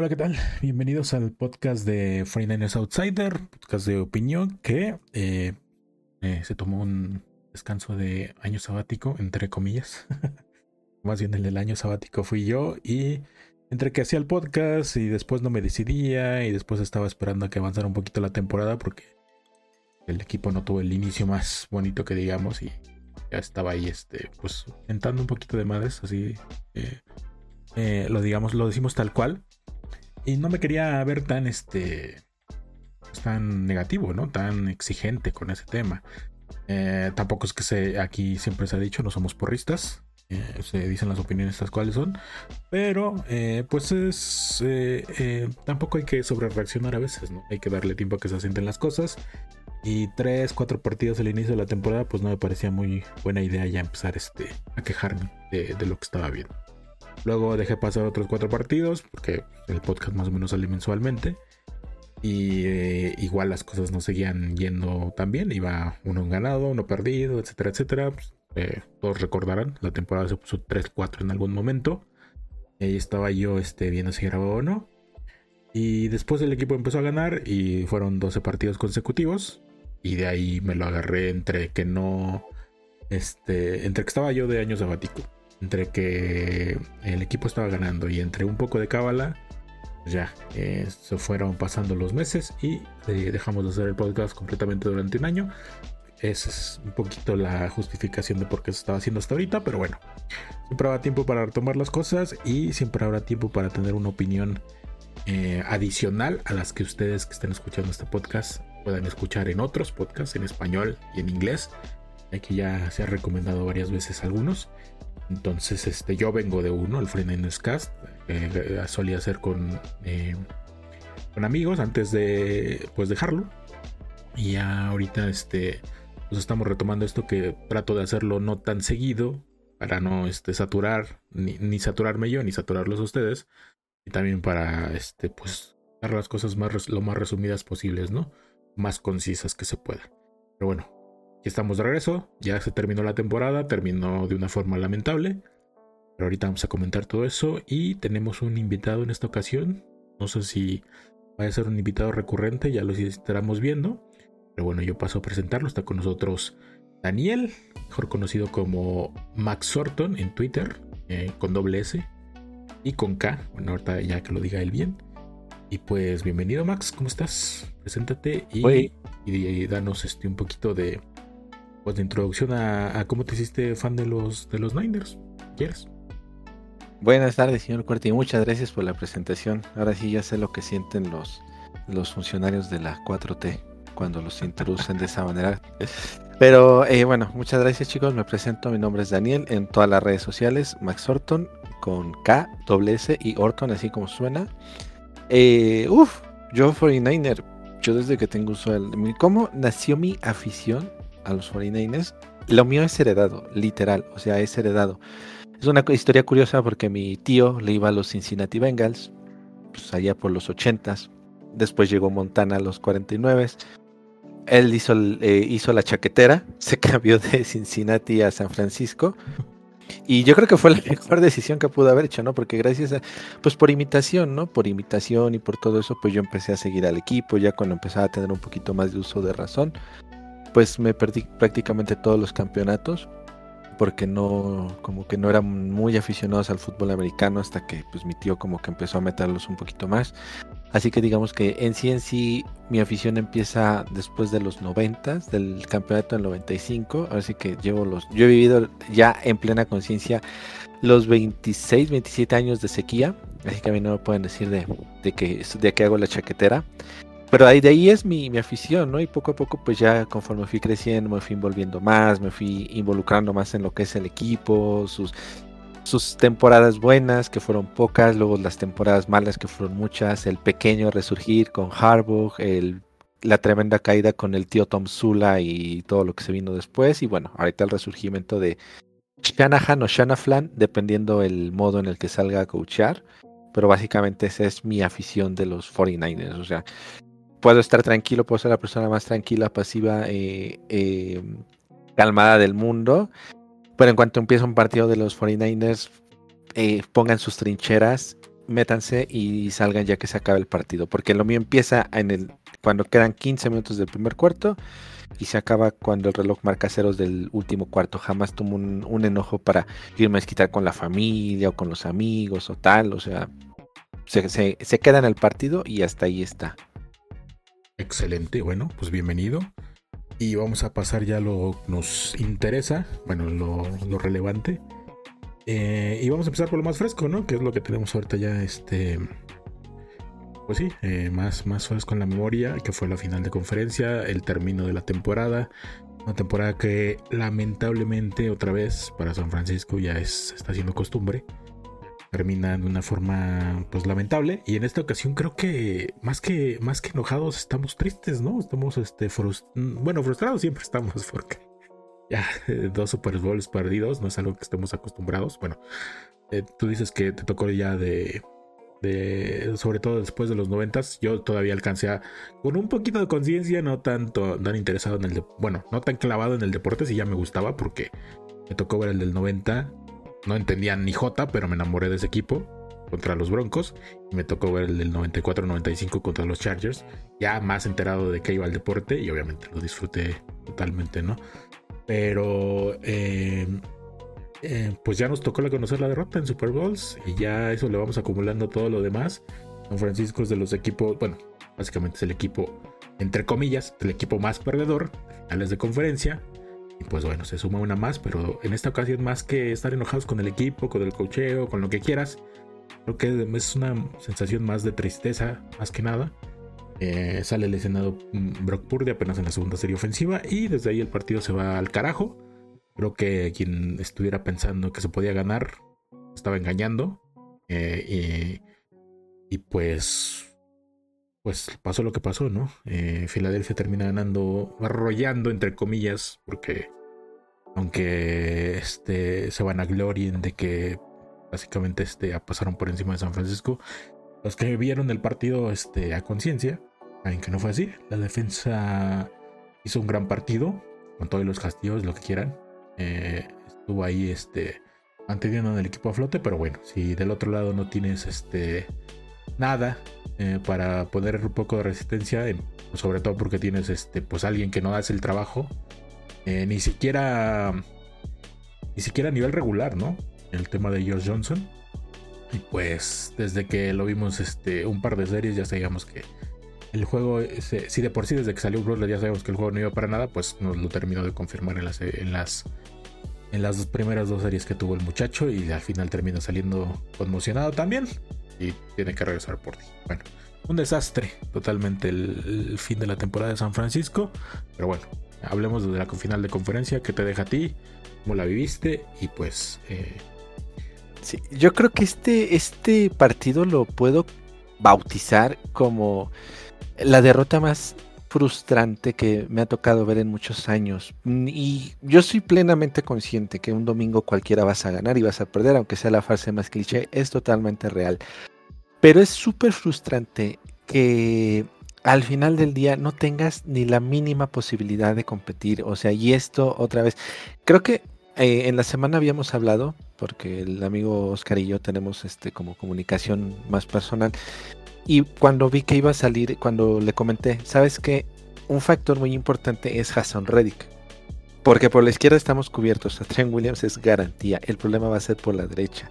Hola, ¿qué tal? Bienvenidos al podcast de 49ers Outsider, podcast de opinión que eh, eh, se tomó un descanso de año sabático, entre comillas. Más bien el del año sabático fui yo y entre que hacía el podcast y después no me decidía y después estaba esperando a que avanzara un poquito la temporada porque el equipo no tuvo el inicio más bonito que digamos y ya estaba ahí este pues entrando un poquito de madres así eh, lo digamos lo decimos tal cual y no me quería ver tan este tan negativo no tan exigente con ese tema. Eh, tampoco es que se aquí siempre se ha dicho no somos porristas se dicen las opiniones estas cuales son pero pues es tampoco hay que sobre reaccionar a veces no hay que darle tiempo a que se asienten las cosas y tres, cuatro partidos al inicio de la temporada, pues no me parecía muy buena idea ya empezar este, a quejarme de, lo que estaba viendo. Luego dejé pasar otros cuatro partidos, porque el podcast más o menos sale mensualmente. Y eh, igual las cosas no seguían yendo tan bien. Iba uno ganado, uno perdido, etcétera, etcétera. Pues, eh, todos recordarán, la temporada se puso 3-4 en algún momento. Ahí estaba yo este, viendo si grababa o no. Y después el equipo empezó a ganar y fueron 12 partidos consecutivos. Y de ahí me lo agarré entre que no. Este. Entre que estaba yo de año sabático. Entre que el equipo estaba ganando y entre un poco de cábala. Pues ya, se fueron pasando los meses y eh, dejamos de hacer el podcast completamente durante un año. Esa es un poquito la justificación de por qué se estaba haciendo hasta ahorita, pero bueno, siempre habrá tiempo para retomar las cosas y siempre habrá tiempo para tener una opinión eh, adicional a las que ustedes que estén escuchando este podcast puedan escuchar en otros podcasts en español y en inglés. Aquí ya se ha recomendado varias veces algunos. Entonces, este, yo vengo de uno, el Friend Cast. Eh, solía hacer con, eh, con amigos antes de pues dejarlo. Y ya ahorita este, pues estamos retomando esto que trato de hacerlo no tan seguido para no este, saturar, ni, ni saturarme yo, ni saturarlos a ustedes. Y también para este, pues, dar las cosas más, lo más resumidas posibles, ¿no? más concisas que se pueda. Pero bueno, estamos de regreso, ya se terminó la temporada, terminó de una forma lamentable. Pero ahorita vamos a comentar todo eso y tenemos un invitado en esta ocasión. No sé si va a ser un invitado recurrente, ya lo estaremos viendo. Pero bueno, yo paso a presentarlo. Está con nosotros Daniel, mejor conocido como Max Sorton en Twitter, eh, con doble S y con K. Bueno, ahorita ya que lo diga él bien. Y pues bienvenido Max, ¿cómo estás? Preséntate y, y, danos este, un poquito de, pues, de introducción a, cómo te hiciste fan de los, de los Niners. ¿Quieres? Buenas tardes, señor Cuerti. Muchas gracias por la presentación. Ahora sí ya sé lo que sienten los, los funcionarios de la 4T cuando los introducen de esa manera. Pero eh, bueno, muchas gracias chicos. Me presento, mi nombre es Daniel en todas las redes sociales. Max Orton con K, doble S y Orton, así como suena. Eh, uf, yo 49er, yo desde que tengo uso del... ¿Cómo nació mi afición a los 49ers? Lo mío es heredado, literal, o sea, es heredado. Es una historia curiosa porque mi tío le iba a los Cincinnati Bengals, pues allá por los 80s. Después llegó Montana a los 49 él hizo, eh, hizo la chaquetera, se cambió de Cincinnati a San Francisco y yo creo que fue la mejor decisión que pudo haber hecho, ¿no? Porque gracias a, pues por imitación, ¿no? Por imitación y por todo eso, pues yo empecé a seguir al equipo, ya cuando empezaba a tener un poquito más de uso de razón, pues me perdí prácticamente todos los campeonatos, porque no, como que no eran muy aficionados al fútbol americano hasta que pues mi tío como que empezó a meterlos un poquito más. Así que digamos que en sí en sí mi afición empieza después de los 90, del campeonato del 95, así que llevo los yo he vivido ya en plena conciencia los 26, 27 años de sequía, así que a mí no me pueden decir de, de que de que hago la chaquetera. Pero ahí de ahí es mi, mi, afición, ¿no? Y poco a poco, pues ya conforme fui creciendo, me fui envolviendo más, me fui involucrando más en lo que es el equipo, sus sus temporadas buenas, que fueron pocas, luego las temporadas malas, que fueron muchas, el pequeño resurgir con Harbaugh, el, la tremenda caída con el tío Tom Sula y todo lo que se vino después, y bueno, ahorita el resurgimiento de Shanahan o Shanaflan, dependiendo el modo en el que salga a coachar, pero básicamente esa es mi afición de los 49ers, o sea, puedo estar tranquilo, puedo ser la persona más tranquila, pasiva, eh, eh, calmada del mundo, pero en cuanto empieza un partido de los 49ers, eh, pongan sus trincheras métanse y salgan ya que se acaba el partido, porque lo mío empieza en el cuando quedan 15 minutos del primer cuarto y se acaba cuando el reloj marca ceros del último cuarto. Jamás tomo un, enojo para irme a quitar con la familia o con los amigos o tal, o sea, se, se queda en el partido y hasta ahí está. Excelente, bueno, pues bienvenido. Y vamos a pasar ya lo que nos interesa, bueno, lo, relevante. Eh, y vamos a empezar por lo más fresco, ¿no? Que es lo que tenemos ahorita ya, este... Pues sí, eh, más, más fresco en la memoria, que fue la final de conferencia, el término de la temporada. Una temporada que lamentablemente otra vez para San Francisco ya es, está siendo costumbre termina de una forma pues lamentable y en esta ocasión creo que más que más que enojados estamos tristes, ¿no? Estamos este bueno, frustrados siempre estamos porque ya dos Super Bowls perdidos no es algo que estemos acostumbrados. Bueno, eh, tú dices que te tocó ya de de sobre todo después de los noventas, yo todavía alcancé a con un poquito de conciencia, no tanto tan interesado en el bueno, no tan clavado en el deporte si ya me gustaba porque me tocó ver el del 90 no entendía ni J, pero me enamoré de ese equipo contra los Broncos. Y me tocó ver el del 94-95 contra los Chargers. Ya más enterado de que iba al deporte y obviamente lo disfruté totalmente, ¿no? Pero em, eh, pues ya nos tocó la conocer la derrota en Super Bowls y ya eso le vamos acumulando todo lo demás. San Francisco es de los equipos, bueno, básicamente es el equipo, entre comillas, el equipo más perdedor, finales de conferencia, y pues bueno, se suma una más, pero en esta ocasión más que estar enojados con el equipo, con el cocheo, con lo que quieras, creo que es una sensación más de tristeza, más que nada. Eh, sale lesionado mm, Brock Purdy apenas en la segunda serie ofensiva y desde ahí el partido se va al carajo. Creo que quien estuviera pensando que se podía ganar estaba engañando. Eh, y, y pues pues pasó lo que pasó, ¿no? Eh, Filadelfia termina ganando, arrollando entre comillas, porque aunque este, se van a glorien de que básicamente este, pasaron por encima de San Francisco, los que vieron el partido este, a conciencia, saben que no fue así. La defensa hizo un gran partido, con todos los castillos, lo que quieran. Eh, estuvo ahí este, manteniendo el equipo a flote, pero bueno, si del otro lado no tienes este, nada, eh, para poner un poco de resistencia, sobre todo porque tienes este, pues alguien que no hace el trabajo, eh, ni siquiera, ni siquiera a nivel regular, ¿no? El tema de Josh Johnson. Y pues desde que lo vimos este, un par de series ya sabíamos que el juego, si de por sí desde que salió Brawler ya sabíamos que el juego no iba para nada, pues nos lo terminó de confirmar en las, en las, en las primeras dos series que tuvo el muchacho y al final terminó saliendo conmocionado también y tiene que regresar por ti. Bueno, un desastre totalmente el, fin de la temporada de San Francisco. Pero bueno, hablemos de la final de conferencia. ¿Qué te deja a ti? ¿Cómo la viviste? Y pues... Eh... Sí, yo creo que este, este partido lo puedo bautizar como la derrota más frustrante que me ha tocado ver en muchos años. Y yo soy plenamente consciente que un domingo cualquiera vas a ganar y vas a perder, aunque sea la fase más cliché, es totalmente real. Pero es súper frustrante que al final del día no tengas ni la mínima posibilidad de competir. O sea, y esto otra vez, creo que eh, en la semana habíamos hablado, porque el amigo Oscar y yo tenemos este como comunicación más personal, y cuando vi que iba a salir, cuando le comenté, ¿sabes qué? Un factor muy importante es Hassan Reddick. Porque por la izquierda estamos cubiertos. A Trent Williams es garantía. El problema va a ser por la derecha.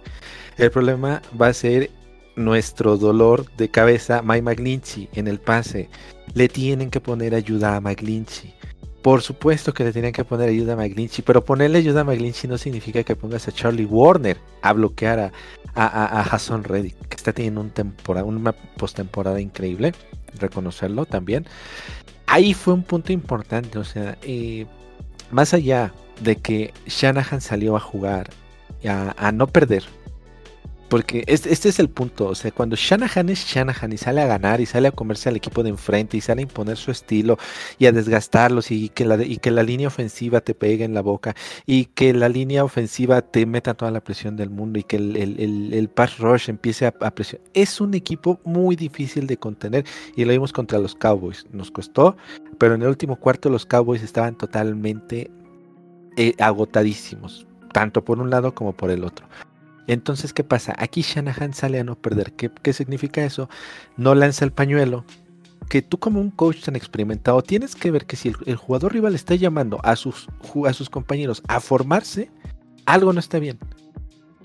El problema va a ser nuestro dolor de cabeza, Mike McGlinchey, en el pase. Le tienen que poner ayuda a McGlinchey. Por supuesto que le tienen que poner ayuda a McGlinchey, pero ponerle ayuda a McGlinchey no significa que pongas a Charlie Warner a bloquear a, a, Hassan Reddick, que está teniendo un temporada, una postemporada increíble, reconocerlo también. Ahí fue un punto importante, o sea, eh, más allá de que Shanahan salió a jugar, a no perder, porque este, es el punto, o sea, cuando Shanahan es Shanahan y sale a ganar y sale a comerse al equipo de enfrente y sale a imponer su estilo y a desgastarlos y que la, y que la línea ofensiva te pegue en la boca y que la línea ofensiva te meta toda la presión del mundo y que el, el, pass rush empiece a, a presionar. Es un equipo muy difícil de contener y lo vimos contra los Cowboys. Nos costó, pero en el último cuarto los Cowboys estaban totalmente eh, agotadísimos, tanto por un lado como por el otro. Entonces, ¿qué pasa? Aquí Shanahan sale a no perder. ¿Qué, qué significa eso? No lanza el pañuelo, que tú como un coach tan experimentado tienes que ver que si el, jugador rival está llamando a sus, a sus compañeros a formarse, algo no está bien.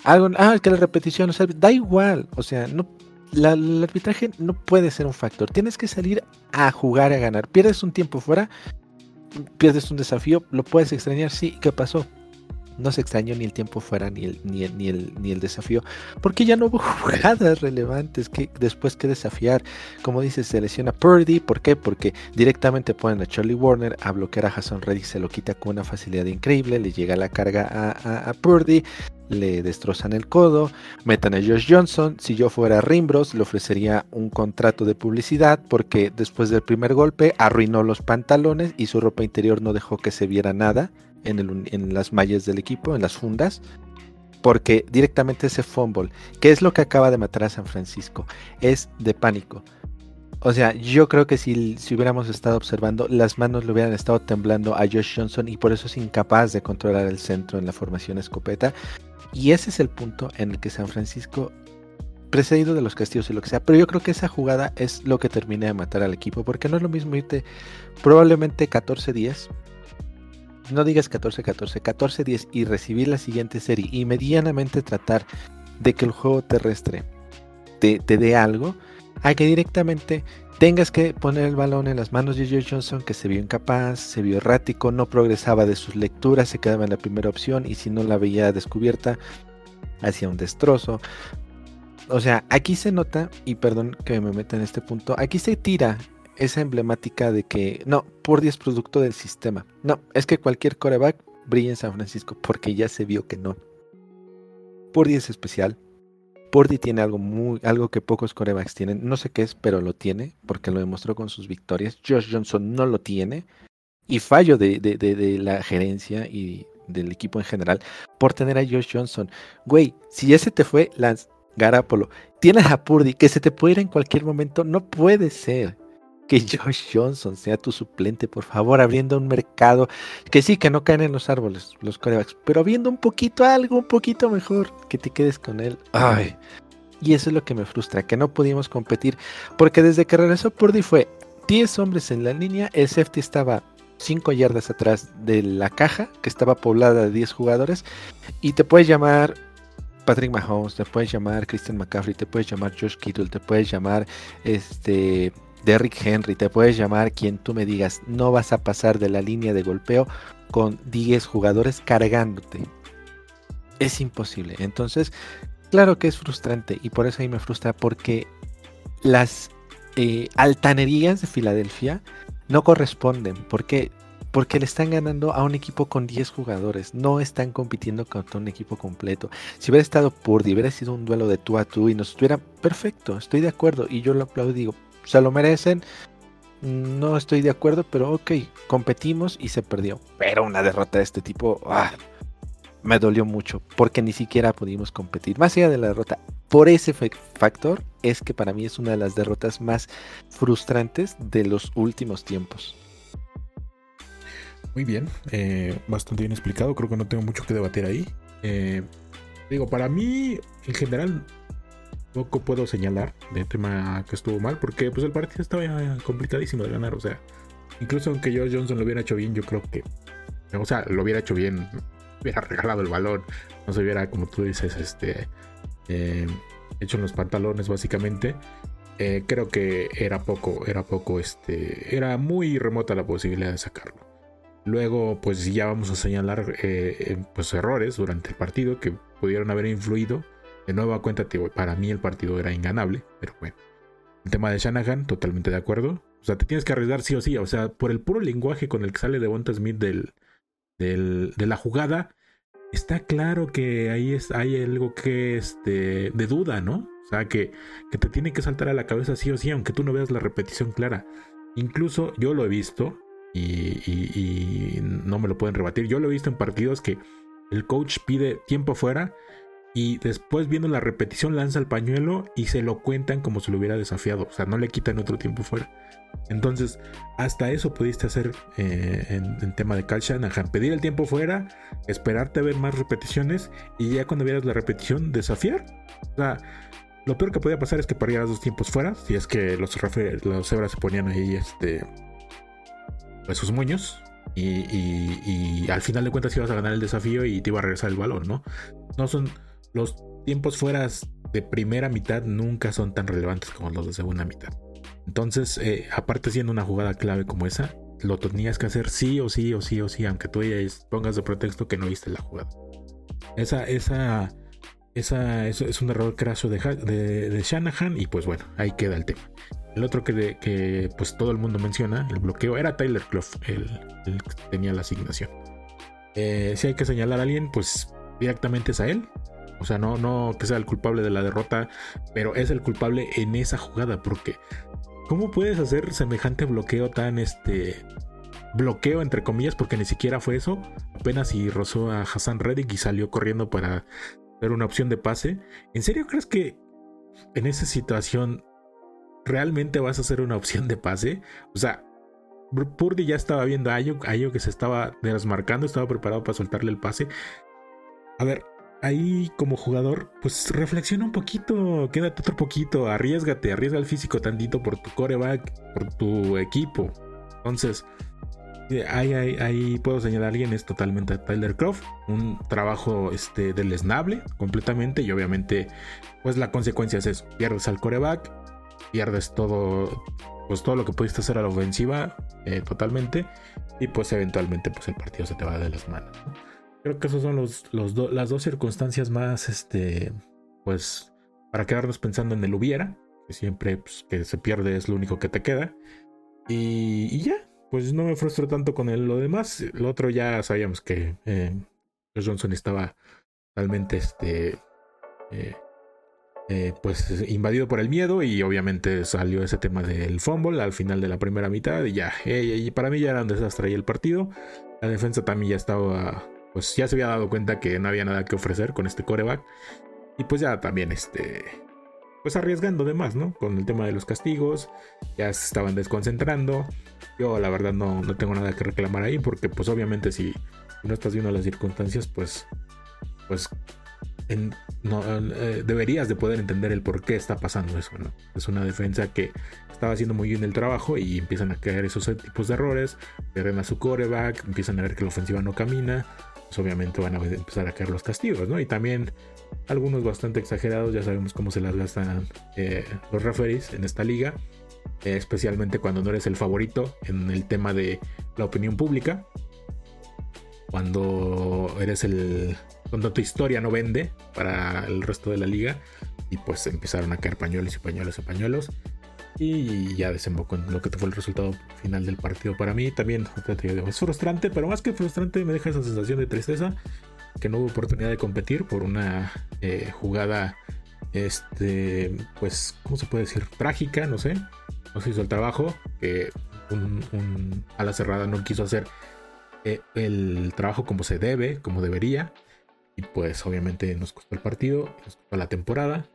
Algo, ah, que la repetición no da igual, o sea, no, el arbitraje no puede ser un factor. Tienes que salir a jugar, a ganar. Pierdes un tiempo fuera, pierdes un desafío, lo puedes extrañar, sí, ¿qué pasó? No se extrañó ni el tiempo fuera ni el, ni el, ni el, ni el desafío, porque ya no hubo jugadas relevantes que después que desafiar. Como dices, se lesiona Purdy, ¿por qué? Porque directamente ponen a Charlie Warner a bloquear a Hassan Reddick, se lo quita con una facilidad increíble, le llega la carga a, a, Purdy, le destrozan el codo, metan a Josh Johnson. Si yo fuera Rimbros, le ofrecería un contrato de publicidad porque después del primer golpe arruinó los pantalones y su ropa interior no dejó que se viera nada en, las mallas del equipo, en las fundas, porque directamente ese fumble, que es lo que acaba de matar a San Francisco, es de pánico. O sea, yo creo que si, si, hubiéramos estado observando, las manos le hubieran estado temblando a Josh Johnson y por eso es incapaz de controlar el centro en la formación escopeta. Y ese es el punto en el que San Francisco, precedido de los castillos y lo que sea, pero yo creo que esa jugada es lo que termina de matar al equipo, porque no es lo mismo irte probablemente 14 días no digas 14-14, 14-10 y recibir la siguiente serie y medianamente tratar de que el juego terrestre te, dé algo, a que directamente tengas que poner el balón en las manos de Joe Johnson, que se vio incapaz, se vio errático, no progresaba de sus lecturas, se quedaba en la primera opción y si no la veía descubierta, hacía un destrozo. O sea, aquí se nota, y perdón que me meta en este punto, aquí se tira esa emblemática de que no, Purdy es producto del sistema. No, es que cualquier coreback brilla en San Francisco porque ya se vio que no. Purdy es especial. Purdy tiene algo muy, algo que pocos corebacks tienen. No sé qué es, pero lo tiene porque lo demostró con sus victorias. Josh Johnson no lo tiene. Y fallo de, de, de, la gerencia y del equipo en general por tener a Josh Johnson. Güey, si ese te fue Lance Garapolo, tienes a Purdy que se te puede ir en cualquier momento, no puede ser que Josh Johnson sea tu suplente, por favor, abriendo un mercado que sí, que no caen en los árboles los corebacks, pero viendo un poquito algo, un poquito mejor, que te quedes con él. Ay. Y eso es lo que me frustra, que no pudimos competir, porque desde que regresó Purdy fue 10 hombres en la línea, el safety estaba 5 yardas atrás de la caja, que estaba poblada de 10 jugadores, y te puedes llamar Patrick Mahomes, te puedes llamar Christian McCaffrey, te puedes llamar Josh Kittle, te puedes llamar este Derrick Henry, te puedes llamar quien tú me digas, no vas a pasar de la línea de golpeo con 10 jugadores cargándote. Es imposible. Entonces, claro que es frustrante y por eso ahí me frustra porque las eh, altanerías de Filadelfia no corresponden. porque Porque le están ganando a un equipo con 10 jugadores. No están compitiendo contra un equipo completo. Si hubiera estado Purdy, hubiera sido un duelo de tú a tú y nos estuviera perfecto. Estoy de acuerdo y yo lo aplaudo. Digo, se lo merecen. No estoy de acuerdo, pero ok, competimos y se perdió. Pero una derrota de este tipo ah, me dolió mucho porque ni siquiera pudimos competir. Más allá de la derrota, por ese factor es que para mí es una de las derrotas más frustrantes de los últimos tiempos. Muy bien, eh, bastante bien explicado, creo que no tengo mucho que debatir ahí. Eh, digo, para mí, en general, poco puedo señalar de tema que estuvo mal, porque pues el partido estaba complicadísimo de ganar, o sea, incluso aunque George Johnson lo hubiera hecho bien, yo creo que, o sea, lo hubiera hecho bien, hubiera regalado el balón, no se hubiera, como tú dices, este, eh, hecho en los pantalones básicamente. Eh, creo que era poco, era poco, este, era muy remota la posibilidad de sacarlo. Luego, pues ya vamos a señalar eh, pues errores durante el partido que pudieron haber influido de nueva cuenta, para mí el partido era inganable, pero bueno. El tema de Shanahan, totalmente de acuerdo. O sea, te tienes que arriesgar sí o sí. O sea, por el puro lenguaje con el que sale Devonta Smith del, del, de la jugada, está claro que ahí es, hay algo que es de, duda, ¿no? O sea, que, que te tiene que saltar a la cabeza sí o sí, aunque tú no veas la repetición clara. Incluso yo lo he visto y, y no me lo pueden rebatir. Yo lo he visto en partidos que el coach pide tiempo fuera y después viendo la repetición lanza el pañuelo y se lo cuentan como si lo hubiera desafiado. O sea, no le quitan otro tiempo fuera. Entonces, hasta eso pudiste hacer eh, en, tema de Cal Shanahan. Pedir el tiempo fuera, esperarte a ver más repeticiones y ya cuando vieras la repetición, desafiar. O sea, lo peor que podía pasar es que perdieras dos tiempos fuera. Si es que los, los cebras se ponían ahí este, pues sus moños. Y, y, al final de cuentas ibas a ganar el desafío y te iba a regresar el balón, ¿no? No son los tiempos fuera de primera mitad nunca son tan relevantes como los de segunda mitad. Entonces, eh, aparte siendo una jugada clave como esa, lo tenías que hacer sí o sí o sí o sí, aunque tú pongas de pretexto que no viste la jugada. Esa, esa, esa, eso es un error craso de, de, Shanahan y pues bueno, ahí queda el tema. El otro que, que pues todo el mundo menciona, el bloqueo, era Tyler Clough, el, que tenía la asignación. Eh, si hay que señalar a alguien, pues directamente es a él. O sea, no, no que sea el culpable de la derrota, pero es el culpable en esa jugada, porque ¿cómo puedes hacer semejante bloqueo tan este bloqueo entre comillas? Porque ni siquiera fue eso. Apenas si rozó a Hassan Reddick y salió corriendo para ver una opción de pase. ¿En serio crees que en esa situación realmente vas a hacer una opción de pase? O sea, Purdy ya estaba viendo a Ayo, Ayo que se estaba desmarcando, estaba preparado para soltarle el pase. A ver, ahí como jugador, pues reflexiona un poquito, quédate otro poquito, arriesgate, arriesga el físico tantito por tu coreback, por tu equipo. Entonces, eh, ahí, ahí, puedo señalar a alguien, es totalmente Tyler Croft, un trabajo este, deleznable completamente y obviamente pues la consecuencia es eso, pierdes al coreback, pierdes todo, pues todo lo que pudiste hacer a la ofensiva eh, totalmente y pues eventualmente pues el partido se te va de las manos. Creo que esas son los, los las dos circunstancias más, este, pues, para quedarnos pensando en el hubiera, que siempre pues, que se pierde es lo único que te queda. Y, ya, pues no me frustro tanto con el, lo demás. Lo otro ya sabíamos que eh, Johnson estaba totalmente, este, eh, eh, pues invadido por el miedo y obviamente salió ese tema del fumble al final de la primera mitad y ya, y para mí ya era un desastre ahí el partido. La defensa también ya estaba pues ya se había dado cuenta que no había nada que ofrecer con este coreback. Y pues ya también, este, pues arriesgando de más, ¿no? Con el tema de los castigos, ya se estaban desconcentrando. Yo la verdad no, no tengo nada que reclamar ahí porque pues obviamente si, no estás viendo las circunstancias, pues, pues eh, deberías de poder entender el por qué está pasando eso, ¿no? Es una defensa que estaba haciendo muy bien el trabajo y empiezan a caer esos tipos de errores, pierden a su coreback, empiezan a ver que la ofensiva no camina, pues, obviamente van a empezar a caer los castigos, ¿no? Y también algunos bastante exagerados, ya sabemos cómo se las gastan eh, los referees en esta liga, eh, especialmente cuando no eres el favorito en el tema de la opinión pública, cuando eres el, cuando tu historia no vende para el resto de la liga y pues empezaron a caer pañuelos y pañuelos y pañuelos y ya desembocó en lo que fue el resultado final del partido para mí. También es frustrante, pero más que frustrante me deja esa sensación de tristeza que no hubo oportunidad de competir por una eh, jugada, este, pues, ¿cómo se puede decir? Trágica, no sé. No se hizo el trabajo, que un, a la cerrada no quiso hacer eh, el trabajo como se debe, como debería. Y pues obviamente nos costó el partido, nos costó la temporada.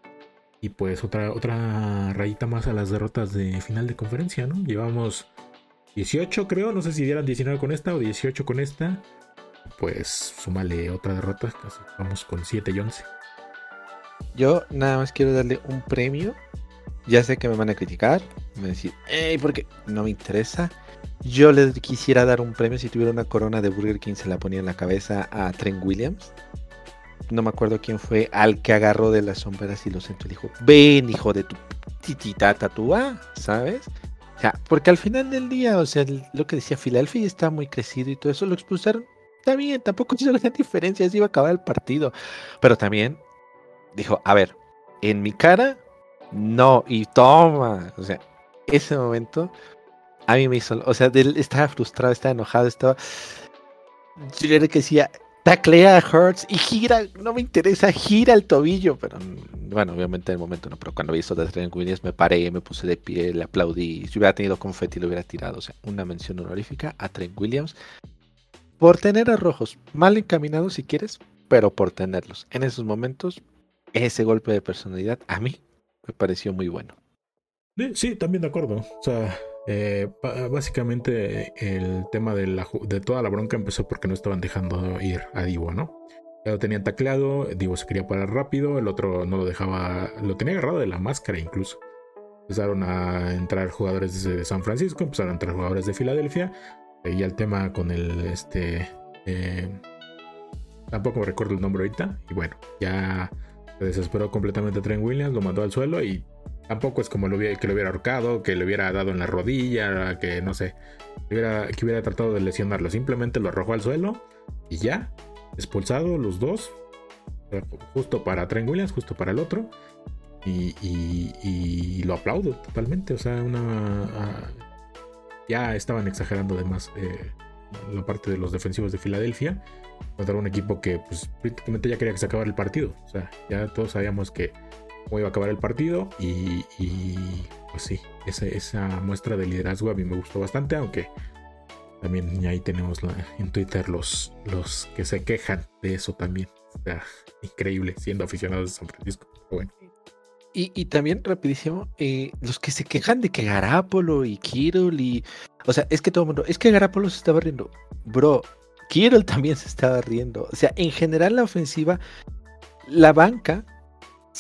Y pues otra, otra rayita más a las derrotas de final de conferencia, ¿no? Llevamos 18 creo, no sé si dieran 19 con esta o 18 con esta. Pues súmale otra derrota, vamos con 7 y 11. Yo nada más quiero darle un premio. Ya sé que me van a criticar, me van a decir, ¡Ey! Porque no me interesa. Yo le quisiera dar un premio si tuviera una corona de Burger King, se la ponía en la cabeza a Trent Williams no me acuerdo quién fue, al que agarró de las sombras y lo sentó y dijo, ven hijo de tu titita tatúa, ¿sabes? O sea, porque al final del día, o sea, lo que decía Filadelfia está muy crecido y todo eso lo expulsaron. Está bien, tampoco hizo gran diferencia, se iba a acabar el partido. Pero también dijo, a ver, en mi cara, no, y toma. O sea, ese momento a mí me hizo, o sea, estaba frustrado, estaba enojado, estaba... Yo era que decía, taclea a Hurts y gira, no me interesa, gira el tobillo, pero bueno, obviamente en el momento no, pero cuando vi eso de Trent Williams me paré, me puse de pie, le aplaudí, si hubiera tenido confeti lo hubiera tirado, o sea, una mención honorífica a Trent Williams por tener a rojos mal encaminados si quieres, pero por tenerlos. En esos momentos, ese golpe de personalidad a mí me pareció muy bueno. Sí, también de acuerdo. O sea, eh, básicamente el tema de, toda la bronca empezó porque no estaban dejando ir a Divo, ¿no? Ya lo tenían tacleado, Divo se quería parar rápido, el otro no lo dejaba, lo tenía agarrado de la máscara incluso. Empezaron a entrar jugadores de San Francisco, empezaron a entrar jugadores de Filadelfia. Y el tema con el este. Eh, tampoco recuerdo el nombre ahorita. Y bueno, ya se desesperó completamente Trent Williams, lo mandó al suelo y tampoco es como que lo hubiera ahorcado, que le hubiera dado en la rodilla, que no sé, que hubiera, tratado de lesionarlo. Simplemente lo arrojó al suelo y ya, expulsado los dos, justo para Trent Williams, justo para el otro. Y, lo aplaudo totalmente. O sea, una. Ah, ya estaban exagerando además eh, la parte de los defensivos de Filadelfia. Contra un equipo que pues, prácticamente ya quería que se acabara el partido. O sea, ya todos sabíamos que cómo iba a acabar el partido. Y, pues sí, esa, muestra de liderazgo a mí me gustó bastante. Aunque también ahí tenemos en Twitter los, los que se quejan de eso también. Increíble siendo aficionados de San Francisco. bueno. Y, también rapidísimo, eh, los que se quejan de que Garapolo y Kirol y... O sea, es que todo el mundo, es que Garapolo se estaba riendo. Bro, Kirol también se estaba riendo. O sea, en general la ofensiva, la banca,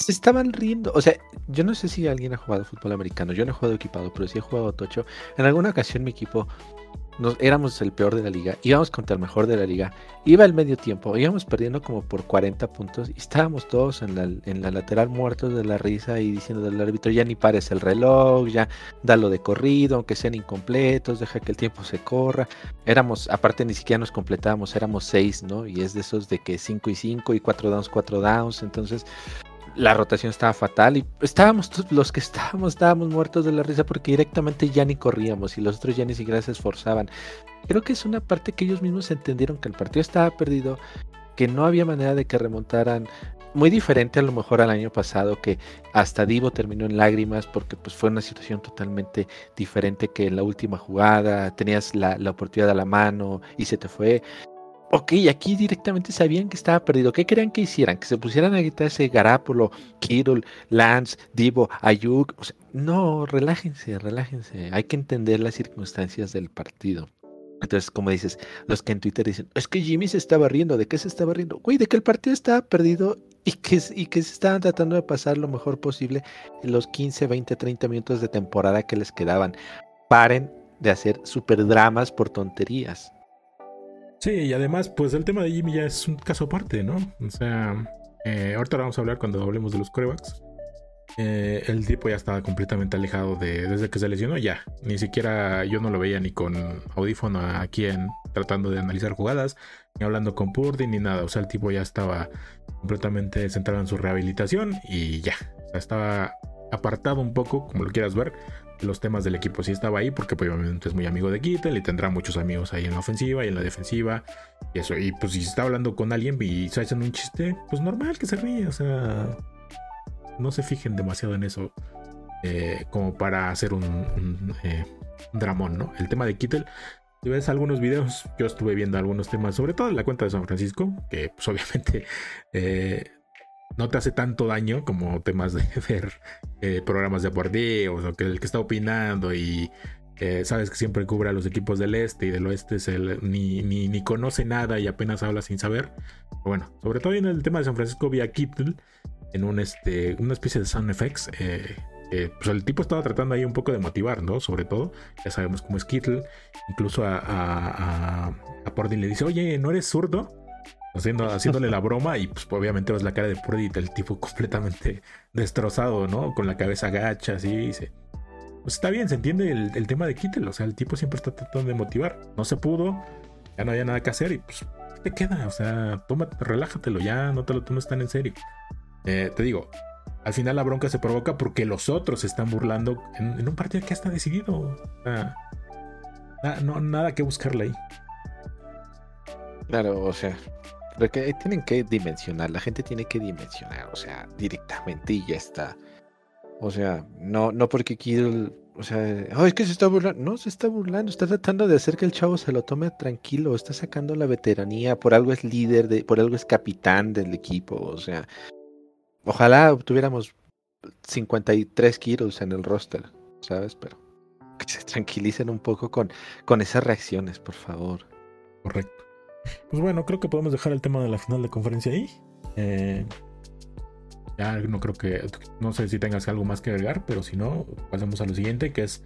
se estaban riendo. O sea, yo no sé si alguien ha jugado fútbol americano. Yo no he jugado equipado, pero sí he jugado tocho. En alguna ocasión mi equipo nos, éramos el peor de la liga, íbamos contra el mejor de la liga, iba el medio tiempo, íbamos perdiendo como por 40 puntos y estábamos todos en la, en la lateral muertos de la risa y diciendo del árbitro, ya ni pares el reloj, ya dalo de corrido, aunque sean incompletos, deja que el tiempo se corra. Éramos, aparte ni siquiera nos completábamos, éramos 6, ¿no? Y es de esos de que 5 y 5 y 4 downs, 4 downs, entonces la rotación estaba fatal y estábamos los que estábamos estábamos muertos de la risa porque directamente ya ni corríamos y los otros ya ni siquiera se esforzaban. Creo que es una parte que ellos mismos entendieron que el partido estaba perdido, que no había manera de que remontaran. Muy diferente a lo mejor al año pasado que hasta Divo terminó en lágrimas porque pues fue una situación totalmente diferente que en la última jugada tenías la, la oportunidad a la mano y se te fue. Ok, aquí directamente sabían que estaba perdido. ¿Qué querían que hicieran? Que se pusieran a ese Garapolo, Kittle, Lance, Divo, Ayuk. no, relájense, relájense. Hay que entender las circunstancias del partido. Entonces, como dices, los que en Twitter dicen, es que Jimmy se estaba riendo, ¿de qué se estaba riendo? Güey, de que el partido estaba perdido y que, y que se estaban tratando de pasar lo mejor posible los 15, 20, 30 minutos de temporada que les quedaban. Paren de hacer super dramas por tonterías. Sí, y además, pues el tema de Jimmy ya es un caso aparte, ¿no? O sea, eh, ahorita vamos a hablar cuando hablemos de los corebacks. Eh, el tipo ya estaba completamente alejado de desde que se lesionó ya. Ni siquiera yo no lo veía ni con audífono aquí en tratando de analizar jugadas, ni hablando con Purdy ni nada. O sea, el tipo ya estaba completamente centrado en su rehabilitación y ya. O sea, estaba apartado un poco, como lo quieras ver, los temas del equipo sí estaba ahí porque pues, obviamente es muy amigo de Kittel y tendrá muchos amigos ahí en la ofensiva y en la defensiva y eso y pues si está hablando con alguien y se hacen un chiste pues normal que se ríe o sea no se fijen demasiado en eso eh, como para hacer un, eh, dramón no el tema de Kittel si ves algunos videos yo estuve viendo algunos temas sobre todo en la cuenta de San Francisco que pues obviamente eh, no te hace tanto daño como temas de ver eh, programas deportivos o que el que está opinando y eh, sabes que siempre cubre a los equipos del este y del oeste es el, ni, ni, conoce nada y apenas habla sin saber. Bueno, sobre todo en el tema de San Francisco vi a Kittle en un este, una especie de sound effects. Eh, pues el tipo estaba tratando ahí un poco de motivar, ¿no? Sobre todo, ya sabemos cómo es Kittle. Incluso a, a, a, a le dice, oye, ¿no eres zurdo? Haciendo, haciéndole la broma y pues obviamente ves la cara de Purdy el tipo completamente destrozado, ¿no? Con la cabeza gacha, así, dice. Pues está bien, se entiende el, tema de Kittel, o sea, el tipo siempre está tratando de motivar. No se pudo, ya no había nada que hacer y pues, ¿qué te queda? O sea, toma, relájatelo, ya no te lo tomes tan en serio. Eh, te digo, al final la bronca se provoca porque los otros se están burlando en, un partido que ya está decidido. O sea, no, nada que buscarle ahí. Claro, o sea, porque tienen que dimensionar, la gente tiene que dimensionar, o sea, directamente y ya está. O sea, no, no porque Kittle O sea, es que se está burlando. No, se está burlando. Está tratando de hacer que el chavo se lo tome tranquilo. Está sacando la veteranía. Por algo es líder, de, por algo es capitán del equipo. O sea, ojalá tuviéramos 53 kilos en el roster, ¿sabes? Pero que se tranquilicen un poco con, con esas reacciones, por favor. Correcto. Pues bueno, creo que podemos dejar el tema de la final de conferencia ahí. Eh, ya no creo que, no sé si tengas algo más que agregar, pero si no, pasemos a lo siguiente, que es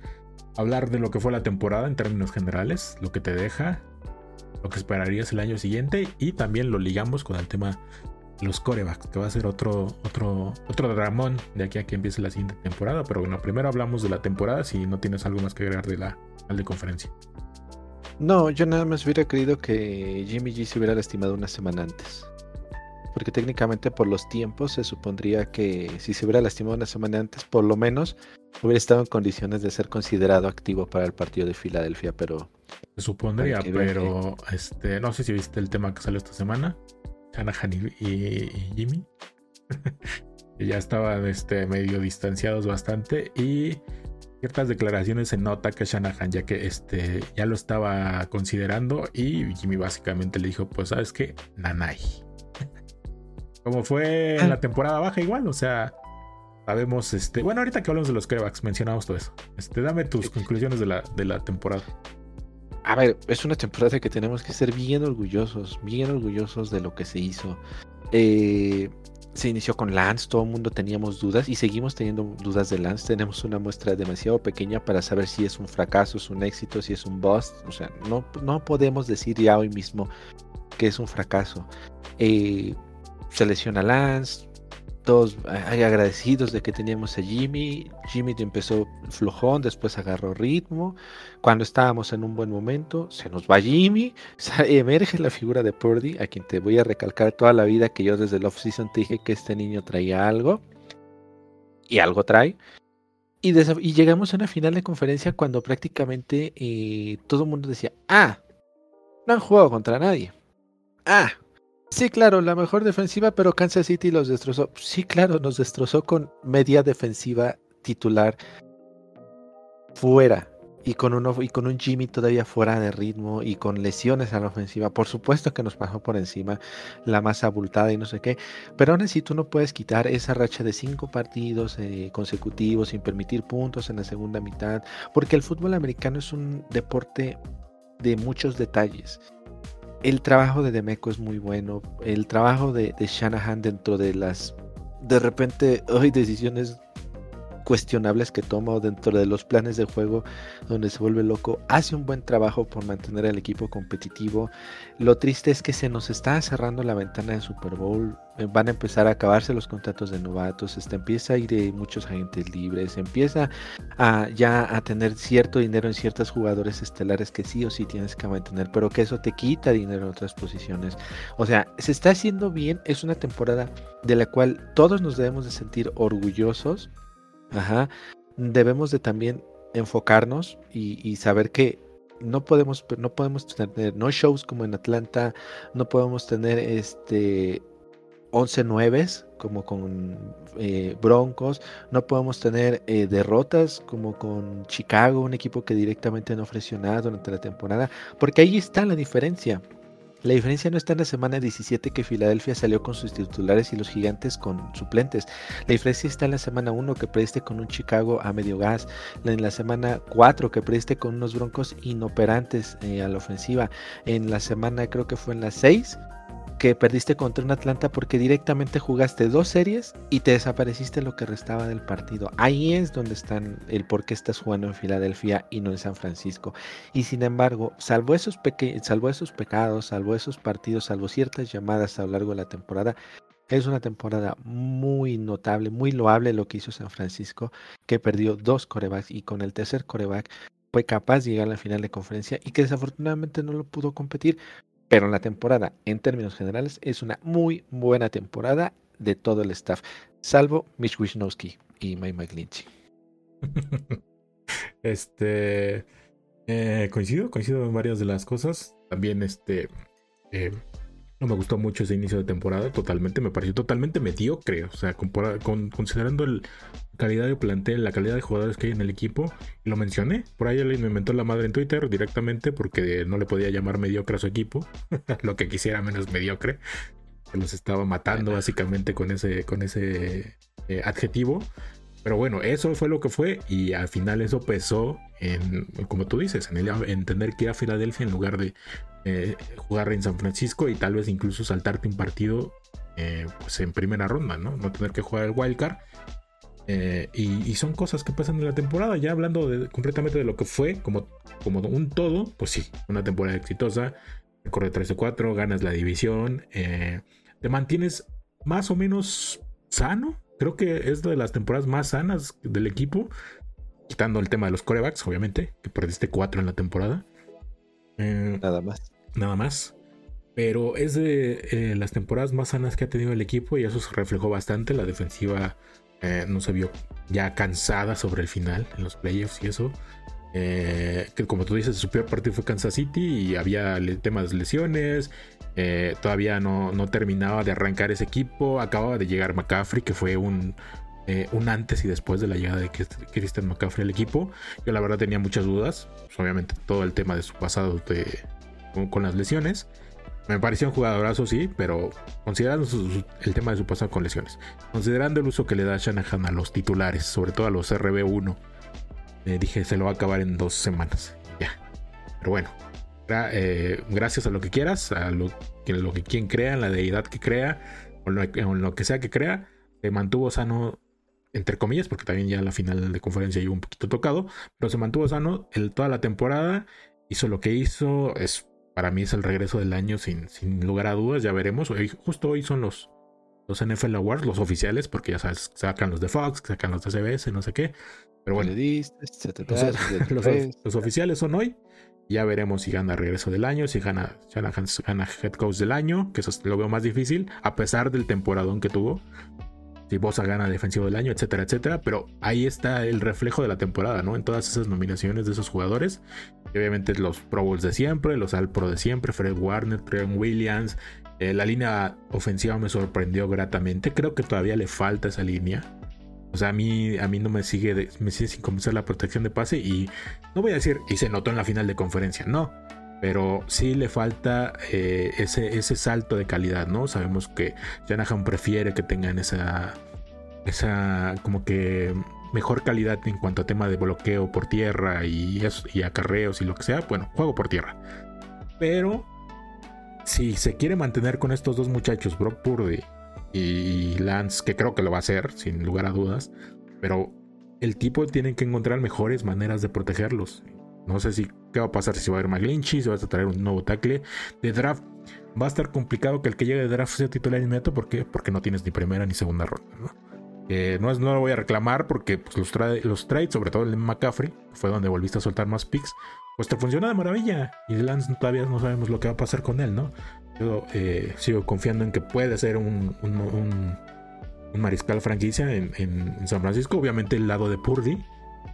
hablar de lo que fue la temporada en términos generales, lo que te deja, lo que esperarías el año siguiente y también lo ligamos con el tema de los corebacks, que va a ser otro, otro, otro dramón de aquí a que empiece la siguiente temporada. Pero bueno, primero hablamos de la temporada, si no tienes algo más que agregar de la final de conferencia. No, yo nada más hubiera querido que Jimmy G se hubiera lastimado una semana antes porque técnicamente por los tiempos se supondría que si se hubiera lastimado una semana antes, por lo menos hubiera estado en condiciones de ser considerado activo para el partido de Filadelfia, pero... Se supondría, pero este, no sé si viste el tema que salió esta semana, Shanahan y, Jimmy. ya estaban este, medio distanciados bastante y ciertas declaraciones se nota que Shanahan ya que este ya lo estaba considerando y Jimmy básicamente le dijo pues sabes qué nanay como fue en la ah. temporada baja igual, o sea, sabemos, este, bueno, ahorita que hablamos de los corebacks, mencionamos todo eso. Este, dame tus conclusiones de la, de la temporada. A ver, es una temporada que tenemos que ser bien orgullosos, bien orgullosos de lo que se hizo. Eh, se inició con Lance, todo el mundo teníamos dudas y seguimos teniendo dudas de Lance. Tenemos una muestra demasiado pequeña para saber si es un fracaso, es un éxito, si es un bust. O sea, no, no podemos decir ya hoy mismo que es un fracaso. Eh, se lesiona Lance, todos hay agradecidos de que teníamos a Jimmy. Jimmy empezó flojón, después agarró ritmo. Cuando estábamos en un buen momento, se nos va Jimmy, emerge la figura de Purdy, a quien te voy a recalcar toda la vida que yo desde el off-season te dije que este niño traía algo. Y algo trae. Y, llegamos a una final de conferencia cuando prácticamente eh, todo el mundo decía, ah, no han jugado contra nadie. Ah, Sí, claro, la mejor defensiva, pero Kansas City los destrozó. Sí, claro, nos destrozó con media defensiva titular fuera y con uno y con un Jimmy todavía fuera de ritmo y con lesiones a la ofensiva. Por supuesto que nos pasó por encima la más abultada y no sé qué, pero aún así tú no puedes quitar esa racha de cinco partidos eh, consecutivos sin permitir puntos en la segunda mitad, porque el fútbol americano es un deporte de muchos detalles el trabajo de Demeco es muy bueno. El trabajo de, Shanahan dentro de las. De repente, hay decisiones cuestionables que toma dentro de los planes de juego donde se vuelve loco, hace un buen trabajo por mantener al equipo competitivo. Lo triste es que se nos está cerrando la ventana de Super Bowl, eh, van a empezar a acabarse los contratos de novatos, este, empieza a ir de muchos agentes libres, empieza a ya a tener cierto dinero en ciertos jugadores estelares que sí o sí tienes que mantener, pero que eso te quita dinero en otras posiciones. O sea, se está haciendo bien, es una temporada de la cual todos nos debemos de sentir orgullosos Ajá. Debemos de también enfocarnos y, saber que no podemos, no podemos tener no shows como en Atlanta, no podemos tener este 11 nueves como con eh, Broncos, no podemos tener eh, derrotas como con Chicago, un equipo que directamente no ofreció nada durante la temporada, porque ahí está la diferencia. La diferencia no está en la semana 17 que Filadelfia salió con sus titulares y los gigantes con suplentes. La diferencia está en la semana 1 que perdiste con un Chicago a medio gas. En la semana 4 que perdiste con unos Broncos inoperantes eh, a la ofensiva. En la semana creo que fue en la 6 que perdiste contra un Atlanta porque directamente jugaste dos series y te desapareciste lo que restaba del partido. Ahí es donde están el por qué estás jugando en Filadelfia y no en San Francisco. Y sin embargo, salvo esos, salvo esos pecados, salvo esos partidos, salvo ciertas llamadas a lo largo de la temporada, es una temporada muy notable, muy loable lo que hizo San Francisco, que perdió dos corebacks y con el tercer coreback fue capaz de llegar a la final de conferencia y que desafortunadamente no lo pudo competir, pero la temporada, en términos generales, es una muy buena temporada de todo el staff, salvo Mitch Wisnowski y Mike McGlinchey. este. Eh, coincido, coincido en varias de las cosas. También, este. Eh, No me gustó mucho ese inicio de temporada, totalmente, me pareció totalmente mediocre. O sea, con, considerando la calidad de plantel, la calidad de jugadores que hay en el equipo, y lo mencioné. Por ahí alguien me inventó la madre en Twitter directamente porque no le podía llamar mediocre a su equipo, lo que quisiera menos mediocre. Se los estaba matando básicamente con ese, con ese eh, adjetivo. Pero bueno, eso fue lo que fue y al final eso pesó en, como tú dices, en, el, en tener que ir a Filadelfia en lugar de eh, jugar en San Francisco y tal vez incluso saltarte un partido eh, pues en primera ronda, ¿no? No tener que jugar el wildcard. Eh, y, son cosas que pasan en la temporada. Ya hablando completamente de lo que fue como, como un todo, pues sí, una temporada exitosa. Corre 13-4, ganas la división, te mantienes más o menos sano, creo que es de las temporadas más sanas del equipo. Quitando el tema de los corebacks, obviamente, que perdiste cuatro en la temporada. Eh, nada más. Nada más. Pero es de eh, las temporadas más sanas que ha tenido el equipo y eso se reflejó bastante. La defensiva eh, no se vio ya cansada sobre el final en los playoffs y eso. que como tú dices, su peor partido fue Kansas City y había temas de lesiones, eh, todavía no, terminaba de arrancar ese equipo. Acababa de llegar McCaffrey, que fue un, eh, un antes y después de la llegada de Christian McCaffrey al equipo. Yo la verdad tenía muchas dudas. Pues, obviamente todo el tema de su pasado con, las lesiones. Me pareció un jugadorazo, sí, pero considerando el tema de su pasado con lesiones, considerando el uso que le da Shanahan a los titulares, sobre todo a los RB1, eh, dije se lo va a acabar en dos semanas. Ya. Pero bueno, eh, gracias a lo que quieras, a lo que, quien crea, en la deidad que crea, o lo, lo que sea que crea, se mantuvo sano, entre comillas, porque también ya la final de conferencia llegó un poquito tocado, pero se mantuvo sano el, toda la temporada, hizo lo que hizo, es para mí es el regreso del año sin, sin lugar a dudas, ya veremos, hoy, justo hoy son los, los NFL Awards, los oficiales, porque ya sabes, sacan los de Fox, sacan los de CBS, no sé qué. Pero bueno, los, oficiales son hoy. Ya veremos si gana regreso del año, si gana, gana head coach del año, que eso lo veo más difícil, a pesar del temporadón que tuvo. Si Bosa gana defensivo del año, etcétera, etcétera. Pero ahí está el reflejo de la temporada, ¿no? En todas esas nominaciones de esos jugadores. Obviamente los Pro Bowls de siempre, los All Pro de siempre, Fred Warner, Trent Williams. Eh, la línea ofensiva me sorprendió gratamente. Creo que todavía le falta esa línea. O sea, a mí, a mí no me sigue, me sigue sin comenzar la protección de pase y no voy a decir, y se notó en la final de conferencia, no. Pero sí le falta eh, ese, ese salto de calidad, ¿no? Sabemos que Shanahan prefiere que tengan esa, esa como que mejor calidad en cuanto a tema de bloqueo por tierra y, y acarreos y lo que sea. Bueno, juego por tierra. Pero si se quiere mantener con estos dos muchachos, Brock Purdy y Lance, que creo que lo va a hacer, sin lugar a dudas, pero el tipo tiene que encontrar mejores maneras de protegerlos. No sé si qué va a pasar si va a haber McGlinchy, si vas a traer un nuevo tackle de draft. Va a estar complicado que el que llegue de draft sea titular inmediato. ¿Por qué? Porque no tienes ni primera ni segunda ronda. ¿no? no, es, no lo voy a reclamar porque pues, los, los trades, sobre todo el de McCaffrey, fue donde volviste a soltar más picks, pues te funciona de maravilla. Y Lance todavía no sabemos lo que va a pasar con él, ¿no? Yo eh, sigo confiando en que puede ser un, mariscal franquicia en, San Francisco. Obviamente el lado de Purdy,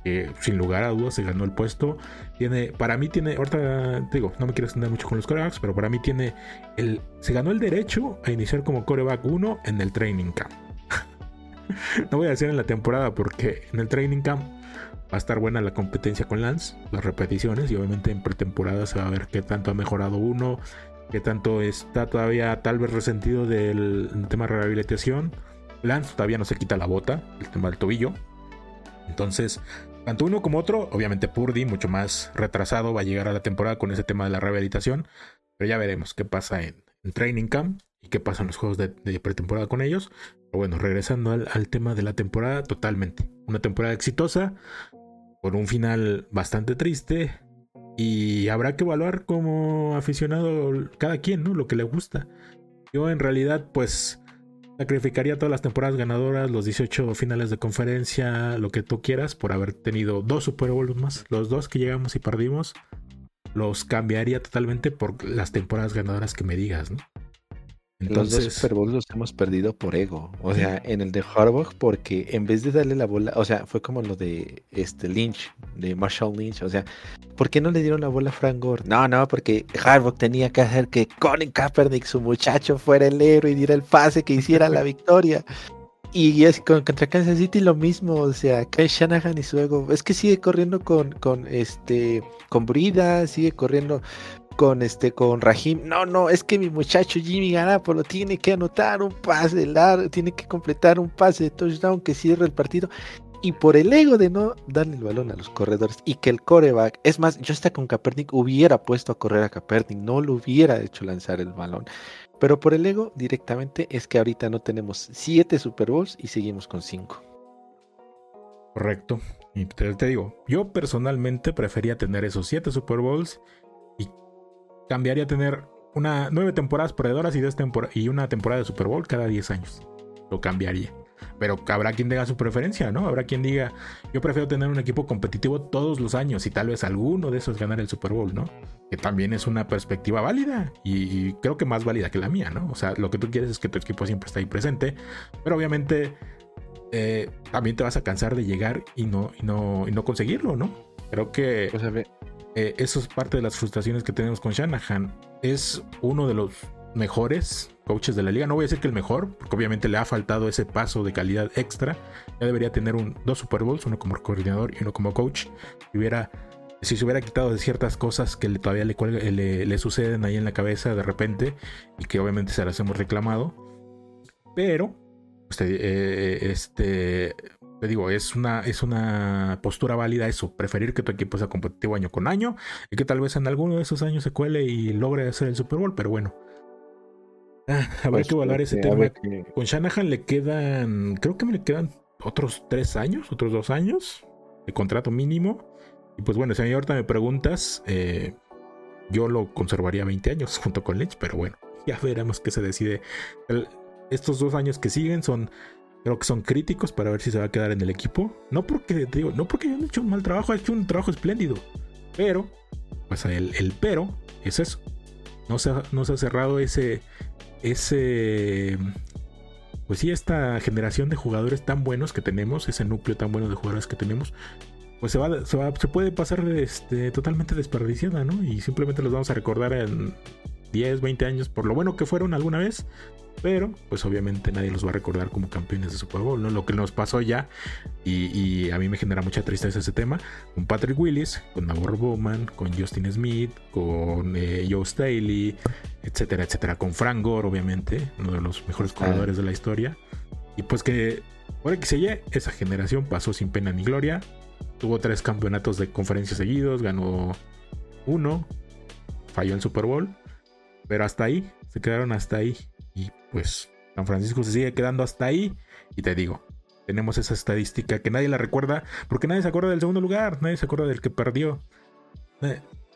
que sin lugar a dudas se ganó el puesto. Tiene, para mí tiene, ahorita digo, no me quiero extender mucho con los corebacks, pero para mí tiene el, se ganó el derecho a iniciar como coreback 1 en el training camp. no voy a decir en la temporada porque en el training camp va a estar buena la competencia con Lance, las repeticiones y obviamente en pretemporada se va a ver qué tanto ha mejorado uno, que tanto está todavía tal vez resentido del tema de rehabilitación. Lance todavía no se quita la bota, el tema del tobillo. Entonces, tanto uno como otro, obviamente Purdy, mucho más retrasado, va a llegar a la temporada con ese tema de la rehabilitación. Pero ya veremos qué pasa en, Training Camp y qué pasa en los juegos de, pretemporada con ellos. Pero bueno, regresando al, al tema de la temporada, totalmente. Una temporada exitosa, con un final bastante triste, y habrá que evaluar como aficionado cada quien, ¿no? Lo que le gusta. Yo en realidad pues sacrificaría todas las temporadas ganadoras, los 18 finales de conferencia, lo que tú quieras, por haber tenido dos Super Bowls más. Los dos que llegamos y perdimos, los cambiaría totalmente por las temporadas ganadoras que me digas, ¿no? Los dos Super Bowls los hemos perdido por ego. O sea, en el de Harbaugh, porque en vez de darle la bola, o sea, fue como lo de este Lynch, de Marshall Lynch. O sea, ¿por qué no le dieron la bola a Frank Gore? No, no, porque Harbaugh tenía que hacer que Colin Kaepernick, su muchacho, fuera el héroe y diera el pase que hiciera la victoria. Y es con, contra Kansas City lo mismo, o sea, Kyle Shanahan y su ego. Es que sigue corriendo con, con este con Brida, sigue corriendo con este con Rahim. No, no, es que mi muchacho Jimmy Garapolo tiene que anotar un pase largo, tiene que completar un pase de touchdown que cierre el partido. Y por el ego de no darle el balón a los corredores y que el coreback, es más, yo hasta con Kaepernick hubiera puesto a correr a Kaepernick, no lo hubiera hecho lanzar el balón. Pero por el ego directamente es que ahorita no tenemos siete Super Bowls y seguimos con cinco. Correcto. Y te, digo, yo personalmente prefería tener esos siete Super Bowls cambiaría tener una nueve temporadas perdedoras y, y una temporada de Super Bowl cada 10 años. Lo cambiaría. Pero habrá quien diga su preferencia, ¿no? Habrá quien diga, yo prefiero tener un equipo competitivo todos los años y tal vez alguno de esos ganar el Super Bowl, ¿no? Que también es una perspectiva válida y, creo que más válida que la mía, ¿no? O sea, lo que tú quieres es que tu equipo siempre esté ahí presente, pero obviamente eh, también te vas a cansar de llegar y no, y no, y no conseguirlo, ¿no? Creo que... Pues eh, eso es parte de las frustraciones que tenemos con Shanahan. Es uno de los mejores coaches de la liga. No voy a decir que el mejor, porque obviamente le ha faltado ese paso de calidad extra. Ya debería tener un, dos Super Bowls, uno como coordinador y uno como coach. Si, hubiera, si se hubiera quitado de ciertas cosas que todavía le, le, suceden ahí en la cabeza de repente y que obviamente se las hemos reclamado. Pero, este, eh, este te digo, es una, es una postura válida eso, preferir que tu equipo sea competitivo año con año y que tal vez en alguno de esos años se cuele y logre hacer el Super Bowl, pero bueno. Ah, habrá pues, que evaluar ese tema. Con Shanahan le quedan, creo que me le quedan otros tres años, otros dos años de contrato mínimo. Y pues bueno, si a mí ahorita me preguntas, eh, yo lo conservaría 20 años junto con Lynch, pero bueno, ya veremos qué se decide. estos dos años que siguen son Creo que son críticos para ver si se va a quedar en el equipo. No porque, digo, no porque hayan hecho un mal trabajo, ha hecho un trabajo espléndido. Pero, pues el, el pero es eso. No se, no se ha cerrado ese, ese, pues sí, esta generación de jugadores tan buenos que tenemos, ese núcleo tan bueno de jugadores que tenemos, pues se, va, se, se puede pasar este, totalmente desperdiciada, ¿no? Y simplemente los vamos a recordar en 10, 20 años por lo bueno que fueron alguna vez, pero pues obviamente nadie los va a recordar como campeones de Super Bowl, ¿no? Lo que nos pasó ya, y, a mí me genera mucha tristeza ese tema, con Patrick Willis, con Nabor Bowman, con Justin Smith, con eh, Joe Staley, etcétera, etcétera, con Frank Gore, obviamente, uno de los mejores corredores de la historia, y pues que por X y esa generación pasó sin pena ni gloria, tuvo tres campeonatos de conferencia seguidos, ganó uno, falló en Super Bowl, pero hasta ahí, se quedaron hasta ahí. Y pues San Francisco se sigue quedando hasta ahí. Y te digo, tenemos esa estadística que nadie la recuerda, porque nadie se acuerda del segundo lugar, nadie se acuerda del que perdió.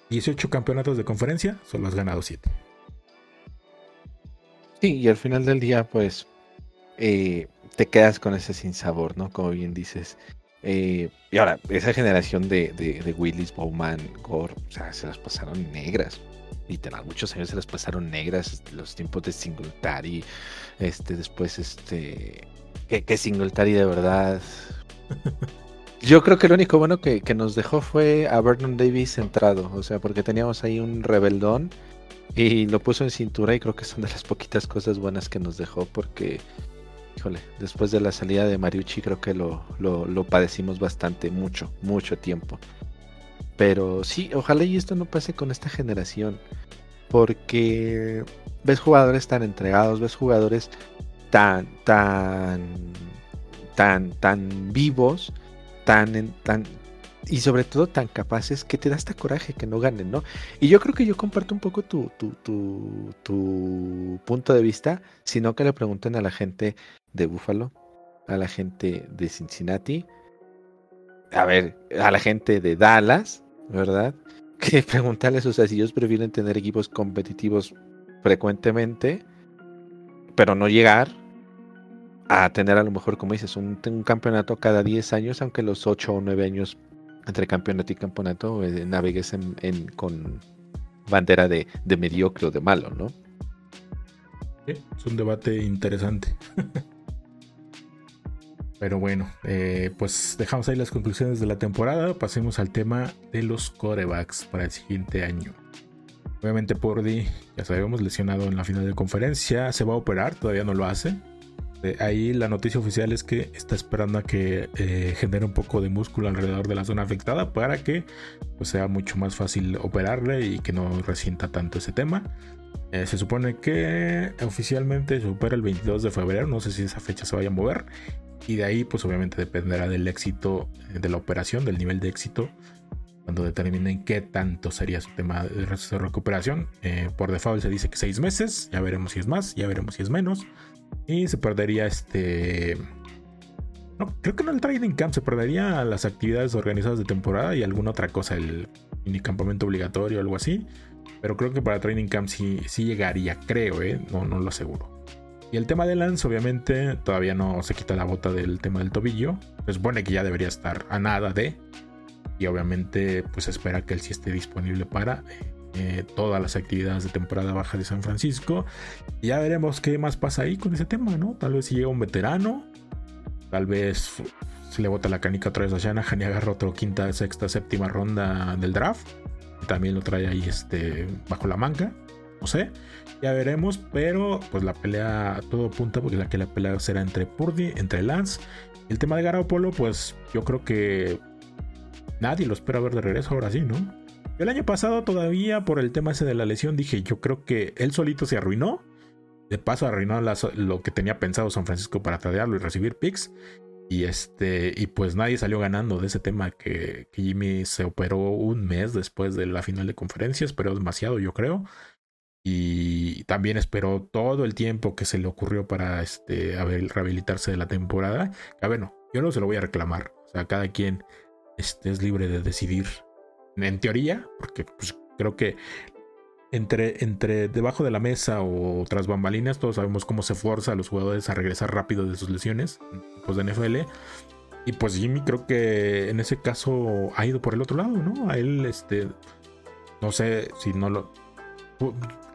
18 eh, campeonatos de conferencia, solo has ganado 7. Sí, y al final del día, pues, eh, te quedas con ese sinsabor, ¿no? Como bien dices. Eh, y ahora, esa generación de, de Willis, Bowman, Gore, o sea, se las pasaron negras literal, muchos años se les pasaron negras los tiempos de Singletary, este, después, este, que, que Singletary de verdad. Yo creo que lo único bueno que, nos dejó fue a Vernon Davis centrado, o sea, porque teníamos ahí un rebeldón y lo puso en cintura y creo que son de las poquitas cosas buenas que nos dejó porque, híjole, después de la salida de Mariucci creo que lo, lo, padecimos bastante, mucho, mucho tiempo. Pero sí, ojalá y esto no pase con esta generación. Porque ves jugadores tan entregados, ves jugadores tan, tan, tan, tan vivos, tan, tan, y sobre todo tan capaces que te da hasta coraje que no ganen, ¿no? Y yo creo que yo comparto un poco tu, tu, tu, tu punto de vista, sino que le pregunten a la gente de Buffalo, a la gente de Cincinnati, a ver, a la gente de Dallas, ¿verdad? Que preguntarles, o sea, si ellos prefieren tener equipos competitivos frecuentemente, pero no llegar a tener a lo mejor, como dices, un, campeonato cada 10 años, aunque los 8 o 9 años entre campeonato y campeonato eh, navegues en, con bandera de, de mediocre o de malo, ¿no? es un debate interesante. Pero bueno, eh, pues dejamos ahí las conclusiones de la temporada. Pasemos al tema de los corebacks para el siguiente año. Obviamente Purdy, ya sabemos, lesionado en la final de conferencia, se va a operar, todavía no lo hace. ahí la noticia oficial es que está esperando a que eh, genere un poco de músculo alrededor de la zona afectada para que pues, sea mucho más fácil operarle y que no resienta tanto ese tema. Eh, se supone que oficialmente se opera el 22 de febrero, no sé si esa fecha se vaya a mover. Y de ahí pues obviamente dependerá del éxito de la operación, del nivel de éxito cuando determinen qué tanto sería su tema de recuperación. Eh, por default se dice que seis meses, ya veremos si es más, ya veremos si es menos. Y se perdería este... No, creo que no el training camp, se perdería las actividades organizadas de temporada y alguna otra cosa, el mini campamento obligatorio o algo así. Pero creo que para training camp sí, sí llegaría, creo, ¿eh? no, no lo aseguro. Y el tema de Lance, obviamente, todavía no se quita la bota del tema del tobillo. Se supone que ya debería estar a nada de y obviamente pues espera que él sí esté disponible para eh, todas las actividades de temporada baja de San Francisco. Y ya veremos qué más pasa ahí con ese tema, ¿no? Tal vez si llega un veterano, tal vez se le bota la canica otra vez a Shanahan y agarra otro quinta, sexta, séptima ronda del draft. También lo trae ahí este, bajo la manga. No sé, ya veremos, pero pues la pelea, todo apunta porque la que la pelea será entre Purdy, entre Lance. El tema de Garoppolo, pues yo creo que nadie lo espera ver de regreso ahora sí, ¿no? El año pasado todavía por el tema ese de la lesión dije, yo creo que él solito se arruinó. De paso arruinó lo que tenía pensado San Francisco para tradearlo y recibir picks. Y este, y pues nadie salió ganando de ese tema que, Jimmy se operó un mes después de la final de conferencias, pero demasiado, yo creo. Y también esperó todo el tiempo que se le ocurrió para este, rehabilitarse de la temporada. Que bueno, yo no se lo voy a reclamar. O sea, cada quien este, es libre de decidir. En teoría, porque pues, creo que entre, entre debajo de la mesa o tras bambalinas, todos sabemos cómo se fuerza a los jugadores a regresar rápido de sus lesiones, pues de NFL. Y pues Jimmy creo que en ese caso ha ido por el otro lado, ¿no? A él, este, no sé si no lo...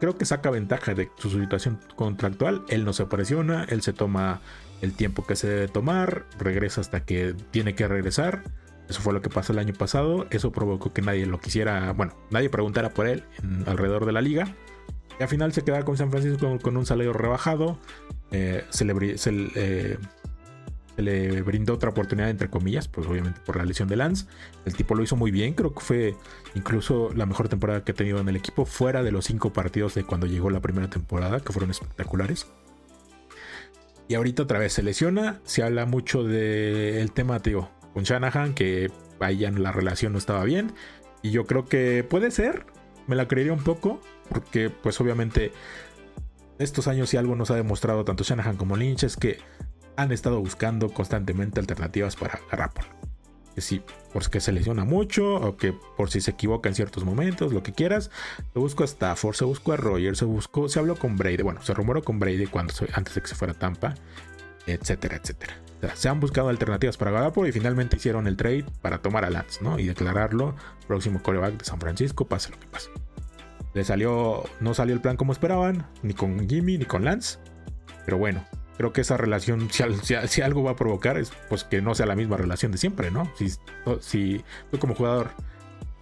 Creo que saca ventaja de su situación contractual. Él no se presiona, él se toma el tiempo que se debe tomar, regresa hasta que tiene que regresar eso fue lo que pasó el año pasado. Eso provocó que nadie lo quisiera, bueno, nadie preguntara por él alrededor de la liga. Y al final se quedaba con San Francisco con, un salario rebajado. Eh, se, le, eh, se, le, brindó otra oportunidad, entre comillas, pues obviamente por la lesión de Lance. El tipo lo hizo muy bien. Creo que fue incluso la mejor temporada que ha tenido en el equipo, fuera de los cinco partidos de cuando llegó la primera temporada, que fueron espectaculares. Y ahorita otra vez se lesiona. Se habla mucho del tema, tío con Shanahan, que ahí la relación no estaba bien. Y yo creo que puede ser, me la creería un poco, porque pues obviamente estos años si algo nos ha demostrado tanto Shanahan como Lynch es que han estado buscando constantemente alternativas para Garoppolo. Que si porque se lesiona mucho o que por si se equivoca en ciertos momentos, lo que quieras. Se buscó a Stafford, se buscó a Rogers, se buscó, se habló con Brady, bueno, se rumoró con Brady cuando antes de que se fuera a Tampa, etcétera, etcétera se han buscado alternativas para Garoppolo y finalmente hicieron el trade para tomar a Lance, ¿no? Y declararlo próximo coreback de San Francisco, pase lo que pase. Le salió, no salió el plan como esperaban, ni con Jimmy ni con Lance. Pero bueno, creo que esa relación, si, algo va a provocar, es pues que no sea la misma relación de siempre, ¿no? Si, tú como jugador,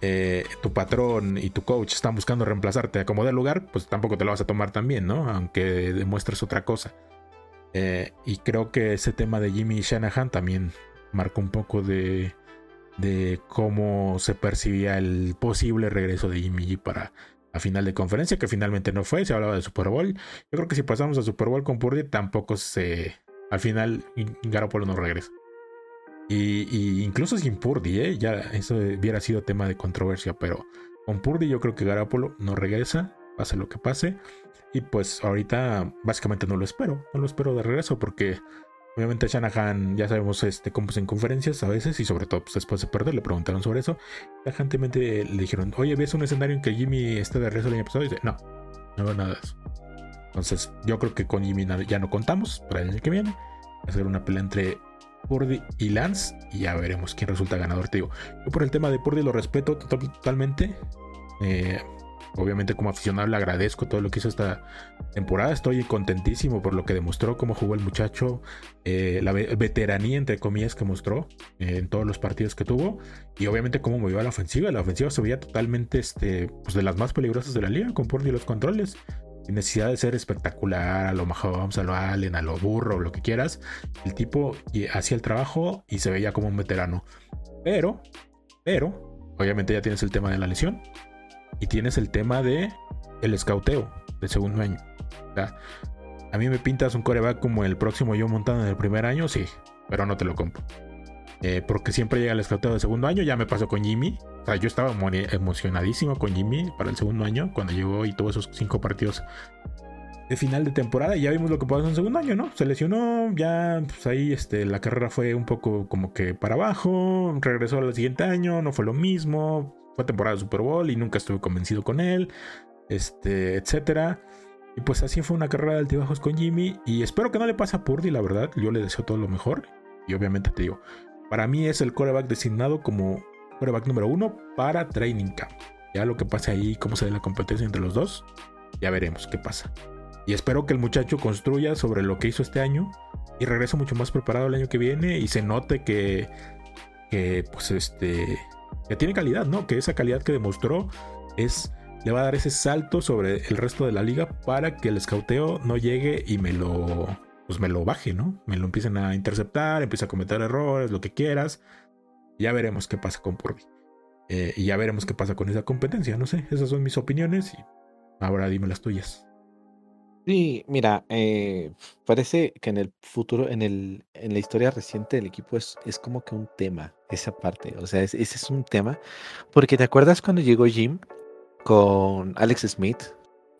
eh, tu patrón y tu coach están buscando reemplazarte a como de lugar, pues tampoco te lo vas a tomar tan bien, ¿no? Aunque demuestres otra cosa. Eh, y creo que ese tema de Jimmy Shanahan también marcó un poco de, de cómo se percibía el posible regreso de Jimmy G para la final de conferencia, que finalmente no fue, se hablaba de Super Bowl. Yo creo que si pasamos a Super Bowl con Purdy, tampoco se... Al final Garoppolo no regresa. Y, incluso sin Purdy, ¿eh? ya eso hubiera sido tema de controversia, pero con Purdy yo creo que Garoppolo no regresa, pase lo que pase. Y pues ahorita básicamente no lo espero, no lo espero de regreso porque obviamente Shanahan ya sabemos este, cómo es en conferencias a veces y sobre todo pues, después de perder le preguntaron sobre eso. Tajantemente le dijeron, oye, ¿ves un escenario en que Jimmy esté de regreso el año pasado? Y dice, no, no veo nada de eso. Entonces yo creo que con Jimmy ya no contamos para el año que viene. Va a ser una pelea entre Purdy y Lance y ya veremos quién resulta ganador. Te digo, yo por el tema de Purdy lo respeto totalmente. Eh, obviamente como aficionado le agradezco todo lo que hizo esta temporada. Estoy contentísimo por lo que demostró, cómo jugó el muchacho, eh, la veteranía entre comillas que mostró eh, en todos los partidos que tuvo y obviamente cómo movió a la ofensiva. La ofensiva se veía totalmente este, pues de las más peligrosas de la liga con por y los controles. Sin necesidad de ser espectacular, a lo Mahomes, a lo Allen, a lo burro, lo que quieras. El tipo hacía el trabajo y se veía como un veterano. Pero, pero, obviamente ya tienes el tema de la lesión y tienes el tema de el escauteo del segundo año. A mí me pintas un coreback como el próximo yo montado en el primer año, sí, pero no te lo compro. Eh, porque siempre llega el escauteo del segundo año, ya me pasó con Jimmy. O sea, yo estaba emocionadísimo con Jimmy para el segundo año, cuando llegó y tuvo esos cinco partidos de final de temporada y ya vimos lo que pasó en el segundo año, ¿no? Se lesionó, ya pues ahí este, la carrera fue un poco como que para abajo, regresó al siguiente año, no fue lo mismo, fue temporada de Super Bowl y nunca estuve convencido con él, este, etcétera. Y pues así fue una carrera de altibajos con Jimmy y espero que no le pase a Purdy, la verdad, yo le deseo todo lo mejor y obviamente te digo, para mí es el coreback designado como coreback número uno para Training Camp. Ya lo que pase ahí, cómo se dé la competencia entre los dos, ya veremos qué pasa. Y espero que el muchacho construya sobre lo que hizo este año y regrese mucho más preparado el año que viene y se note que, que pues este, que tiene calidad, ¿no? Que esa calidad que demostró es, le va a dar ese salto sobre el resto de la liga para que el escauteo no llegue y me lo, pues me lo baje, ¿no? Me lo empiecen a interceptar, empiece a cometer errores, lo que quieras. Ya veremos qué pasa con Purdy. Eh, y ya veremos qué pasa con esa competencia. No sé, esas son mis opiniones y ahora dime las tuyas. Sí, mira, eh, parece que en el futuro, en el, en la historia reciente del equipo es, es como que un tema, esa parte. O sea, ese es un tema. Porque ¿te acuerdas cuando llegó Jim con Alex Smith?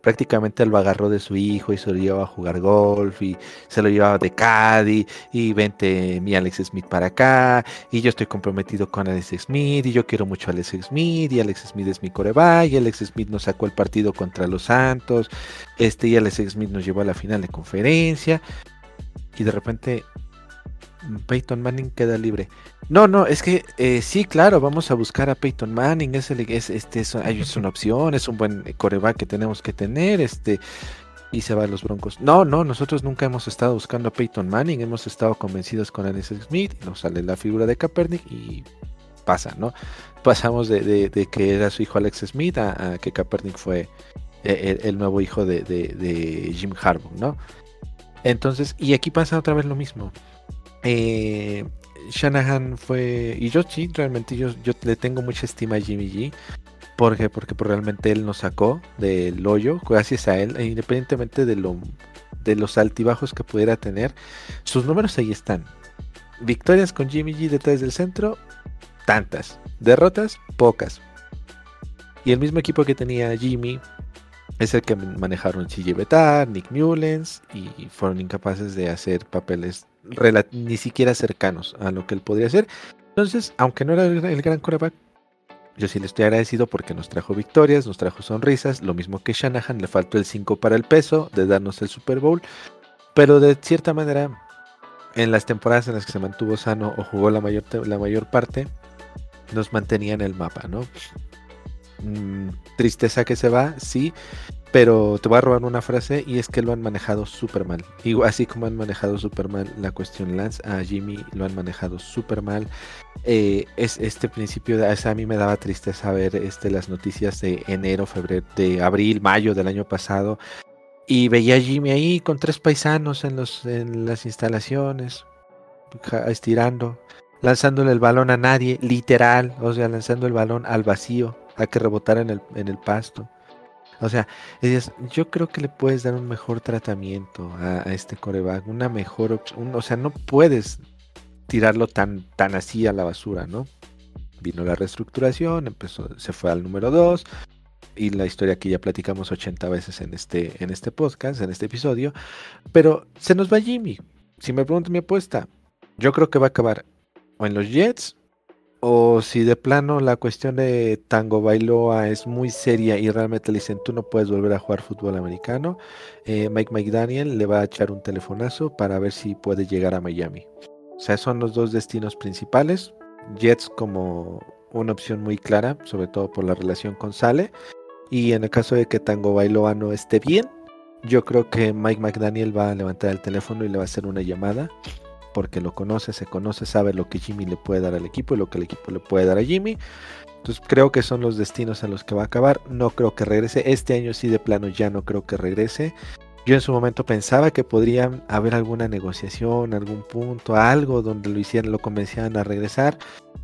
Prácticamente lo agarró de su hijo y se lo llevaba a jugar golf y se lo llevaba de Caddy y vente mi Alex Smith para acá y yo estoy comprometido con Alex Smith y yo quiero mucho a Alex Smith y Alex Smith es mi coreback y Alex Smith nos sacó el partido contra los Santos este y Alex Smith nos llevó a la final de conferencia y de repente Peyton Manning queda libre. No, no, es que eh, sí, claro, vamos a buscar a Peyton Manning, es, es, este, es, una opción, es un buen coreback que tenemos que tener, este, y se va a los Broncos. No, no, nosotros nunca hemos estado buscando a Peyton Manning, hemos estado convencidos con Alex Smith, nos sale la figura de Kaepernick y pasa, ¿no? Pasamos de, que era su hijo Alex Smith a, que Kaepernick fue eh, el, nuevo hijo de, de Jim Harbaugh, ¿no? Entonces, y aquí pasa otra vez lo mismo. Eh, Shanahan fue. Y yo sí, realmente yo, le tengo mucha estima a Jimmy G. Porque, porque realmente él nos sacó del hoyo, gracias a él, e independientemente de, lo, de los altibajos que pudiera tener, sus números ahí están. Victorias con Jimmy G detrás del centro, tantas. Derrotas, pocas. Y el mismo equipo que tenía Jimmy es el que manejaron CJ Betar, Nick Mullens y fueron incapaces de hacer papeles ni siquiera cercanos a lo que él podría hacer. Entonces, aunque no era el, gran coreback, yo sí le estoy agradecido porque nos trajo victorias, nos trajo sonrisas, lo mismo que Shanahan, le faltó el 5 para el peso de darnos el Super Bowl, pero de cierta manera, en las temporadas en las que se mantuvo sano o jugó la mayor, la mayor parte, nos mantenía en el mapa, ¿no? Mm, tristeza que se va, sí, pero te voy a robar una frase y es que lo han manejado súper mal. Y así como han manejado súper mal la cuestión Lance, a Jimmy lo han manejado súper mal. Eh, es este principio, de, a mí me daba tristeza ver este, las noticias de enero, febrero, de abril, mayo del año pasado. Y veía a Jimmy ahí con tres paisanos en, en las instalaciones, estirando, lanzándole el balón a nadie, literal, o sea, lanzando el balón al vacío, a que rebotara en el, en el pasto o sea, yo creo que le puedes dar un mejor tratamiento a, este coreback, una mejor opción. O sea, no puedes tirarlo tan, tan así a la basura, ¿no? Vino la reestructuración, empezó, se fue al número 2 y la historia que ya platicamos 80 veces en este, en este podcast, en este episodio. Pero se nos va Jimmy. Si me preguntan mi apuesta, yo creo que va a acabar o en los Jets o si de plano la cuestión de Tango Bailoa es muy seria y realmente le dicen tú no puedes volver a jugar fútbol americano, eh, Mike McDaniel le va a echar un telefonazo para ver si puede llegar a Miami. O sea, son los dos destinos principales. Jets como una opción muy clara, sobre todo por la relación con Sale. Y en el caso de que Tango Bailoa no esté bien, yo creo que Mike McDaniel va a levantar el teléfono y le va a hacer una llamada porque lo conoce, se conoce, sabe lo que Jimmy le puede dar al equipo y lo que el equipo le puede dar a Jimmy. Entonces creo que son los destinos a los que va a acabar. No creo que regrese. Este año sí de plano ya no creo que regrese. Yo en su momento pensaba que podría haber alguna negociación, algún punto, algo donde lo hicieran, lo convencieran a regresar.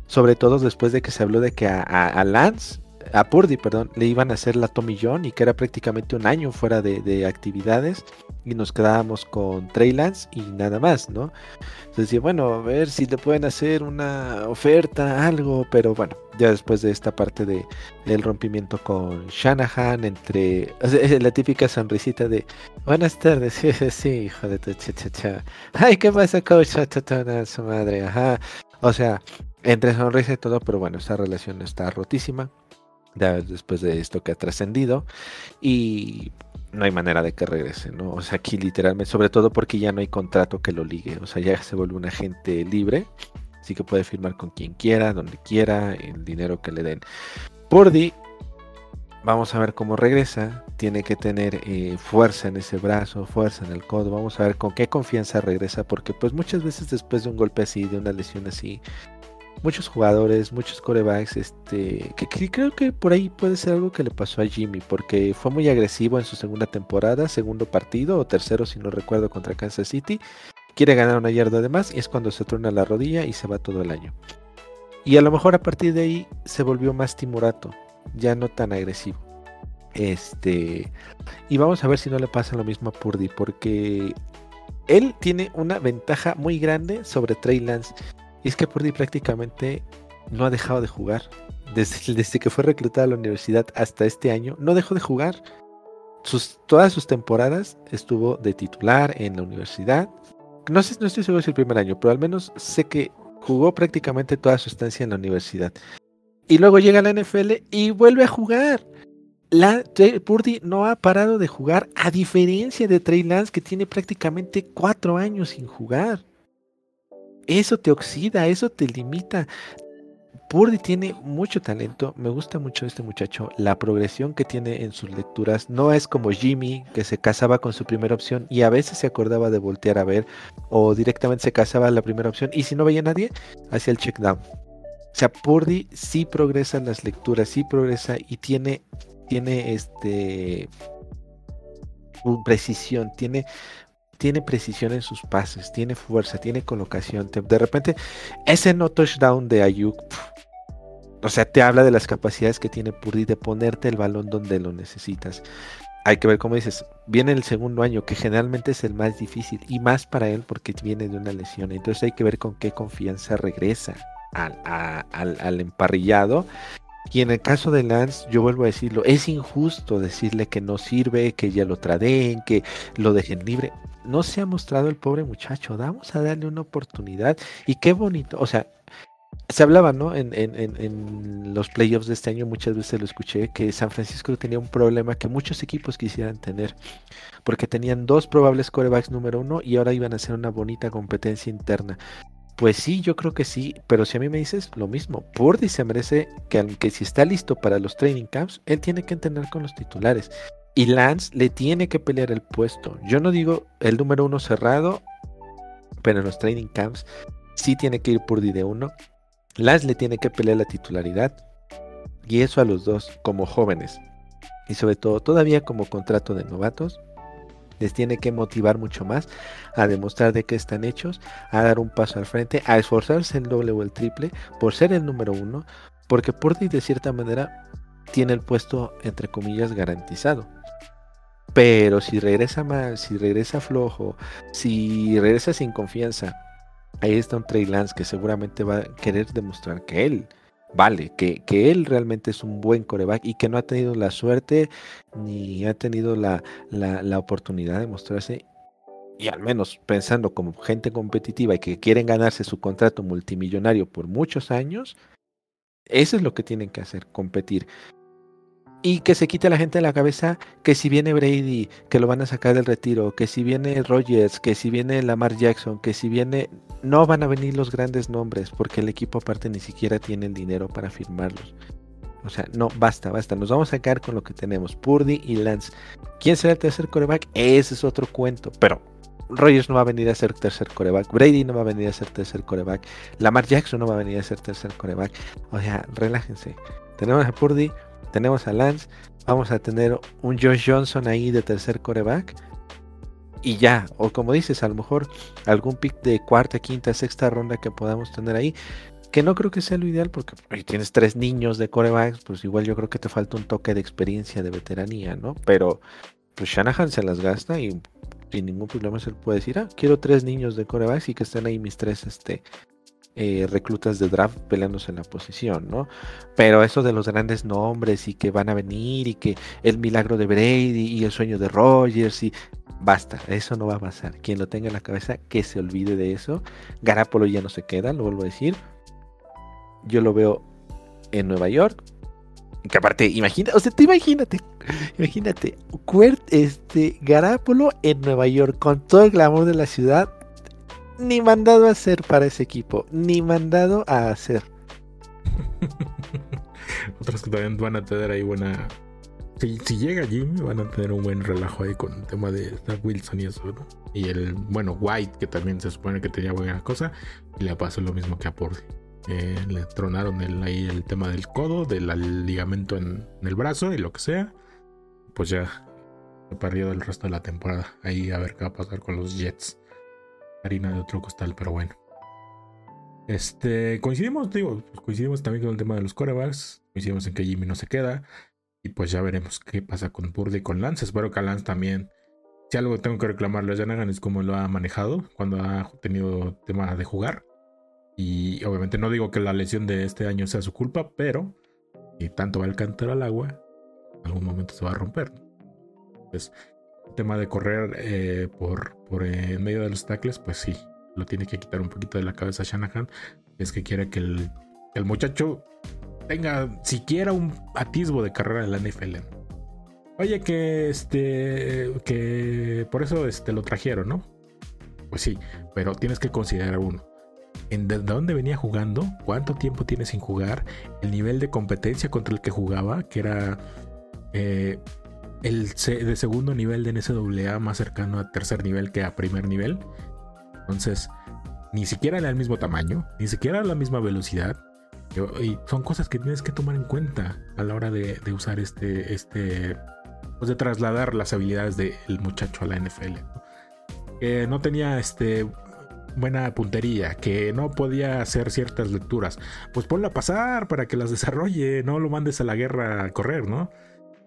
Sobre todo después de que se habló de que a Lance a Purdy, perdón, le iban a hacer la Tommy John y que era prácticamente un año fuera de, actividades y nos quedábamos con Trey Lance y nada más, ¿no? Entonces decía, bueno, a ver si le pueden hacer una oferta, algo, pero bueno, ya después de esta parte de el rompimiento con Shanahan, entre la típica sonrisita de buenas tardes, sí, hijo de tu cha, Ay, ¿qué pasa, coach? su madre, ajá. O sea, entre sonrisa y todo, pero bueno, esa relación está rotísima después de esto que ha trascendido y no hay manera de que regrese, ¿no? O sea, aquí literalmente, sobre todo porque ya no hay contrato que lo ligue, o sea, ya se vuelve un agente libre, así que puede firmar con quien quiera, donde quiera, el dinero que le den. Purdy, vamos a ver cómo regresa, tiene que tener eh, fuerza en ese brazo, fuerza en el codo, vamos a ver con qué confianza regresa, porque pues muchas veces después de un golpe así, de una lesión así, muchos jugadores, muchos corebacks, este, que, creo que por ahí puede ser algo que le pasó a Jimmy, porque fue muy agresivo en su segunda temporada, segundo partido o tercero si no recuerdo contra Kansas City, quiere ganar una yarda de más y es cuando se truena la rodilla y se va todo el año. Y a lo mejor a partir de ahí se volvió más timorato, ya no tan agresivo. Este, y vamos a ver si no le pasa lo mismo a Purdy, porque él tiene una ventaja muy grande sobre Trey Lance. Y es que Purdy prácticamente no ha dejado de jugar. Desde, que fue reclutado a la universidad hasta este año, no dejó de jugar. Sus, todas sus temporadas estuvo de titular en la universidad. No sé, no estoy seguro si el primer año, pero al menos sé que jugó prácticamente toda su estancia en la universidad. Y luego llega a la NFL y vuelve a jugar. La, Purdy no ha parado de jugar, a diferencia de Trey Lance, que tiene prácticamente cuatro años sin jugar. Eso te oxida, eso te limita. Purdy tiene mucho talento, me gusta mucho este muchacho, la progresión que tiene en sus lecturas no es como Jimmy que se casaba con su primera opción y a veces se acordaba de voltear a ver o directamente se casaba la primera opción y si no veía a nadie, hacía el check down. O sea, Purdy sí progresa en las lecturas, sí progresa y tiene, tiene este precisión, tiene tiene precisión en sus pases, tiene fuerza, tiene colocación. de repente, ese no touchdown de Ayuk, o sea, te habla de las capacidades que tiene Purdy de ponerte el balón donde lo necesitas. Hay que ver cómo dices, viene el segundo año, que generalmente es el más difícil, y más para él porque viene de una lesión. Entonces hay que ver con qué confianza regresa al, al, al emparrillado y en el caso de Lance, yo vuelvo a decirlo, es injusto decirle que no sirve, que ya lo tradeen, que lo dejen libre no se ha mostrado el pobre muchacho, vamos a darle una oportunidad. Y qué bonito, o sea, se hablaba, ¿no? En, en, los playoffs de este año, muchas veces lo escuché, que San Francisco tenía un problema que muchos equipos quisieran tener, porque tenían dos probables corebacks número uno y ahora iban a hacer una bonita competencia interna. Pues sí, yo creo que sí, pero si a mí me dices lo mismo, Purdy se merece que aunque si está listo para los training camps, él tiene que entrenar con los titulares. Y Lance le tiene que pelear el puesto. Yo no digo el número uno cerrado, pero en los training camps sí tiene que ir por de uno. Lance le tiene que pelear la titularidad. Y eso a los dos como jóvenes. Y sobre todo todavía como contrato de novatos. Les tiene que motivar mucho más a demostrar de qué están hechos, a dar un paso al frente, a esforzarse el doble o el triple por ser el número uno, porque Purdy de cierta manera tiene el puesto entre comillas garantizado. Pero si regresa mal, si regresa flojo, si regresa sin confianza, ahí está un Trey Lance que seguramente va a querer demostrar que él vale, que, que él realmente es un buen coreback y que no ha tenido la suerte ni ha tenido la, la, oportunidad de mostrarse. Y al menos pensando como gente competitiva y que quieren ganarse su contrato multimillonario por muchos años, eso es lo que tienen que hacer, competir y que se quite a la gente de la cabeza que si viene Brady, que lo van a sacar del retiro, que si viene Rogers, que si viene Lamar Jackson, que si viene... No van a venir los grandes nombres porque el equipo aparte ni siquiera tiene dinero para firmarlos. O sea, no, basta, basta. Nos vamos a quedar con lo que tenemos. Purdy y Lance. ¿Quién será el tercer coreback? Ese es otro cuento. Pero Rogers no va a venir a ser tercer coreback. Brady no va a venir a ser tercer coreback. Lamar Jackson no va a venir a ser tercer coreback. O sea, relájense. Tenemos a Purdy, tenemos a Lance. Vamos a tener un Josh Johnson ahí de tercer coreback. Y ya, o como dices, a lo mejor algún pick de cuarta, quinta, sexta ronda que podamos tener ahí que no creo que sea lo ideal porque tienes tres niños de corebacks, pues igual yo creo que te falta un toque de experiencia, de veteranía, ¿no? Pero pues Shanahan se las gasta y sin ningún problema se puede decir, ah, quiero tres niños de corebacks y que estén ahí mis tres este, eh, reclutas de draft peleándose en la posición, ¿no? Pero eso de los grandes nombres y que van a venir y que el milagro de Brady y el sueño de Rogers y basta, eso no va a pasar. Quien lo tenga en la cabeza, que se olvide de eso. Garapolo ya no se queda, lo vuelvo a decir yo lo veo en Nueva York. Que aparte, imagínate, o sea, tú imagínate, imagínate, este Garapolo en Nueva York con todo el glamour de la ciudad, ni mandado a hacer para ese equipo, ni mandado a hacer. Otros que también van a tener ahí buena. Si, llega Jimmy, van a tener un buen relajo ahí con el tema de Wilson y eso, ¿no? Y el, bueno, White, que también se supone que tenía buena cosa, y le pasó lo mismo que a Pordy. Eh, le tronaron el, ahí el tema del codo, del ligamento en, el brazo y lo que sea. Pues ya se perdió el resto de la temporada. Ahí a ver qué va a pasar con los Jets. Harina de otro costal, pero bueno. Este, coincidimos, digo, pues coincidimos también con el tema de los corebacks. Coincidimos en que Jimmy no se queda. Y pues ya veremos qué pasa con Purdy y con Lance. Espero que a Lance también. Si algo tengo que reclamarle a Janagan es cómo lo ha manejado cuando ha tenido tema de jugar. Y obviamente no digo que la lesión de este año sea su culpa, pero si tanto va el cantar al agua, en algún momento se va a romper. Tema de correr eh, por, por en medio de los tackles, pues sí, lo tiene que quitar un poquito de la cabeza Shanahan. Es que quiere que el, el muchacho tenga siquiera un atisbo de carrera en la NFL. Oye, que este. que por eso este, lo trajeron, ¿no? Pues sí, pero tienes que considerar uno en de dónde venía jugando, cuánto tiempo tiene sin jugar, el nivel de competencia contra el que jugaba, que era eh, el de segundo nivel de NCAA más cercano a tercer nivel que a primer nivel. Entonces, ni siquiera era el mismo tamaño, ni siquiera la misma velocidad. Y son cosas que tienes que tomar en cuenta a la hora de, usar este, este, pues de trasladar las habilidades del muchacho a la NFL. Que no tenía este buena puntería, que no podía hacer ciertas lecturas, pues ponla a pasar para que las desarrolle, no lo mandes a la guerra a correr, ¿no?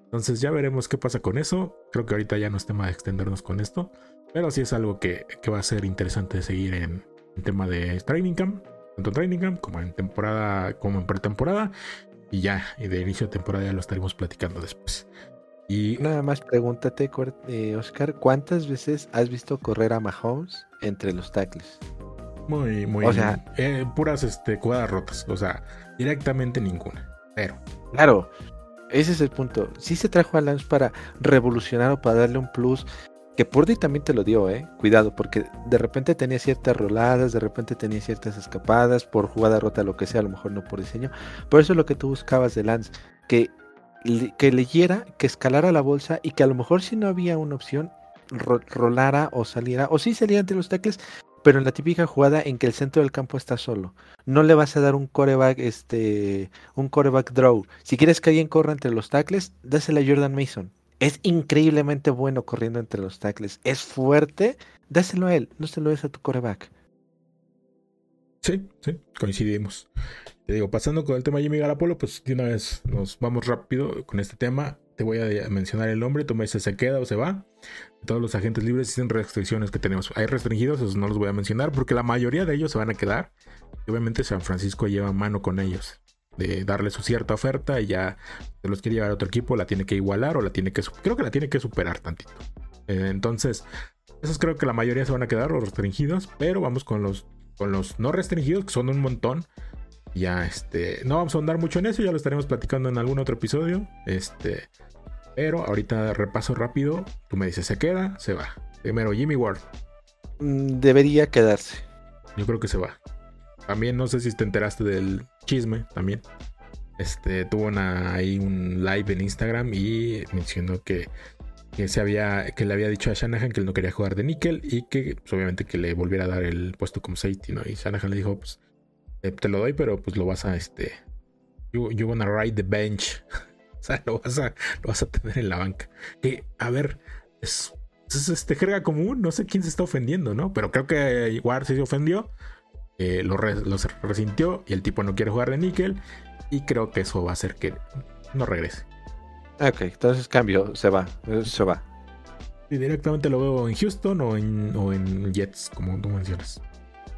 Entonces ya veremos qué pasa con eso. Creo que ahorita ya no es tema de extendernos con esto, pero sí es algo que, va a ser interesante de seguir en, tema de Training Camp, tanto en Training Camp como en temporada, como en pretemporada. Y ya, y de inicio de temporada ya lo estaremos platicando después. Y nada más pregúntate, eh, Oscar, ¿cuántas veces has visto correr a Mahomes entre los tackles? Muy, muy. O sea, eh, puras este, cuadras rotas. O sea, directamente ninguna. Pero. Claro, ese es el punto. Sí se trajo a Lance para revolucionar o para darle un plus. Que Purdy también te lo dio, eh. Cuidado, porque de repente tenía ciertas roladas, de repente tenía ciertas escapadas, por jugada rota, lo que sea, a lo mejor no por diseño. Por eso es lo que tú buscabas de Lance. Que que leyera, que escalara la bolsa y que a lo mejor si no había una opción, rolara o saliera, o sí salía entre los tackles, pero en la típica jugada en que el centro del campo está solo. No le vas a dar un coreback, este, un coreback draw. Si quieres que alguien corra entre los tackles, dásela a Jordan Mason. Es increíblemente bueno corriendo entre los tackles. Es fuerte, dáselo a él, no se lo des a tu coreback. Sí, sí, coincidimos. Te digo, pasando con el tema de Jimmy Garapolo, pues de una vez nos vamos rápido con este tema. Te voy a mencionar el nombre, tú me dices se queda o se va. Todos los agentes libres sin restricciones que tenemos. Hay restringidos, esos no los voy a mencionar porque la mayoría de ellos se van a quedar. Y obviamente San Francisco lleva mano con ellos. De darle su cierta oferta y ya se los quiere llevar a otro equipo, la tiene que igualar o la tiene que... Creo que la tiene que superar tantito. Eh, entonces, esos creo que la mayoría se van a quedar los restringidos, pero vamos con los, con los no restringidos, que son un montón ya este, no vamos a andar mucho en eso, ya lo estaremos platicando en algún otro episodio. Este, pero ahorita repaso rápido, tú me dices, ¿se queda? Se va. Primero, Jimmy Ward. Mm, debería quedarse. Yo creo que se va. También no sé si te enteraste del chisme también. este, tuvo ahí un live en Instagram y mencionó que, que, se había, que le había dicho a Shanahan que él no quería jugar de níquel y que pues, obviamente que le volviera a dar el puesto como safety, ¿no? Y Shanahan le dijo, pues te lo doy, pero pues lo vas a, este, you, you wanna ride the bench. Sea, lo vas, a, lo vas a tener en la banca. Que, a ver, es, es este jerga común, no sé quién se está ofendiendo, ¿no? Pero creo que Ward se ofendió, eh, lo, resintió y el tipo no quiere jugar de níquel y creo que eso va a hacer que no regrese. Ok, entonces cambio, se va, se va. Y directamente lo veo en Houston o en, o en Jets, como tú mencionas.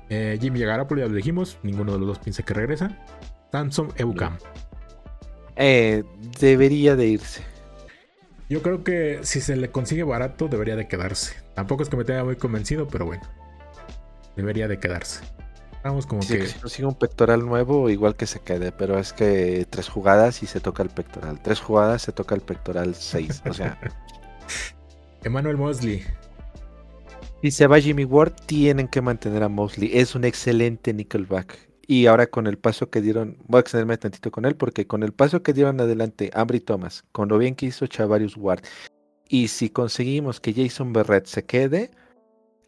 Eh, Jimmy Garoppolo ya lo dijimos, ninguno de los dos piensa que regresa. Samson Ebukam. Eh, debería de irse. Yo creo que si se le consigue barato, debería de quedarse. Tampoco es que me tenga muy convencido, pero bueno. Debería de quedarse. Vamos como que... Si consigue un pectoral nuevo, igual que se quede, pero es que tres jugadas y se toca el pectoral. Tres jugadas se toca el pectoral seis. O sea. Emmanuel Mosley. Si se va Jimmy Ward, tienen que mantener a Mosley. Es un excelente nickelback. Y ahora con el paso que dieron, voy a extenderme tantito con él, porque con el paso que dieron adelante Ambry Thomas, con lo bien que hizo Chavarius Ward, y si conseguimos que Jason Berrett se quede,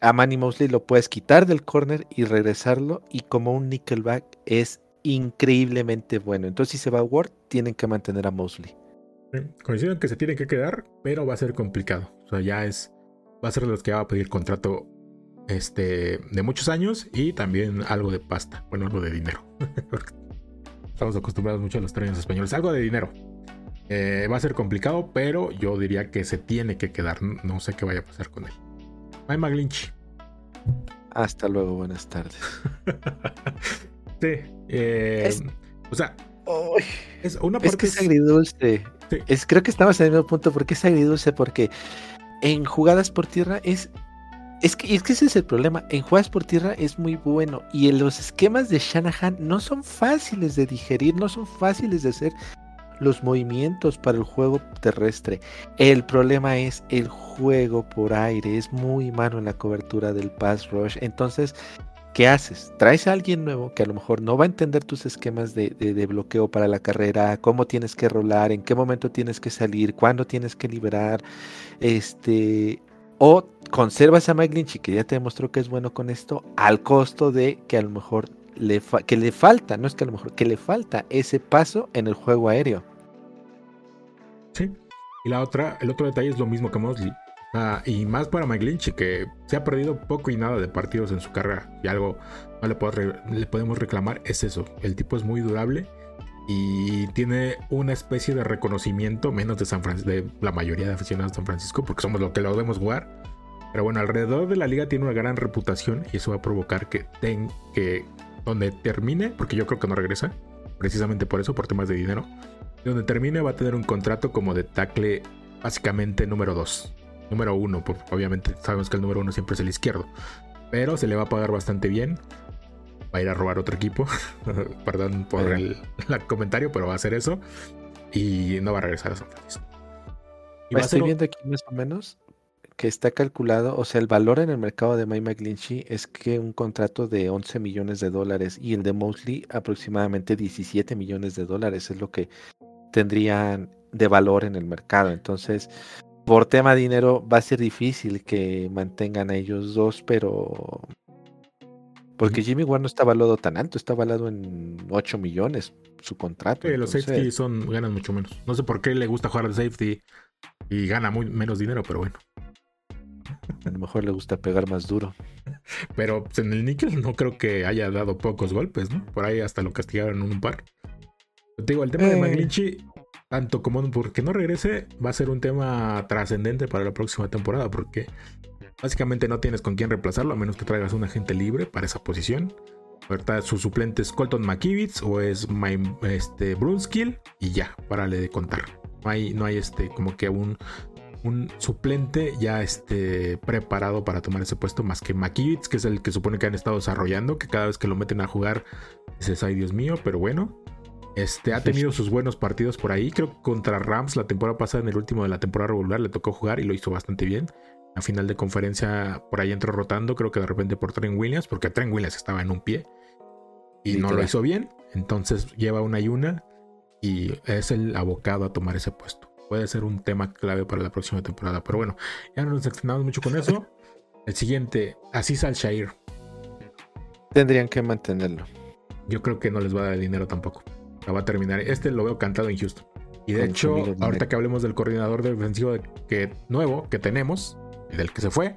a Manny Mosley lo puedes quitar del corner y regresarlo, y como un nickelback es increíblemente bueno. Entonces, si se va Ward, tienen que mantener a Mosley. Coincido en que se tiene que quedar, pero va a ser complicado. O sea, ya es. Va a ser los que va a pedir contrato este, de muchos años y también algo de pasta, bueno, algo de dinero. Estamos acostumbrados mucho a los términos españoles, algo de dinero. Eh, va a ser complicado, pero yo diría que se tiene que quedar. No sé qué vaya a pasar con él. Mike McGlinch. Hasta luego, buenas tardes. sí. Eh, o sea, es una parte. Es que es agridulce. Es, creo que estamos en el mismo punto porque es agridulce, porque en jugadas por tierra es es que, es ese es el problema. En jugadas por tierra es muy bueno. Y en los esquemas de Shanahan no son fáciles de digerir, no son fáciles de hacer los movimientos para el juego terrestre. El problema es el juego por aire. Es muy malo en la cobertura del pass rush. Entonces, ¿qué haces? Traes a alguien nuevo que a lo mejor no va a entender tus esquemas de, de, bloqueo para la carrera, cómo tienes que rolar, en qué momento tienes que salir, cuándo tienes que liberar. Este o conservas a Mike que ya te demostró que es bueno con esto, al costo de que a lo mejor le, que le falta, no es que a lo mejor, que le falta ese paso en el juego aéreo. Sí. Y la otra, el otro detalle es lo mismo que Mosley. y más para Mike Lynch, que se ha perdido poco y nada de partidos en su carrera. Y algo no le, le podemos reclamar es eso. El tipo es muy durable y tiene una especie de reconocimiento menos de San Francisco, de la mayoría de aficionados de San Francisco, porque somos lo que lo debemos jugar. Pero bueno, alrededor de la liga tiene una gran reputación y eso va a provocar que, ten, que donde termine, porque yo creo que no regresa, precisamente por eso, por temas de dinero, donde termine va a tener un contrato como de tackle básicamente número 2, número 1, porque obviamente sabemos que el número 1 siempre es el izquierdo, pero se le va a pagar bastante bien va a ir a robar otro equipo. Perdón por el, comentario, pero va a hacer eso. Y no va a regresar a San Francisco. Y Estoy viendo aquí más o menos que está calculado, o sea, el valor en el mercado de Mike McGlinchey es que un contrato de 11 millones de dólares y el de Mosley aproximadamente 17 millones de dólares es lo que tendrían de valor en el mercado. Entonces, por tema de dinero va a ser difícil que mantengan a ellos dos, pero porque Jimmy Ward no está valorado tan alto, está valorado en 8 millones su contrato. los safety son, ganan mucho menos. No sé por qué le gusta jugar al safety y gana muy menos dinero, pero bueno. A lo mejor le gusta pegar más duro. Pero pues, en el níquel no creo que haya dado pocos golpes, ¿no? Por ahí hasta lo castigaron en un par. Te digo, el tema de eh. Magnici, tanto como porque no regrese, va a ser un tema trascendente para la próxima temporada, porque Básicamente no tienes con quién reemplazarlo a menos que traigas un agente libre para esa posición. ¿verdad? Su suplente es Colton McKivitz o es este, Brunskill y ya, párale de contar. No hay, no hay este, como que un, un suplente ya este, preparado para tomar ese puesto más que McKivitz, que es el que supone que han estado desarrollando, que cada vez que lo meten a jugar dices, ay Dios mío, pero bueno. Este, ha tenido sus buenos partidos por ahí. Creo que contra Rams la temporada pasada, en el último de la temporada regular, le tocó jugar y lo hizo bastante bien a final de conferencia por ahí entró rotando, creo que de repente por Trent Williams, porque Trent Williams estaba en un pie y no lo hizo bien. Entonces lleva una y una. y es el abocado a tomar ese puesto. Puede ser un tema clave para la próxima temporada, pero bueno, ya no nos extendamos mucho con eso. El siguiente, Aziz Al-Shair. Tendrían que mantenerlo. Yo creo que no les va a dar dinero tampoco. La va a terminar. Este lo veo cantado en Houston. Y de hecho, ahorita que hablemos del coordinador defensivo que, nuevo que tenemos, del que se fue,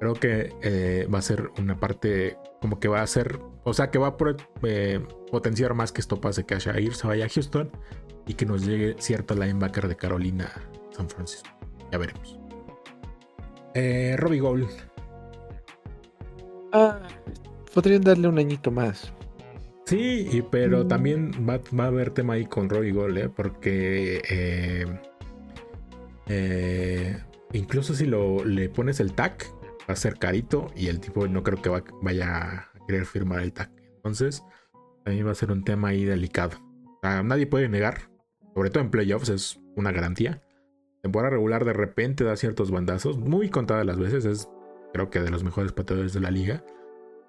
creo que eh, va a ser una parte como que va a ser, o sea, que va a eh, potenciar más que esto pase, que Ashair se vaya a Houston y que nos llegue cierto linebacker de Carolina San Francisco. Ya veremos. Eh, Robbie Gold. Ah, podrían darle un añito más. Sí, pero mm. también va, a haber tema ahí con Robbie Gold, ¿eh? porque eh, eh, incluso si lo, le pones el tag, va a ser carito y el tipo no creo que vaya a querer firmar el tag. Entonces, también va a ser un tema ahí delicado. nadie puede negar, sobre todo en playoffs, es una garantía temporada regular de repente da ciertos bandazos, muy contadas las veces, es creo que de los mejores pateadores de la liga.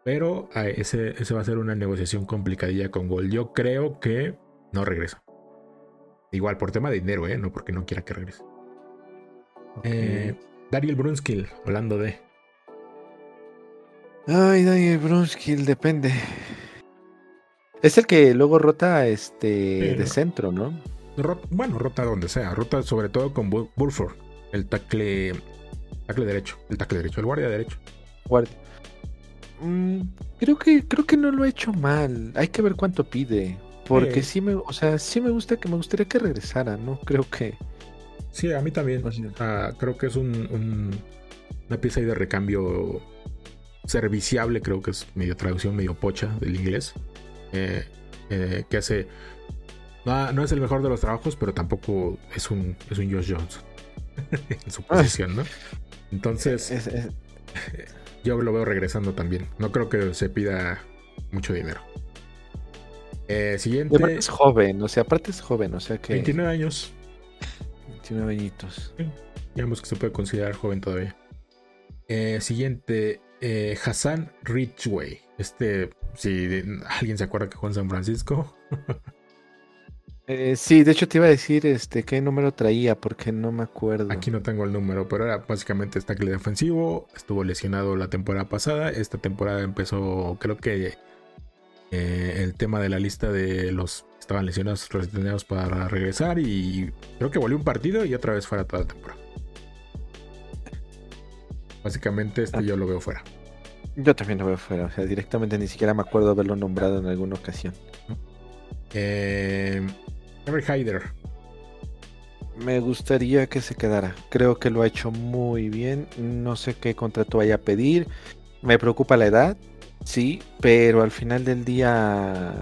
Pero ah, ese, ese va a ser una negociación complicadilla con Gol. Yo creo que no regresa. Igual por tema de dinero, ¿eh? No porque no quiera que regrese. Eh, Daniel Brunskill, hablando de. Ay, Daniel Brunskill, depende. Es el que luego rota este de centro, ¿no? bueno, rota donde sea, rota sobre todo con Burford, el tackle, tackle derecho, el tackle derecho, el guardia derecho. Guardia. Mm, creo que creo que no lo he hecho mal. Hay que ver cuánto pide, porque sí me, o sea, sí me gusta que me gustaría que regresara, no creo que. Sí, a mí también. creo que es un, una pieza ahí de recambio serviciable, creo que es medio traducción, medio pocha del inglés, eh, eh, que hace no, es el mejor de los trabajos, pero tampoco es un, es un Josh Jones en su posición, ¿no? Entonces, yo lo veo regresando también. No creo que se pida mucho dinero. Eh, siguiente. aparte es joven, o sea, aparte es joven, o sea que. 29 años. 29 añitos. digamos que se puede considerar joven todavía. Eh, siguiente, eh, Hassan Ridgway. Este, si alguien se acuerda que juega en San Francisco. Eh, sí, de hecho te iba a decir este qué número traía, porque no me acuerdo. Aquí no tengo el número, pero era básicamente está tackle defensivo. Estuvo lesionado la temporada pasada. Esta temporada empezó, creo que eh, el tema de la lista de los estaban lesionados, retenidos para regresar. Y creo que volvió un partido y otra vez fuera toda la temporada. Básicamente, este ah. yo lo veo fuera. Yo también lo veo fuera. O sea, directamente ni siquiera me acuerdo haberlo nombrado en alguna ocasión. Eh, Hyder. Me gustaría que se quedara. Creo que lo ha hecho muy bien. No sé qué contrato vaya a pedir. Me preocupa la edad, sí, pero al final del día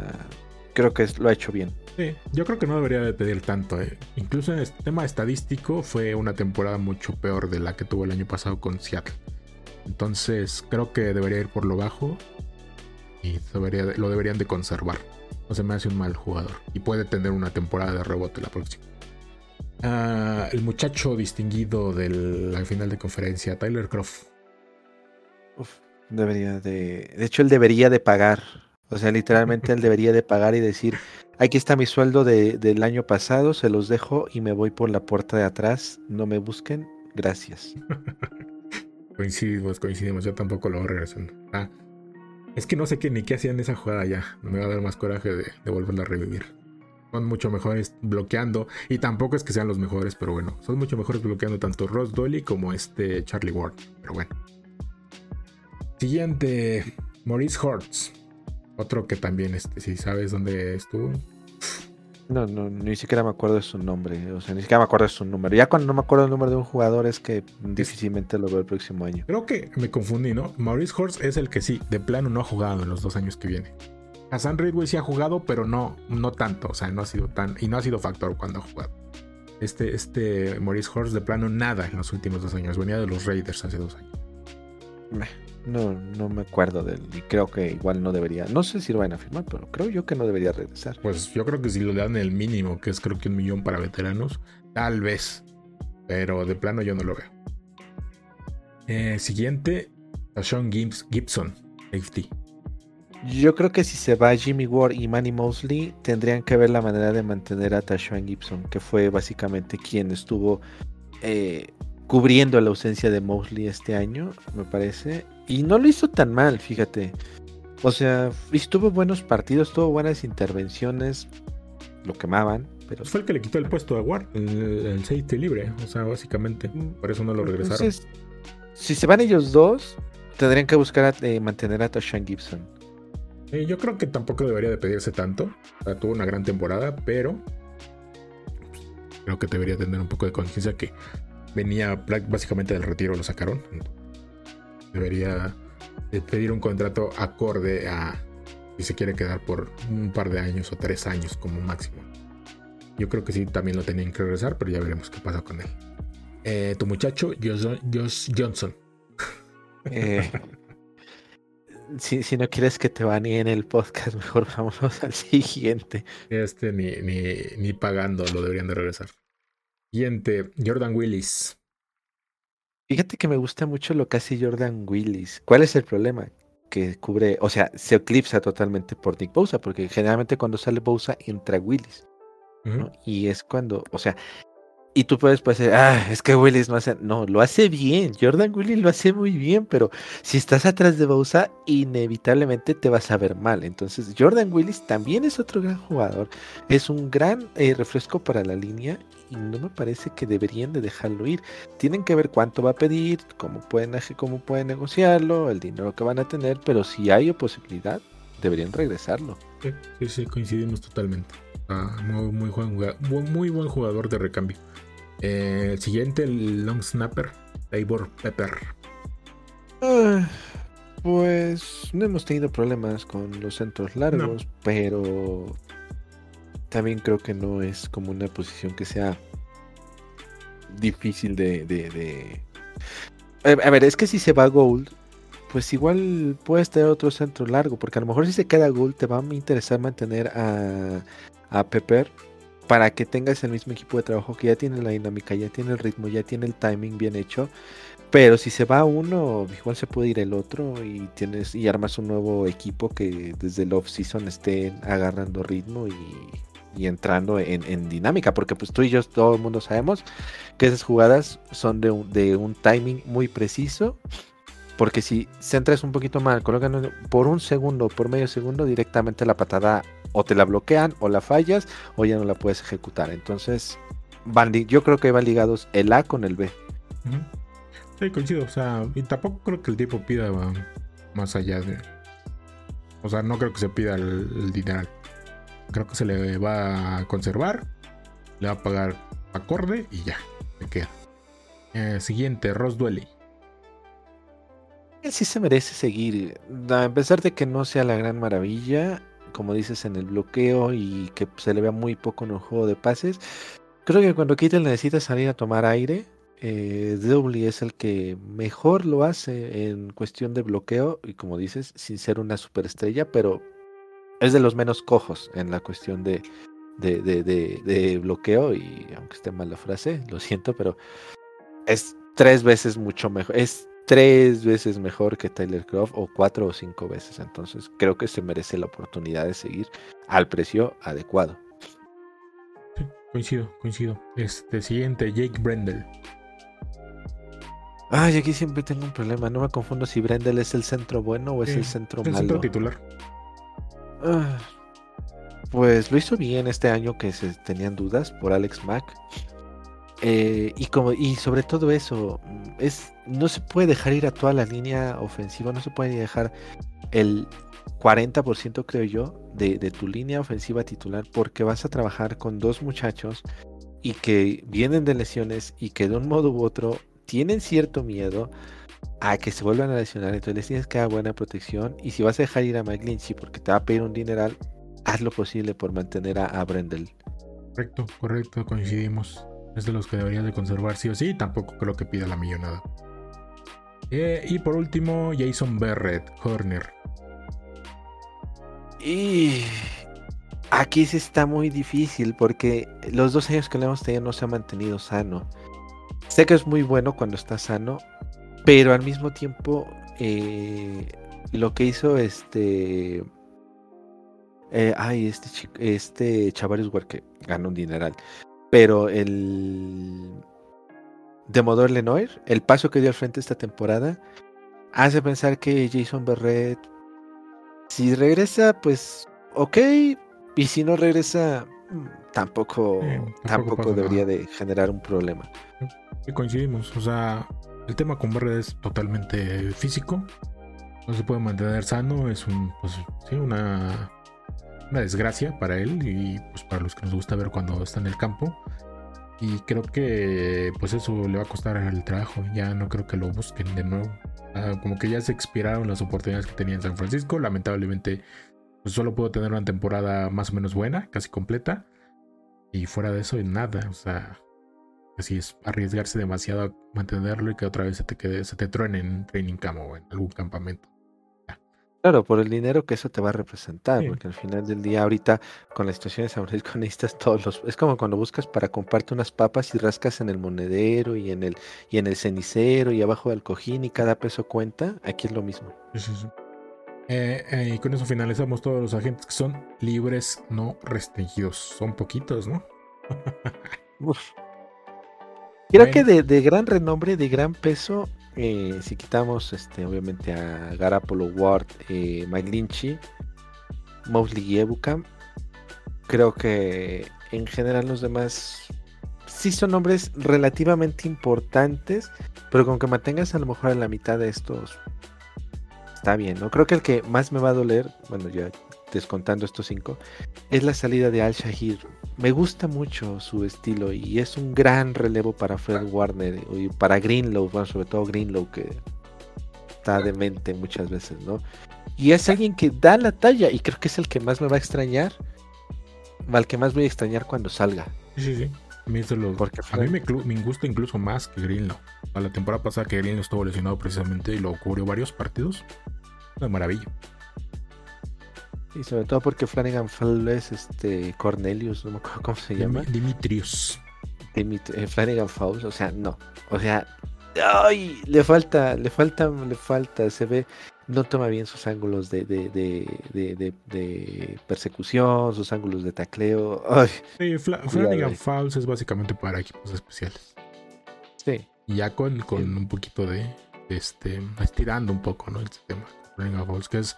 creo que lo ha hecho bien. Sí, yo creo que no debería de pedir tanto. Eh. Incluso en este tema estadístico fue una temporada mucho peor de la que tuvo el año pasado con Seattle. Entonces creo que debería ir por lo bajo y lo deberían de conservar. No se me hace un mal jugador. Y puede tener una temporada de rebote la próxima. Ah, el muchacho distinguido de la final de conferencia, Tyler Croft. Uf, debería de. De hecho, él debería de pagar. O sea, literalmente él debería de pagar y decir: aquí está mi sueldo del año pasado, se los dejo y me voy por la puerta de atrás. No me busquen. Gracias. coincidimos, coincidimos. Yo tampoco lo voy regresando. Ah, es que no sé qué ni qué hacían esa jugada ya. No me va a dar más coraje de, volverla a revivir. Son mucho mejores bloqueando. Y tampoco es que sean los mejores, pero bueno. Son mucho mejores bloqueando tanto Ross Dolly como este Charlie Ward. Pero bueno. Siguiente. Maurice Hortz. Otro que también, este, si sabes dónde estuvo. No, no, ni siquiera me acuerdo de su nombre. O sea, ni siquiera me acuerdo de su número. Ya cuando no me acuerdo el número de un jugador es que difícilmente lo veo el próximo año. Creo que me confundí, ¿no? Maurice Horst es el que sí, de plano no ha jugado en los dos años que viene. Hassan Ridway sí ha jugado, pero no, no tanto. O sea, no ha sido tan. Y no ha sido factor cuando ha jugado. Este, este Maurice Horst de plano nada en los últimos dos años. Venía de los Raiders hace dos años. No, no me acuerdo de él y creo que igual no debería. No sé si lo van a firmar, pero creo yo que no debería regresar. Pues yo creo que si lo dan el mínimo, que es creo que un millón para veteranos, tal vez. Pero de plano yo no lo veo. Eh, siguiente, Sean Gibson, safety. Yo creo que si se va Jimmy Ward y Manny Mosley, tendrían que ver la manera de mantener a Tashawn Gibson, que fue básicamente quien estuvo eh, cubriendo la ausencia de Mosley este año, me parece. Y no lo hizo tan mal, fíjate. O sea, estuvo buenos partidos, tuvo buenas intervenciones, lo quemaban. Pero... Fue el que le quitó el puesto a Ward, el, el safety libre, o sea, básicamente. Por eso no lo regresaron. si se van ellos dos, tendrían que buscar eh, mantener a Tashawn Gibson. Eh, yo creo que tampoco debería de pedirse tanto. tuvo una gran temporada, pero creo que debería tener un poco de conciencia que venía básicamente del retiro, lo sacaron. Debería pedir un contrato acorde a si se quiere quedar por un par de años o tres años como máximo. Yo creo que sí, también lo tenían que regresar, pero ya veremos qué pasa con él. Eh, tu muchacho, Josh, Johnson. Eh, si, no quieres que te en el podcast, mejor vámonos al siguiente. Este ni, ni, ni pagando lo deberían de regresar. Siguiente, Jordan Willis. Fíjate que me gusta mucho lo que hace Jordan Willis. ¿Cuál es el problema? Que cubre, o sea, se eclipsa totalmente por Nick Bosa, porque generalmente cuando sale Bosa entra Willis. Y es cuando, o sea, y tú puedes decir, ah, es que Willis no hace. No, lo hace bien. Jordan Willis lo hace muy bien, pero si estás atrás de Bausa, inevitablemente te vas a ver mal. Entonces, Jordan Willis también es otro gran jugador. Es un gran eh, refresco para la línea y no me parece que deberían de dejarlo ir. Tienen que ver cuánto va a pedir, cómo pueden, cómo pueden negociarlo, el dinero que van a tener, pero si hay posibilidad, deberían regresarlo. Sí, sí, coincidimos totalmente. Ah, muy, muy, muy buen jugador de recambio. Eh, el siguiente, el long snapper, Tabor Pepper. Ah, pues no hemos tenido problemas con los centros largos, pero también creo que no es como una posición que sea difícil de, de, A ver, es que si se va Gold, pues igual puedes tener otro centro largo, porque a lo mejor si se queda Gold te va a interesar mantener a, a Pepper para que tengas el mismo equipo de trabajo que ya tiene la dinámica, ya tiene el ritmo, ya tiene el timing bien hecho. Pero si se va uno, igual se puede ir el otro y tienes y armas un nuevo equipo que desde el off season esté agarrando ritmo y, entrando en, dinámica. Porque pues tú y yo todo el mundo sabemos que esas jugadas son de un, de un timing muy preciso. Porque si centras un poquito mal, colocan por un segundo, por medio segundo, directamente la patada o te la bloquean o la fallas o ya no la puedes ejecutar. Entonces, van, yo creo que van ligados el A con el B. Sí, coincido. O sea, y tampoco creo que el tipo pida más allá de. O sea, no creo que se pida el, dinero. Creo que se le va a conservar, le va a pagar acorde y ya, se queda. Eh, siguiente, Ross Duelly. Él sí se merece seguir. A pesar de que no sea la gran maravilla, como dices, en el bloqueo y que se le vea muy poco en el juego de pases. Creo que cuando Kittel necesita salir a tomar aire, eh, es el que mejor lo hace en cuestión de bloqueo y como dices, sin ser una superestrella, pero es de los menos cojos en la cuestión de, de, de, de bloqueo y aunque esté mal la frase, lo siento, pero es tres veces mucho mejor, es tres veces mejor que Tyler Croft o cuatro o cinco veces. Entonces creo que se merece la oportunidad de seguir al precio adecuado. coincido, coincido. Este siguiente, Jake Brendel. Ay, aquí siempre tengo un problema. No me confundo si Brendel es el centro bueno o es el centro malo. El centro titular. Ah, pues lo hizo bien este año que se tenían dudas por Alex Mack. Eh, y como y sobre todo eso es no se puede dejar ir a toda la línea ofensiva no se puede dejar el 40% creo yo de, tu línea ofensiva titular porque vas a trabajar con dos muchachos y que vienen de lesiones y que de un modo u otro tienen cierto miedo a que se vuelvan a lesionar. Entonces tienes que dar buena protección y si vas a dejar ir a Mike porque te va a pedir un dineral haz lo posible por mantener a, a Brendel. Correcto correcto coincidimos es de los que deberían de conservar sí o sí. Tampoco creo que pida la millonada. Eh, y por último, Jason Barrett, corner. Y aquí sí está muy difícil porque los dos años que le hemos tenido no se ha mantenido sano. Sé que es muy bueno cuando está sano, pero al mismo tiempo eh, lo que hizo este Eh, ay, este chico, este Chavarius que gana un dineral. Pero el Demodor Lenoir, el paso que dio al frente esta temporada, hace pensar que Jason Berret, si regresa, pues ok, y si no regresa, mm, tampoco, tampoco, debería de generar un problema. Sí, coincidimos, o sea, el tema con Berret es totalmente físico, no se puede mantener sano, es un, pues, sí, una, una desgracia para él y pues para los que nos gusta ver cuando está en el campo. Y creo que pues eso le va a costar el trabajo. Ya no creo que lo busquen de nuevo. Ah, como que ya se expiraron las oportunidades que tenía en San Francisco. Lamentablemente, pues solo puedo tener una temporada más o menos buena, casi completa. Y fuera de eso, nada. O sea, así es arriesgarse demasiado a mantenerlo y que otra vez se te quede, se te truene en training camp o en algún campamento. Claro, por el dinero que eso te va a representar, porque al final del día, ahorita con la situación de San Francisco necesitas todos los. Es como cuando buscas para comprarte unas papas y rascas en el monedero y en el y en el cenicero y abajo del cojín y cada peso cuenta. Aquí es lo mismo. Sí, sí, sí. Eh, eh, y con eso finalizamos todos los agentes que son libres, no restringidos. Son poquitos, ¿no? Creo que de, de, gran renombre, de gran peso, eh, si quitamos este, obviamente a Garapolo Ward, eh, Mike Lynchy, Mosley y Ebuka, creo que en general los demás sí son nombres relativamente importantes, pero con que mantengas a lo mejor en la mitad de estos está bien, ¿no? Creo que el que más me va a doler, bueno, ya descontando estos cinco, es la salida de Al Shahir. Me gusta mucho su estilo y es un gran relevo para Fred Warner y para Greenlow, sobre todo Greenlow que está demente muchas veces, ¿no? Y es alguien que da la talla y creo que es el que más me va a extrañar, al que más voy a extrañar cuando salga. Sí, sí, mí, Porque a mí me, me, gusta incluso más que Greenlow. A la temporada pasada que Greenlow estuvo lesionado precisamente y lo cubrió varios partidos. Una maravilla. Y sobre todo porque Flanagan Falls es este Cornelius, no me acuerdo cómo se llama. Dimitrios. Eh, Flanagan Falls, o sea, no. O sea, ay, le falta, le falta, le falta, se ve, no toma bien sus ángulos de, de, de, de persecución, sus ángulos de tacleo. Ay, sí, Flanagan Falls es básicamente para equipos especiales. Sí. Y ya con, con un poquito de, este, estirando un poco, ¿no? El sistema. Flanagan Falls, que es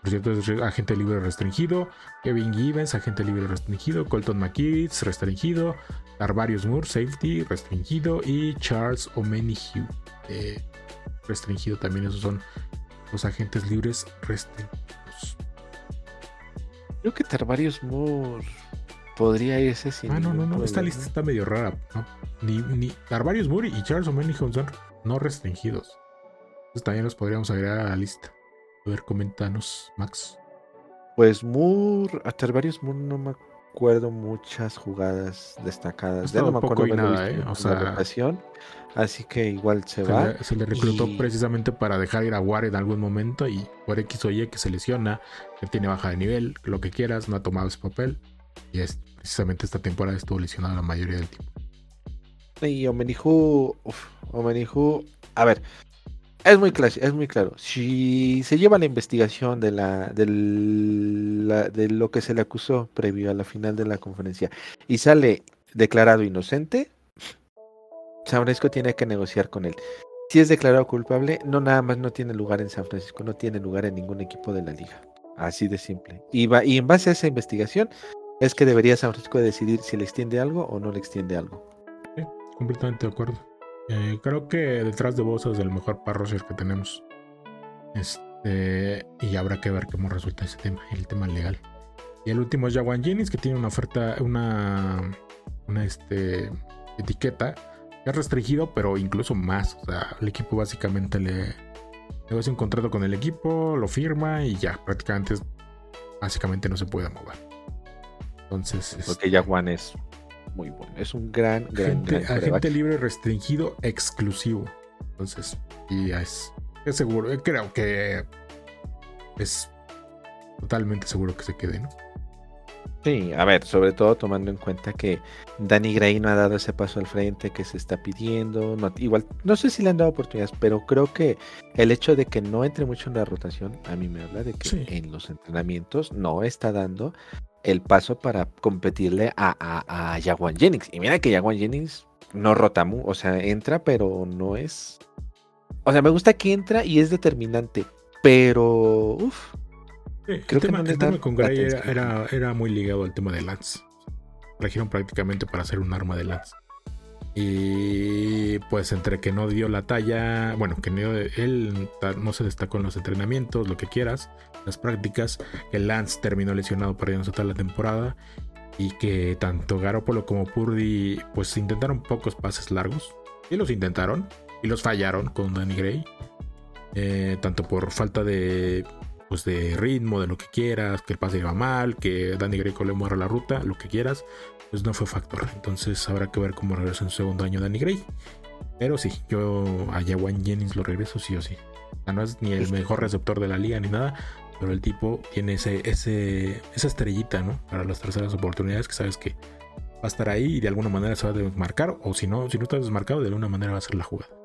por cierto, es agente libre restringido. Kevin Givens, agente libre restringido. Colton McKeith, restringido. Arvarius Moore, safety, restringido. Y Charles O'Menihue, eh, restringido también. Esos son los agentes libres restringidos. Creo que Tarvarius Moore podría irse sin. Ah, no, no, no. Esta lista está medio rara. Ni, ni Tarvarius Moore y Charles O'Menihue son no restringidos. Entonces también los podríamos agregar a la lista. A ver, comentanos, Max. Pues Moore, hasta varios Moore no me acuerdo muchas jugadas destacadas. no me acuerdo nada, ¿eh? O sea, así que igual se, va. se le reclutó precisamente para dejar ir a War en algún momento y por X o Y que se lesiona, que tiene baja de nivel, lo que quieras, no ha tomado ese papel. Y es precisamente esta temporada estuvo lesionado la mayoría del tiempo. Y Omenihu, Omenihu, a ver, es muy, claro, es muy claro. Si se lleva la investigación de, la, de, de lo que se le acusó previo a la final de la conferencia y sale declarado inocente, San Francisco tiene que negociar con él. Si es declarado culpable, no nada más no tiene lugar en San Francisco, no tiene lugar en ningún equipo de la liga. Así de simple. Y, va, y en base a esa investigación es que debería San Francisco decidir si le extiende algo o no le extiende algo. Sí, completamente de acuerdo. Eh, creo que detrás de vos es el mejor parrocer que tenemos. Este, y habrá que ver cómo resulta ese tema, el tema legal. Y el último es Jawan Jennings, que tiene una oferta, una, una este, etiqueta que es restringido, pero incluso más. O sea, el equipo básicamente le, hace un contrato con el equipo, lo firma y ya, prácticamente básicamente no se puede mover. Entonces. Porque Jawan es muy bueno. Es un gran, gran, agente, libre restringido exclusivo. Entonces, y es, es seguro. Eh, creo que es totalmente seguro que se quede, ¿no? Sí, a ver, sobre todo tomando en cuenta que Danny Gray no ha dado ese paso al frente que se está pidiendo. igual, no sé si le han dado oportunidades, pero creo que el hecho de que no entre mucho en la rotación, a mí me habla de que en los entrenamientos no está dando el paso para competirle a, a, a Jaguan Jennings. Y mira que Jaguan Jennings no rota, o sea, entra, pero no es. O sea, me gusta que entra y es determinante, pero. Uff el tema, con Gray era, era, muy ligado al tema de Lance. Trajeron prácticamente para hacer un arma de Lance. Y pues entre que no dio la talla, bueno, que él no se destacó en los entrenamientos, lo que quieras, las prácticas, el Lance terminó lesionado no toda la temporada y que tanto Garoppolo como Purdy pues intentaron pocos pases largos. Y los intentaron y los fallaron con Danny Gray, eh, tanto por falta de pues de ritmo, de lo que quieras, que el pase iba mal, que Danny Greco le muera la ruta, lo que quieras, pues no fue factor. Entonces habrá que ver cómo regresa en su segundo año Danny Gray. Pero sí, yo a Jawan Jennings lo regreso sí o sí. no es ni el mejor receptor de la liga ni nada, pero el tipo tiene ese, ese, esa estrellita, ¿no? Para las terceras oportunidades que sabes que va a estar ahí y de alguna manera se va a desmarcar, o si no, si no está desmarcado, de alguna manera va a ser la jugada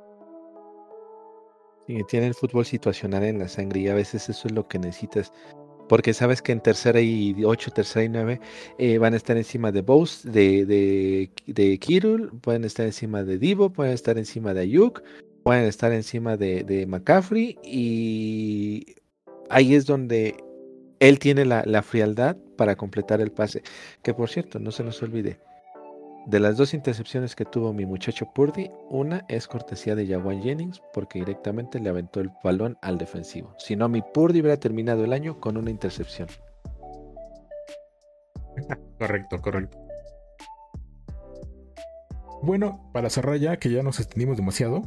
tiene el fútbol situacional en la sangre y a veces eso es lo que necesitas. Porque sabes que en tercera y ocho, tercera y nueve eh, van a estar encima de Bose, de, de, de, Kirul, pueden estar encima de Divo, pueden estar encima de Ayuk, pueden estar encima de, de McCaffrey y ahí es donde él tiene la, la frialdad para completar el pase. Que por cierto, no se nos olvide, de las dos intercepciones que tuvo mi muchacho Purdy, una es cortesía de Jawan Jennings porque directamente le aventó el balón al defensivo. Si no, mi Purdy hubiera terminado el año con una intercepción. correcto, correcto. Bueno, para cerrar ya, que ya nos extendimos demasiado,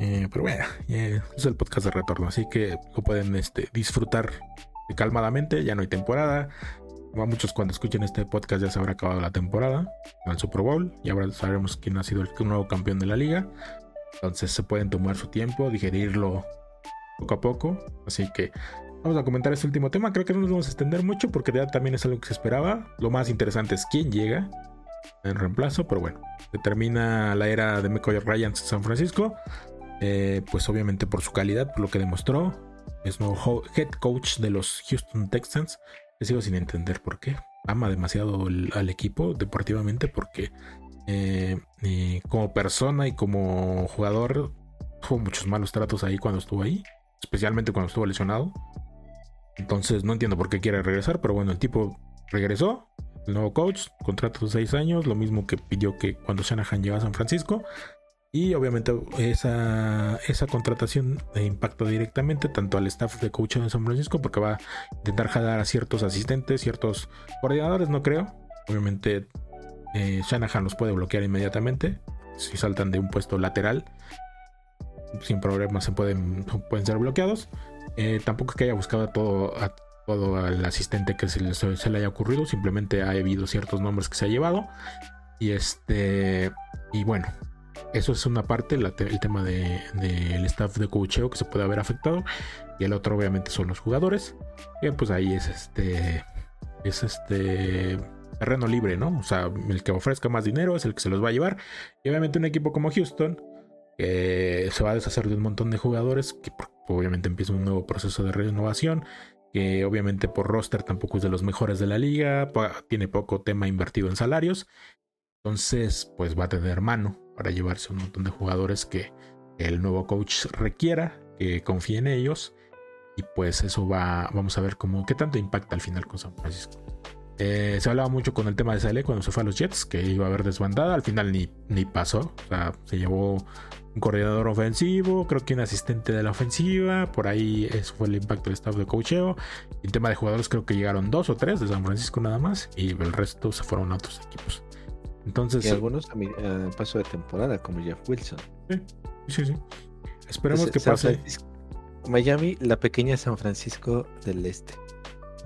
eh, pero bueno, es el podcast de retorno, así que lo pueden este, disfrutar calmadamente, ya no hay temporada, muchos cuando escuchen este podcast ya se habrá acabado la temporada, el Super Bowl, y ahora sabremos quién ha sido el nuevo campeón de la liga. Entonces se pueden tomar su tiempo, digerirlo poco a poco. Así que vamos a comentar este último tema. Creo que no nos vamos a extender mucho porque ya también es algo que se esperaba. Lo más interesante es quién llega en reemplazo, pero bueno, se termina la era de McCoy Ryans en San Francisco. Eh, pues obviamente por su calidad, por lo que demostró. Es nuevo head coach de los Houston Texans sigo sin entender por qué. Ama demasiado al equipo deportivamente porque eh, como persona y como jugador tuvo muchos malos tratos ahí cuando estuvo ahí, especialmente cuando estuvo lesionado. Entonces no entiendo por qué quiere regresar, pero bueno, el tipo regresó, el nuevo coach, contrato de 6 años, lo mismo que pidió que cuando Shanahan llegó a San Francisco. Y obviamente esa, esa contratación impacta directamente tanto al staff de coaching de San Francisco porque va a intentar jalar a ciertos asistentes, ciertos coordinadores, no creo. Obviamente eh, Shanahan los puede bloquear inmediatamente si saltan de un puesto lateral. Sin problemas se pueden, pueden ser bloqueados. Eh, tampoco es que haya buscado a todo, a todo al asistente que se le, se le haya ocurrido. Simplemente ha habido ciertos nombres que se ha llevado. Y este. Y bueno, eso es una parte, el tema del staff de coacheo que se puede haber afectado. Y el otro, obviamente, son los jugadores. Y pues ahí es este. Es este. Terreno libre, ¿no? O sea, el que ofrezca más dinero es el que se los va a llevar. Y obviamente un equipo como Houston, que se va a deshacer de un montón de jugadores, que obviamente empieza un nuevo proceso de renovación, que obviamente por roster tampoco es de los mejores de la liga, tiene poco tema invertido en salarios, entonces pues va a tener mano para llevarse un montón de jugadores que el nuevo coach requiera, que confíe en ellos. Y pues eso va, vamos a ver cómo, qué tanto impacta al final con San Francisco. Eh, se hablaba mucho con el tema de Sale cuando se fue a los Jets, que iba a haber desbandada. Al final ni, ni pasó. O sea, se llevó un coordinador ofensivo, creo que un asistente de la ofensiva. Por ahí eso fue el impacto del staff de coacheo. El tema de jugadores, creo que llegaron dos o tres de San Francisco nada más. Y el resto se fueron a otros equipos. Entonces, y algunos a, eh, paso de temporada, como Jeff Wilson. Sí, sí, sí. Esperemos que pase. Miami, la pequeña San Francisco del Este.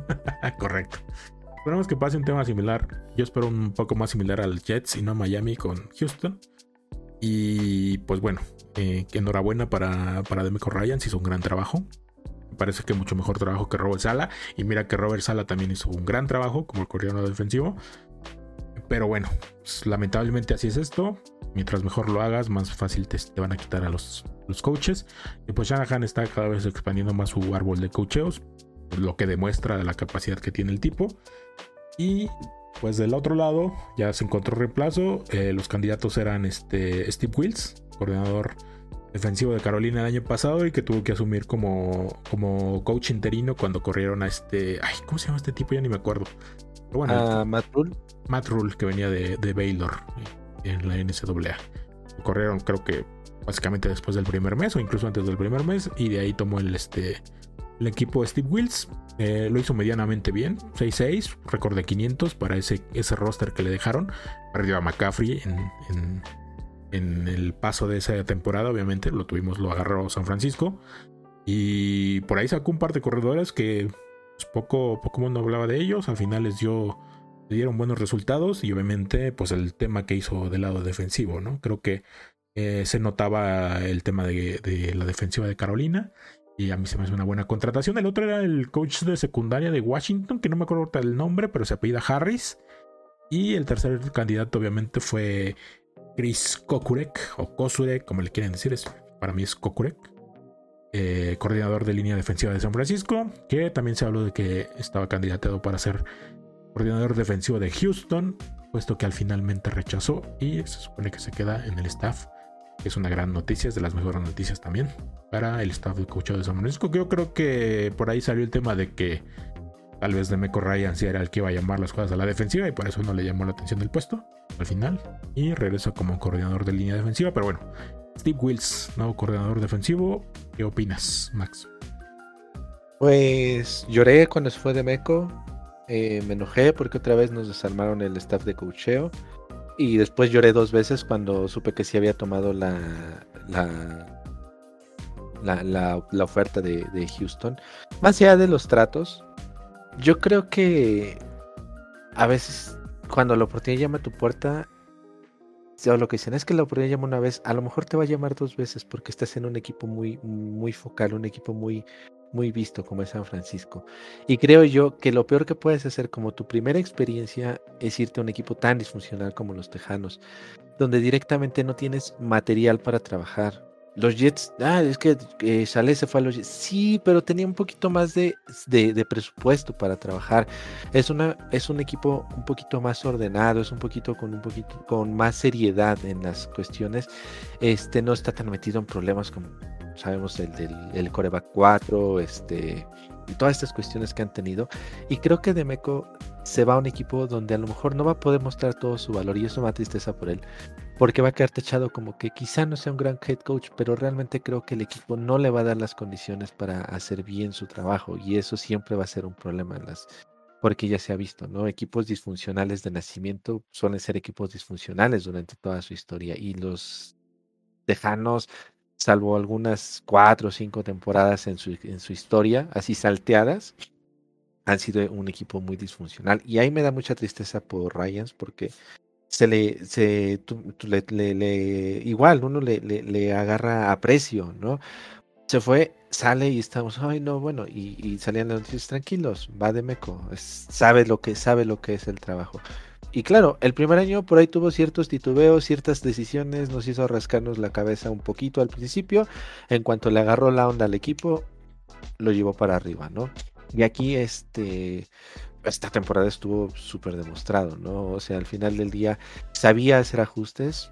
Correcto. Esperemos que pase un tema similar. Yo espero un poco más similar al Jets y no Miami con Houston. Y pues bueno, eh, enhorabuena para, para Demeco Ryan, hizo un gran trabajo. Me parece que mucho mejor trabajo que Robert Sala. Y mira que Robert Sala también hizo un gran trabajo como el coordinador defensivo. Pero bueno, pues, lamentablemente así es esto. Mientras mejor lo hagas, más fácil te, van a quitar a los, los coaches. Y pues Shanahan está cada vez expandiendo más su árbol de coacheos, lo que demuestra la capacidad que tiene el tipo. Y pues del otro lado ya se encontró reemplazo. Eh, los candidatos eran este, Steve Wills, coordinador defensivo de Carolina el año pasado y que tuvo que asumir como, como coach interino cuando corrieron a este... Ay, ¿cómo se llama este tipo? Ya ni me acuerdo. bueno, ah, Matt Rule. Matt Rule, que venía de, de Baylor en la NCAA. Corrieron creo que básicamente después del primer mes o incluso antes del primer mes y de ahí tomó el, este, el equipo Steve Wills. Eh, lo hizo medianamente bien, 6-6, récord de 500 para ese, ese roster que le dejaron. Perdió a McCaffrey en, en, el paso de esa temporada, obviamente, lo tuvimos, lo agarró San Francisco. Y por ahí sacó un par de corredores que pues, poco, poco mundo hablaba de ellos. Al final les dio dieron buenos resultados y obviamente pues el tema que hizo del lado defensivo, ¿no? Creo que eh, se notaba el tema de, la defensiva de Carolina y a mí se me hace una buena contratación. El otro era el coach de secundaria de Washington, que no me acuerdo el nombre, pero se apellida Harris. Y el tercer candidato obviamente fue Chris Kokurek o Kosurek, como le quieren decir, es, para mí es Kokurek. Eh, coordinador de línea defensiva de San Francisco, que también se habló de que estaba candidatado para ser coordinador defensivo de Houston, puesto que al finalmente rechazó y se supone que se queda en el staff, que es una gran noticia, es de las mejores noticias también para el staff del coach de San Francisco. Yo creo que por ahí salió el tema de que tal vez Demeco Ryan sí era el que iba a llamar las cosas a la defensiva y por eso no le llamó la atención del puesto al final y regresa como coordinador de línea defensiva. Pero bueno, Steve Wills, nuevo coordinador defensivo, ¿qué opinas, Max? Pues lloré cuando se fue Demeco eh, me enojé porque otra vez nos desarmaron el staff de coacheo. Y después lloré dos veces cuando supe que sí había tomado la, la, la, oferta de, Houston. Más allá de los tratos, yo creo que a veces cuando la oportunidad llama a tu puerta, o lo que dicen es que la oportunidad llama una vez, a lo mejor te va a llamar dos veces porque estás en un equipo muy, muy focal, un equipo muy, muy visto como es San Francisco. Y creo yo que lo peor que puedes hacer como tu primera experiencia es irte a un equipo tan disfuncional como los Tejanos, donde directamente no tienes material para trabajar. Los Jets, ah, es que eh, se fue a los Jets. Sí, pero tenía un poquito más de, de, presupuesto para trabajar. Es, una, es un equipo un poquito más ordenado, es un poquito con un poquito con más seriedad en las cuestiones. Este no está tan metido en problemas como sabemos el del el coreback 4, este, y todas estas cuestiones que han tenido. Y creo que Demeco se va a un equipo donde a lo mejor no va a poder mostrar todo su valor y eso me da tristeza por él, porque va a quedar techado como que quizá no sea un gran head coach, pero realmente creo que el equipo no le va a dar las condiciones para hacer bien su trabajo y eso siempre va a ser un problema en las porque ya se ha visto, ¿no? Equipos disfuncionales de nacimiento suelen ser equipos disfuncionales durante toda su historia y los Tejanos salvo algunas cuatro o cinco temporadas en su, en su historia, así salteadas, han sido un equipo muy disfuncional. Y ahí me da mucha tristeza por Ryans porque se le, se, le, igual uno le, le, agarra aprecio, ¿no? Se fue, sale y estamos, ay no, bueno, y, y salían las noticias tranquilos, va de meco, sabe lo que, sabe lo que es el trabajo. Y claro, el primer año por ahí tuvo ciertos titubeos, ciertas decisiones, nos hizo rascarnos la cabeza un poquito al principio. En cuanto le agarró la onda al equipo, lo llevó para arriba, ¿no? Y aquí, este, esta temporada estuvo súper demostrado, ¿no? O sea, al final del día sabía hacer ajustes.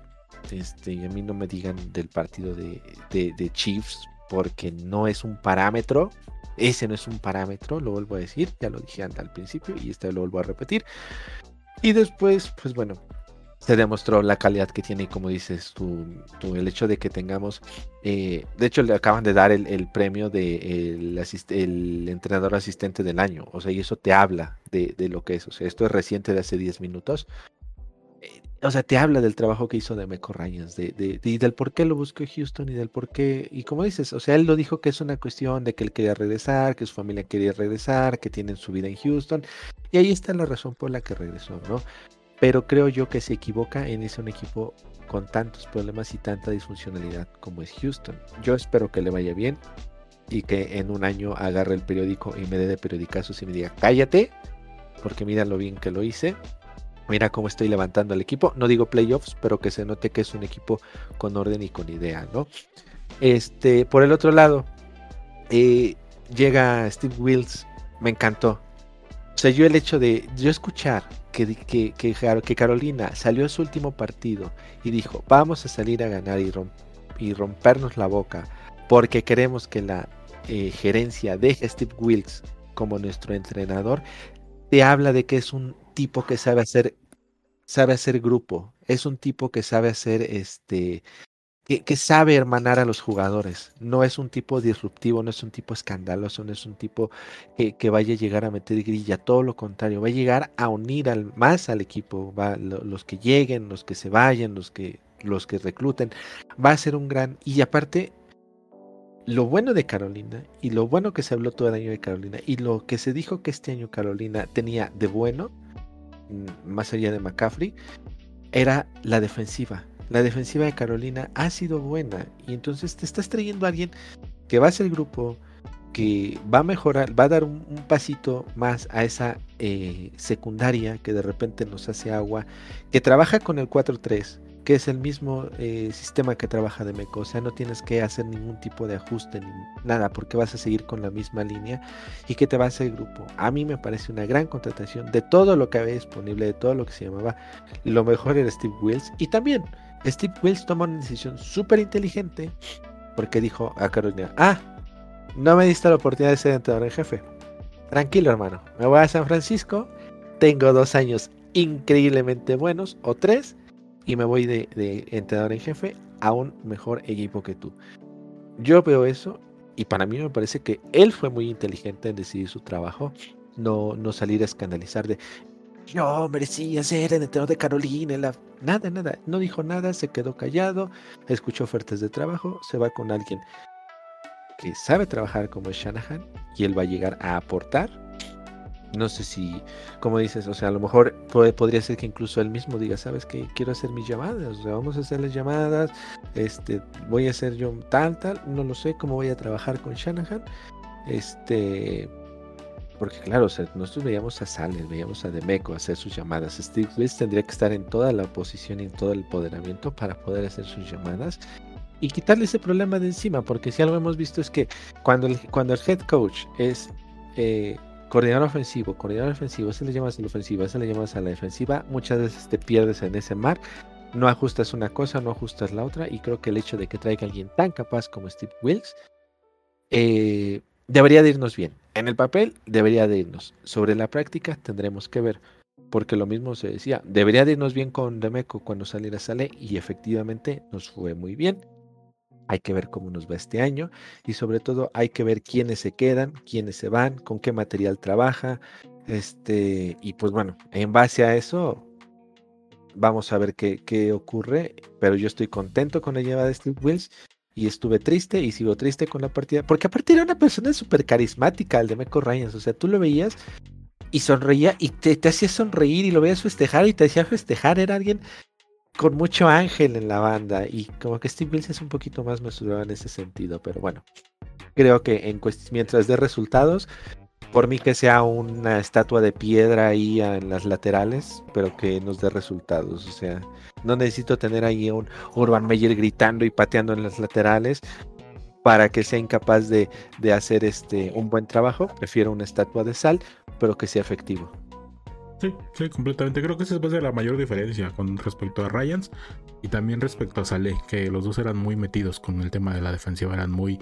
Este, y a mí no me digan del partido de, de Chiefs, porque no es un parámetro. Ese no es un parámetro, lo vuelvo a decir, ya lo dije al principio y este lo vuelvo a repetir. Y después, pues bueno, se demostró la calidad que tiene y como dices tú, el hecho de que tengamos, eh, de hecho le acaban de dar el, premio de el, entrenador asistente del año, o sea, y eso te habla de, lo que es, o sea, esto es reciente de hace 10 minutos, eh, o sea, te habla del trabajo que hizo de Meco Rayans, de, y del por qué lo buscó Houston y del por qué, y como dices, o sea, él lo dijo que es una cuestión de que él quería regresar, que su familia quería regresar, que tienen su vida en Houston, y ahí está la razón por la que regresó, ¿no? Pero creo yo que se equivoca en ese un equipo con tantos problemas y tanta disfuncionalidad como es Houston. Yo espero que le vaya bien. y que en un año agarre el periódico y me dé de periodicazos y me diga, cállate, porque mira lo bien que lo hice. Mira cómo estoy levantando al equipo. No digo playoffs, pero que se note que es un equipo con orden y con idea, ¿no? Este, por el otro lado, eh, llega Steve Wills, me encantó. O sea, yo el hecho de yo escuchar que, que, que, Carolina salió a su último partido y dijo, vamos a salir a ganar y, y rompernos la boca porque queremos que la eh, gerencia deje a Steve Wilkes como nuestro entrenador, te habla de que es un tipo que sabe hacer, sabe hacer grupo, es un tipo que sabe hacer este, que, sabe hermanar a los jugadores. No es un tipo disruptivo, no es un tipo escandaloso, no es un tipo que, vaya a llegar a meter grilla, todo lo contrario, va a llegar a unir al, más al equipo, va, los que lleguen, los que se vayan, los que, los que recluten, va a ser un gran, y aparte lo bueno de Carolina y lo bueno que se habló todo el año de Carolina y lo que se dijo que este año Carolina tenía de bueno, mm, más allá de McCaffrey, era la defensiva. La defensiva de Carolina ha sido buena y entonces te estás trayendo a alguien que va a ser el grupo, que va a mejorar, va a dar un, pasito más a esa eh, secundaria que de repente nos hace agua, que trabaja con el 4-3 que es el mismo eh, sistema que trabaja de Meco, o sea, no tienes que hacer ningún tipo de ajuste ni nada, porque vas a seguir con la misma línea y que te va a hacer grupo. A mí me parece una gran contratación de todo lo que había disponible, de todo lo que se llamaba, lo mejor era Steve Wills y también Steve Wills tomó una decisión súper inteligente porque dijo a Carolina, ah, no me diste la oportunidad de ser entrenador en jefe. Tranquilo, hermano, me voy a San Francisco, tengo dos años increíblemente buenos o tres y me voy de, entrenador en jefe a un mejor equipo que tú. Yo veo eso y para mí me parece que él fue muy inteligente en decidir su trabajo, no, no salir a escandalizar de yo merecía ser el entrenador de Carolina, la... nada, nada, no dijo nada, se quedó callado, escuchó ofertas de trabajo, se va con alguien que sabe trabajar como Shanahan y él va a llegar a aportar. No sé si, como dices, o sea, a lo mejor podría ser que incluso él mismo diga, sabes que quiero hacer mis llamadas, o sea, vamos a hacer las llamadas, este, voy a hacer yo tal, tal, no lo sé cómo voy a trabajar con Shanahan, este, porque claro, o sea, nosotros veíamos a Sales, veíamos a Demeco hacer sus llamadas, Steve Wills tendría que estar en toda la posición y en todo el empoderamiento para poder hacer sus llamadas y quitarle ese problema de encima, porque si algo hemos visto es que cuando el, cuando el head coach es... Eh, coordinador ofensivo, coordinador ofensivo, ese le llamas a la ofensiva, ese le llamas a la defensiva, muchas veces te pierdes en ese mar, no ajustas una cosa, no ajustas la otra, y creo que el hecho de que traiga alguien tan capaz como Steve Wilkes, eh, debería de irnos bien. En el papel debería de irnos. Sobre la práctica tendremos que ver, porque lo mismo se decía, debería de irnos bien con Demeco cuando saliera Sale, y efectivamente nos fue muy bien hay que ver cómo nos va este año y sobre todo hay que ver quiénes se quedan, quiénes se van, con qué material trabaja. Este, y pues bueno, en base a eso vamos a ver qué, qué ocurre, pero yo estoy contento con la llevada de Steve Wills y estuve triste y sigo triste con la partida, porque aparte era una persona súper carismática, el de Meco Ryans, o sea, tú lo veías y sonreía y te, te hacía sonreír y lo veías festejar y te hacía festejar, era alguien con mucho ángel en la banda y como que Steve Wills es un poquito más mesurado en ese sentido, pero bueno, creo que en mientras de resultados, por mí que sea una estatua de piedra ahí en las laterales, pero que nos dé resultados, o sea, no necesito tener ahí un Urban Meyer gritando y pateando en las laterales para que sea incapaz de, de hacer este un buen trabajo, prefiero una estatua de sal, pero que sea efectivo. Sí, sí, completamente. Creo que esa es la mayor diferencia con respecto a Ryans y también respecto a Saleh, que los dos eran muy metidos con el tema de la defensiva, eran muy,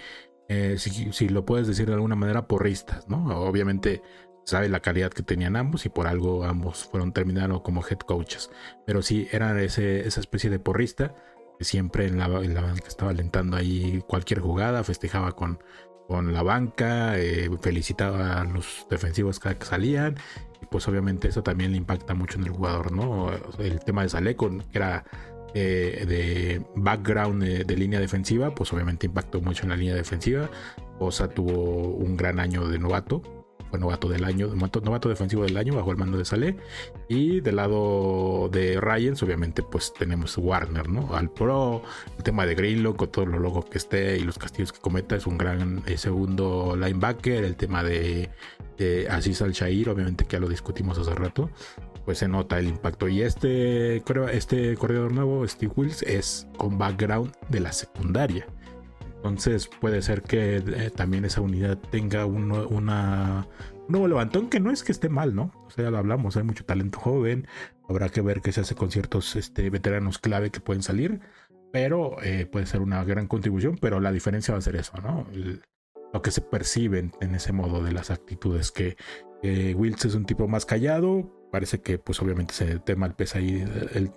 eh, si, lo puedes decir de alguna manera, porristas, ¿no? Obviamente sabe la calidad que tenían ambos y por algo ambos fueron terminados como head coaches, pero sí eran ese, esa especie de porrista que siempre en la, en la banca estaba alentando ahí cualquier jugada, festejaba con, con la banca, eh, felicitaba a los defensivos cada que salían y pues obviamente eso también le impacta mucho en el jugador, ¿no? El tema de Saleco, que era eh, de background de, línea defensiva, pues obviamente impactó mucho en la línea defensiva. Osa tuvo un gran año de novato, fue novato del año, novato defensivo del año bajo el mando de Saleh. Y del lado de Ryans, obviamente, pues tenemos Warner, ¿no? Al Pro, el tema de Greenlow, con todo lo logo que esté y los castillos que cometa, es un gran eh, segundo linebacker. El tema de, de Al-Shair, obviamente que ya lo discutimos hace rato, pues se nota el impacto. Y este, este corredor nuevo, Steve Wills, es con background de la secundaria. Entonces puede ser que eh, también esa unidad tenga un nuevo levantón que no es que esté mal, ¿no? O sea, ya lo hablamos, hay mucho talento joven, habrá que ver qué se hace con ciertos este, veteranos clave que pueden salir, pero eh, puede ser una gran contribución, pero la diferencia va a ser eso, ¿no? lo que se perciben en ese modo de las actitudes, que Wills es un tipo más callado, parece que pues obviamente se tema el pesa ahí el,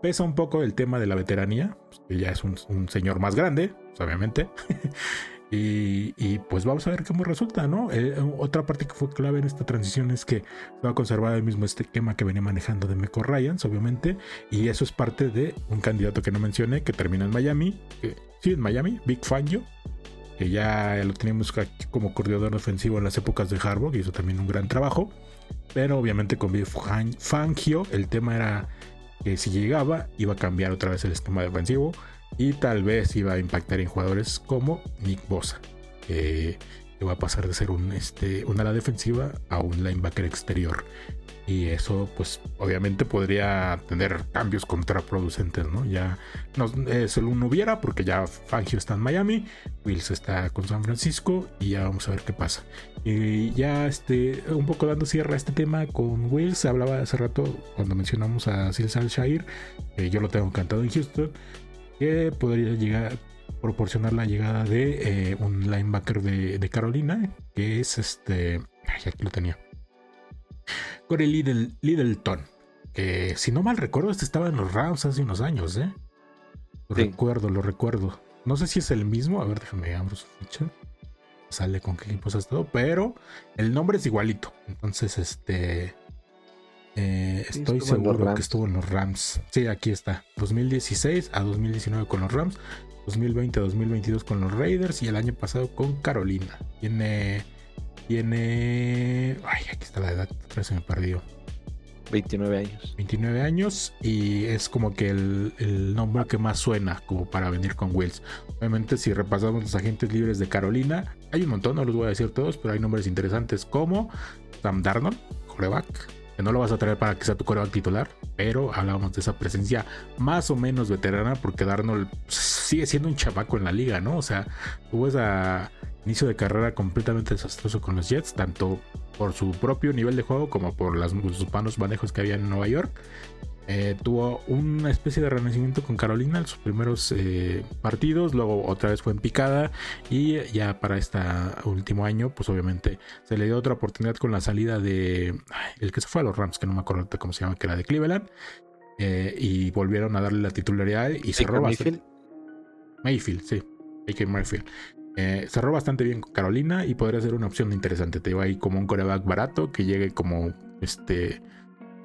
pesa un poco el tema de la veteranía, pues, que ya es un, señor más grande, pues, obviamente. y, pues vamos a ver cómo resulta, ¿no? Eh, otra parte que fue clave en esta transición es que se va a conservar el mismo esquema que venía manejando de Meco Ryans, obviamente. Y eso es parte de un candidato que no mencioné, que termina en Miami. Que, sí, en Miami, Big Fangio. Que ya lo teníamos como coordinador ofensivo en las épocas de Harbaugh y hizo también un gran trabajo. Pero obviamente con Big Fangio el tema era que si llegaba iba a cambiar otra vez el esquema defensivo y tal vez iba a impactar en jugadores como Nick Bosa, que, va a pasar de ser un, este, ala defensiva a un linebacker exterior. Y eso, pues, obviamente podría tener cambios contraproducentes, ¿no? Ya no, solo uno hubiera, porque ya Fangio está en Miami, Wills está con San Francisco, y ya vamos a ver qué pasa. Y ya, este, un poco dando cierre a este tema con Wills, hablaba hace rato cuando mencionamos a Silsal Shire, que yo lo tengo encantado en Houston, que podría llegar, proporcionar la llegada de eh, un linebacker de, de Carolina, que es este. Ay, aquí lo tenía Corey Littleton. Que si no mal recuerdo, este estaba en los Rams hace unos años, ¿eh? Lo recuerdo, lo recuerdo. No sé si es el mismo. A ver, déjame abrir su ficha. Sale con qué equipos ha estado. Pero el nombre es igualito. Entonces, este. Eh, estoy seguro que estuvo en los Rams. Sí, aquí está. 2016 a 2019 con los Rams. 2020 a 2022 con los Raiders. Y el año pasado con Carolina. Tiene tiene. Ay, aquí está la edad, otra vez se me perdió. 29 años. 29 años y es como que el, nombre que más suena como para venir con Wills. Obviamente si repasamos los agentes libres de Carolina, hay un montón, no los voy a decir todos, pero hay nombres interesantes como Sam Darnold, coreback, que no lo vas a traer para que sea tu coreback titular, pero hablábamos de esa presencia más o menos veterana porque Darnold sigue siendo un chapaco en la liga, ¿no? O sea, tuvo esa inicio de carrera completamente desastroso con los Jets, tanto por su propio nivel de juego como por las, los panos manejos que había en Nueva York. Eh, tuvo una especie de renacimiento con Carolina en sus primeros eh, partidos, luego otra vez fue en picada y ya para este último año, pues obviamente se le dio otra oportunidad con la salida de el que se fue a los Rams, que no me acuerdo cómo se llama, que era de Cleveland, eh, y volvieron a darle la titularidad y cerró bastante. Mayfield, sí, A.K. Mayfield. Eh, cerró bastante bien con Carolina y podría ser una opción interesante. Te digo ahí como un coreback barato que llegue como este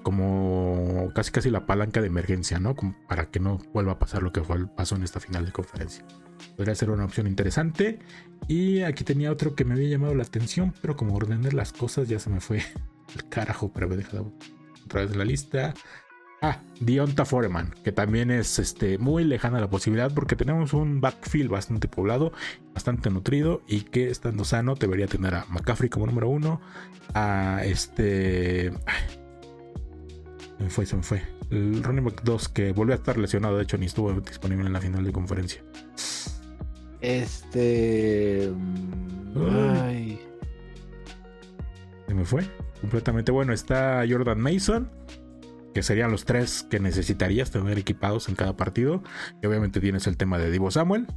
como casi casi la palanca de emergencia, ¿no? para que no vuelva a pasar lo que pasó en esta final de conferencia. Podría ser una opción interesante. Y aquí tenía otro que me había llamado la atención, pero como ordené las cosas ya se me fue el carajo, pero me deja otra vez la lista. Ah, Dionta Foreman, que también es este, muy lejana la posibilidad porque tenemos un backfield bastante poblado, bastante nutrido y que estando sano debería tener a McCaffrey como número uno, a este... me fue, se me fue. El running back 2 que volvió a estar lesionado, de hecho ni estuvo disponible en la final de conferencia. Este... Ay. Se me fue. Completamente bueno. Está Jordan Mason que serían los tres que necesitarías tener equipados en cada partido. Y obviamente tienes el tema de Divo Samuel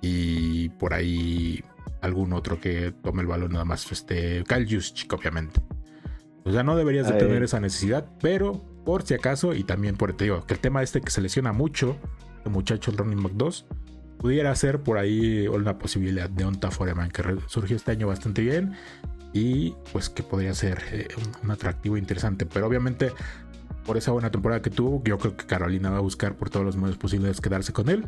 y por ahí algún otro que tome el balón nada más. Este, Kyle Juszczyk, obviamente. O sea, no deberías de tener esa necesidad, pero por si acaso, y también por te digo, que el tema este que se lesiona mucho, el muchacho el running back 2, pudiera ser por ahí una posibilidad de Onta Foreman, que surgió este año bastante bien y pues que podría ser eh, un, atractivo interesante. Pero obviamente por esa buena temporada que tuvo, yo creo que Carolina va a buscar por todos los medios posibles quedarse con él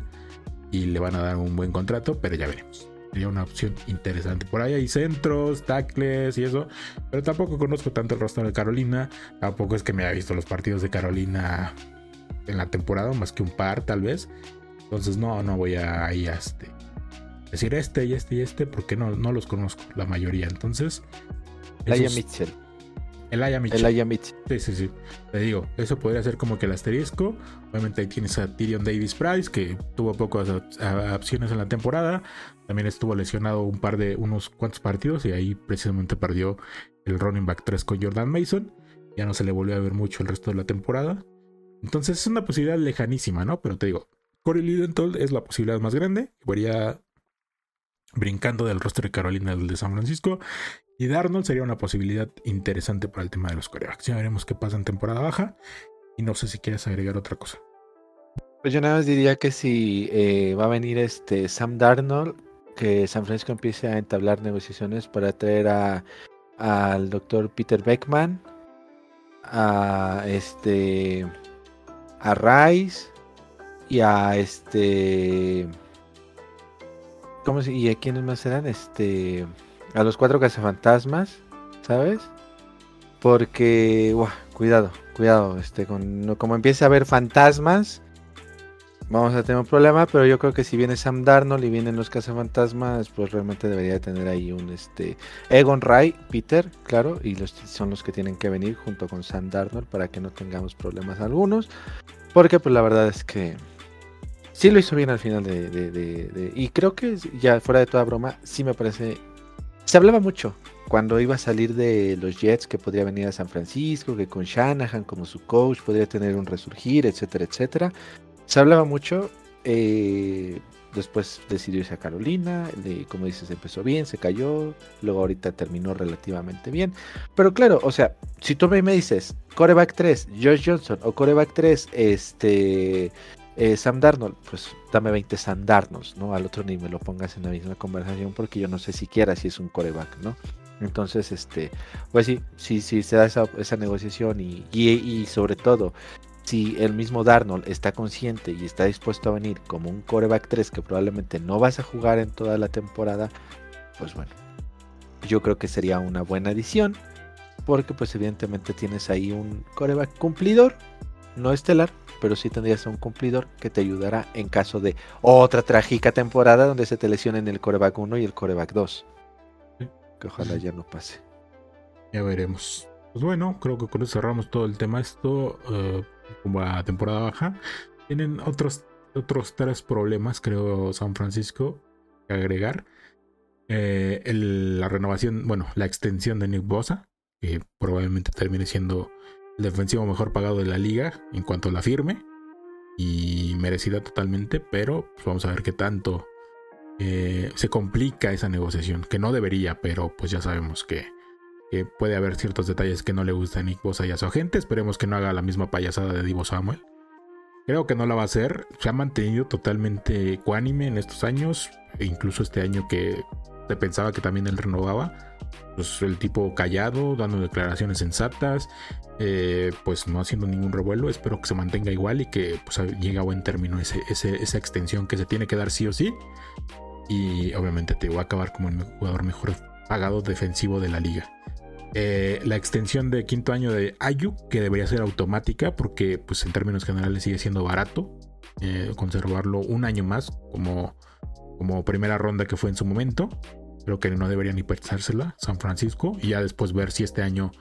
y le van a dar un buen contrato, pero ya veremos. Sería una opción interesante. Por ahí hay centros, tackles y eso, pero tampoco conozco tanto el rostro de Carolina. Tampoco es que me haya visto los partidos de Carolina en la temporada, más que un par tal vez. Entonces no, no voy a, ir a este, decir este y este y este porque no, no los conozco la mayoría. Entonces... Laia Mitchell. El Aya Mitchell. Sí, sí, sí. Te digo, eso podría ser como que el asterisco. Obviamente ahí tienes a Tyrion Davis Price, que tuvo pocas opciones en la temporada. También estuvo lesionado un par de unos cuantos partidos y ahí precisamente perdió el running back 3 con Jordan Mason. Ya no se le volvió a ver mucho el resto de la temporada. Entonces es una posibilidad lejanísima, ¿no? Pero te digo, Corey Lidenthal es la posibilidad más grande. Varía brincando del rostro de Carolina del de San Francisco. Y Darnold sería una posibilidad interesante para el tema de los corebacks. Ya veremos qué pasa en temporada baja. Y no sé si quieres agregar otra cosa. Pues yo nada más diría que si eh, va a venir este Sam Darnold, que San Francisco empiece a entablar negociaciones para traer a al doctor Peter Beckman, a este a Rice y a este ¿cómo se y quiénes más eran? Este a los cuatro cazafantasmas, ¿sabes? Porque, cuidado, cuidado, este, con, como empiece a haber fantasmas, vamos a tener un problema, pero yo creo que si viene Sam Darnold y vienen los cazafantasmas, pues realmente debería tener ahí un, este, Egon Ray, Peter, claro, y los, son los que tienen que venir junto con Sam Darnold para que no tengamos problemas algunos, porque pues la verdad es que sí lo hizo bien al final de y creo que ya fuera de toda broma, sí me parece se hablaba mucho cuando iba a salir de los Jets que podría venir a San Francisco, que con Shanahan como su coach podría tener un resurgir, etcétera, etcétera. Se hablaba mucho. Eh, después decidió irse a Carolina, como dices, empezó bien, se cayó, luego ahorita terminó relativamente bien. Pero claro, o sea, si tú me dices, coreback 3, Josh Johnson, o coreback 3, este, eh, Sam Darnold, pues dame 20 Sam Darnolds, ¿no? Al otro ni me lo pongas en la misma conversación porque yo no sé siquiera si es un coreback, ¿no? Entonces, este, pues sí, sí, sí se da esa, negociación y, y, sobre todo, si el mismo Darnold está consciente y está dispuesto a venir como un coreback 3 que probablemente no vas a jugar en toda la temporada, pues bueno, yo creo que sería una buena adición porque pues evidentemente tienes ahí un coreback cumplidor, no estelar, pero sí tendrías un cumplidor que te ayudará en caso de otra trágica temporada donde se te lesionen el coreback 1 y el coreback 2. Que ojalá ya no pase. Ya veremos. Pues bueno, creo que con eso cerramos todo el tema. Esto, eh, como a temporada baja, tienen otros, otros tres problemas, creo, San Francisco, que agregar. Eh, la renovación, bueno, la extensión de Nick Bosa, que probablemente termine siendo el defensivo mejor pagado de la liga en cuanto la firme. Y merecida totalmente, pero pues, vamos a ver qué tanto eh, se complica esa negociación. Que no debería, pero pues ya sabemos que, puede haber ciertos detalles que no le gustan a Nick Bosa y a su agente. Esperemos que no haga la misma payasada de Divo Samuel. Creo que no la va a hacer. Se ha mantenido totalmente ecuánime en estos años. E incluso este año que se pensaba que también él renovaba. Pues el tipo callado, dando declaraciones sensatas, eh, pues no haciendo ningún revuelo. Espero que se mantenga igual y que pues, llegue a buen término ese, esa extensión que se tiene que dar sí o sí. Y obviamente te va a acabar como el jugador mejor pagado defensivo de la liga. Eh, la extensión de quinto año de Ayu, que debería ser automática, porque pues en términos generales sigue siendo barato eh, conservarlo un año más como, como primera ronda que fue en su momento. Creo que no debería ni pensársela San Francisco y ya después ver si este año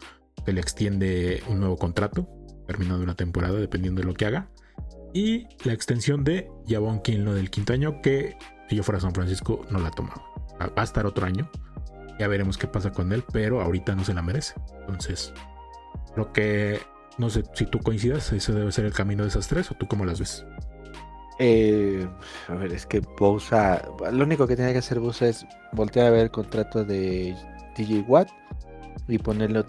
se le extiende un nuevo contrato, terminando una temporada, dependiendo de lo que haga. Y la extensión de Javon Kinlo del quinto año, que si yo fuera San Francisco no la tomaba. Va a estar otro año. Ya veremos qué pasa con él, pero ahorita no se la merece. Entonces, lo que no sé si tú coincidas, ese debe ser el camino de esas tres, o tú cómo las ves. Eh, a ver, es que Bosa, lo único que tiene que hacer Bosa es voltear a ver el contrato de DJ Watt y ponerle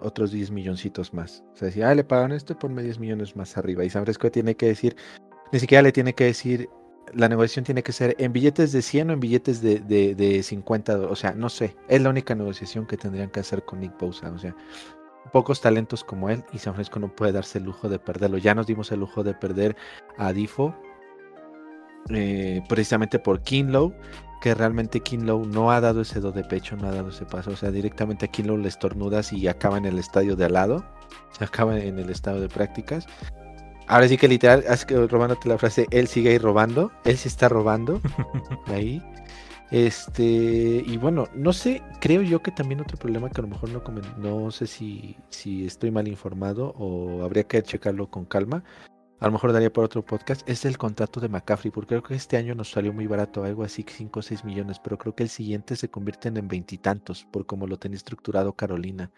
otros 10 milloncitos más. O sea, si ah, le pagan esto, ponme 10 millones más arriba. Y San Francisco tiene que decir, ni siquiera le tiene que decir, la negociación tiene que ser en billetes de 100 o en billetes de, de, 50. O sea, no sé. Es la única negociación que tendrían que hacer con Nick Bosa. O sea, pocos talentos como él y San Francisco no puede darse el lujo de perderlo. Ya nos dimos el lujo de perder a Difo. Eh, precisamente por Kinlow que realmente Kinlow no ha dado ese do de pecho, no ha dado ese paso. O sea, directamente a Kinlow le estornudas y acaba en el estadio de al lado. Se acaba en el estado de prácticas. Ahora sí que literal, robándote la frase, él sigue ahí robando, él sí está robando ahí. Este, y bueno, no sé, creo yo que también otro problema que a lo mejor no no sé si, si estoy mal informado o habría que checarlo con calma. A lo mejor daría por otro podcast, es el contrato de McCaffrey, porque creo que este año nos salió muy barato, algo así 5 o 6 millones, pero creo que el siguiente se convierten en veintitantos, por como lo tenía estructurado Carolina.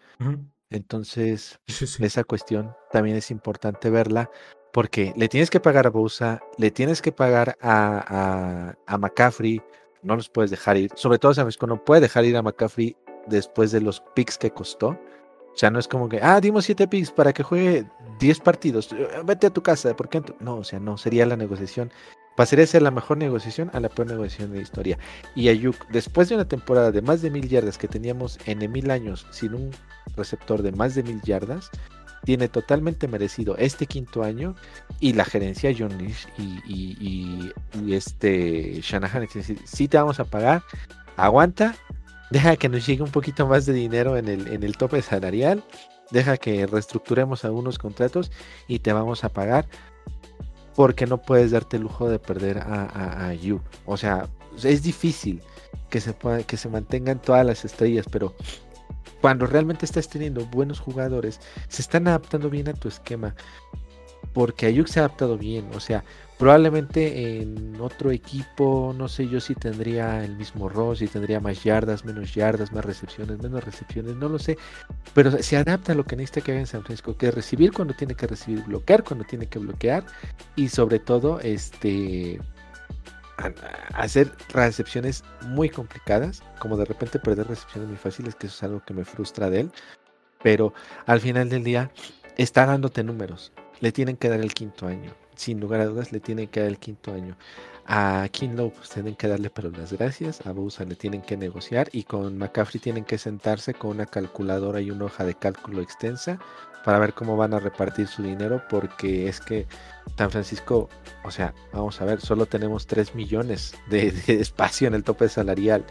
Entonces, esa cuestión también es importante verla, porque le tienes que pagar a Bosa, le tienes que pagar a, McCaffrey, no los puedes dejar ir. Sobre todo, sabes, no puede dejar ir a McCaffrey después de los picks que costó. O sea, no es como que, ah, dimos siete picks para que juegue 10 partidos. Eh, vete a tu casa, ¿por qué? No, o sea, no, sería la negociación. Pasaría a ser la mejor negociación a la peor negociación de la historia. Y Ayuk, después de una temporada de más de mil yardas que teníamos en mil años sin un receptor de más de mil yardas, tiene totalmente merecido este quinto año y la gerencia John Lynch y, este Shanahan decir, sí te vamos a pagar, aguanta, deja que nos llegue un poquito más de dinero en el, en el tope salarial, deja que reestructuremos algunos contratos y te vamos a pagar porque no puedes darte el lujo de perder a, a, You. O sea, es difícil que se, pueda, que se mantengan todas las estrellas, pero cuando realmente estás teniendo buenos jugadores, se están adaptando bien a tu esquema. Porque Ayuk se ha adaptado bien. O sea, probablemente en otro equipo, no sé yo si tendría el mismo rol, si tendría más yardas, menos yardas, más recepciones, menos recepciones, no lo sé. Pero se adapta a lo que necesita que haga en San Francisco, que es recibir cuando tiene que recibir, bloquear cuando tiene que bloquear. Y sobre todo, este hacer recepciones muy complicadas, como de repente perder recepciones muy fáciles, que eso es algo que me frustra de él, pero al final del día está dándote números, le tienen que dar el quinto año, sin lugar a dudas le tienen que dar el quinto año. A Kinlow pues, tienen que darle pero las gracias, a Bosa le tienen que negociar. Y con McCaffrey tienen que sentarse con una calculadora y una hoja de cálculo extensa para ver cómo van a repartir su dinero porque es que San Francisco, o sea, vamos a ver, solo tenemos 3 millones de, espacio en el tope salarial.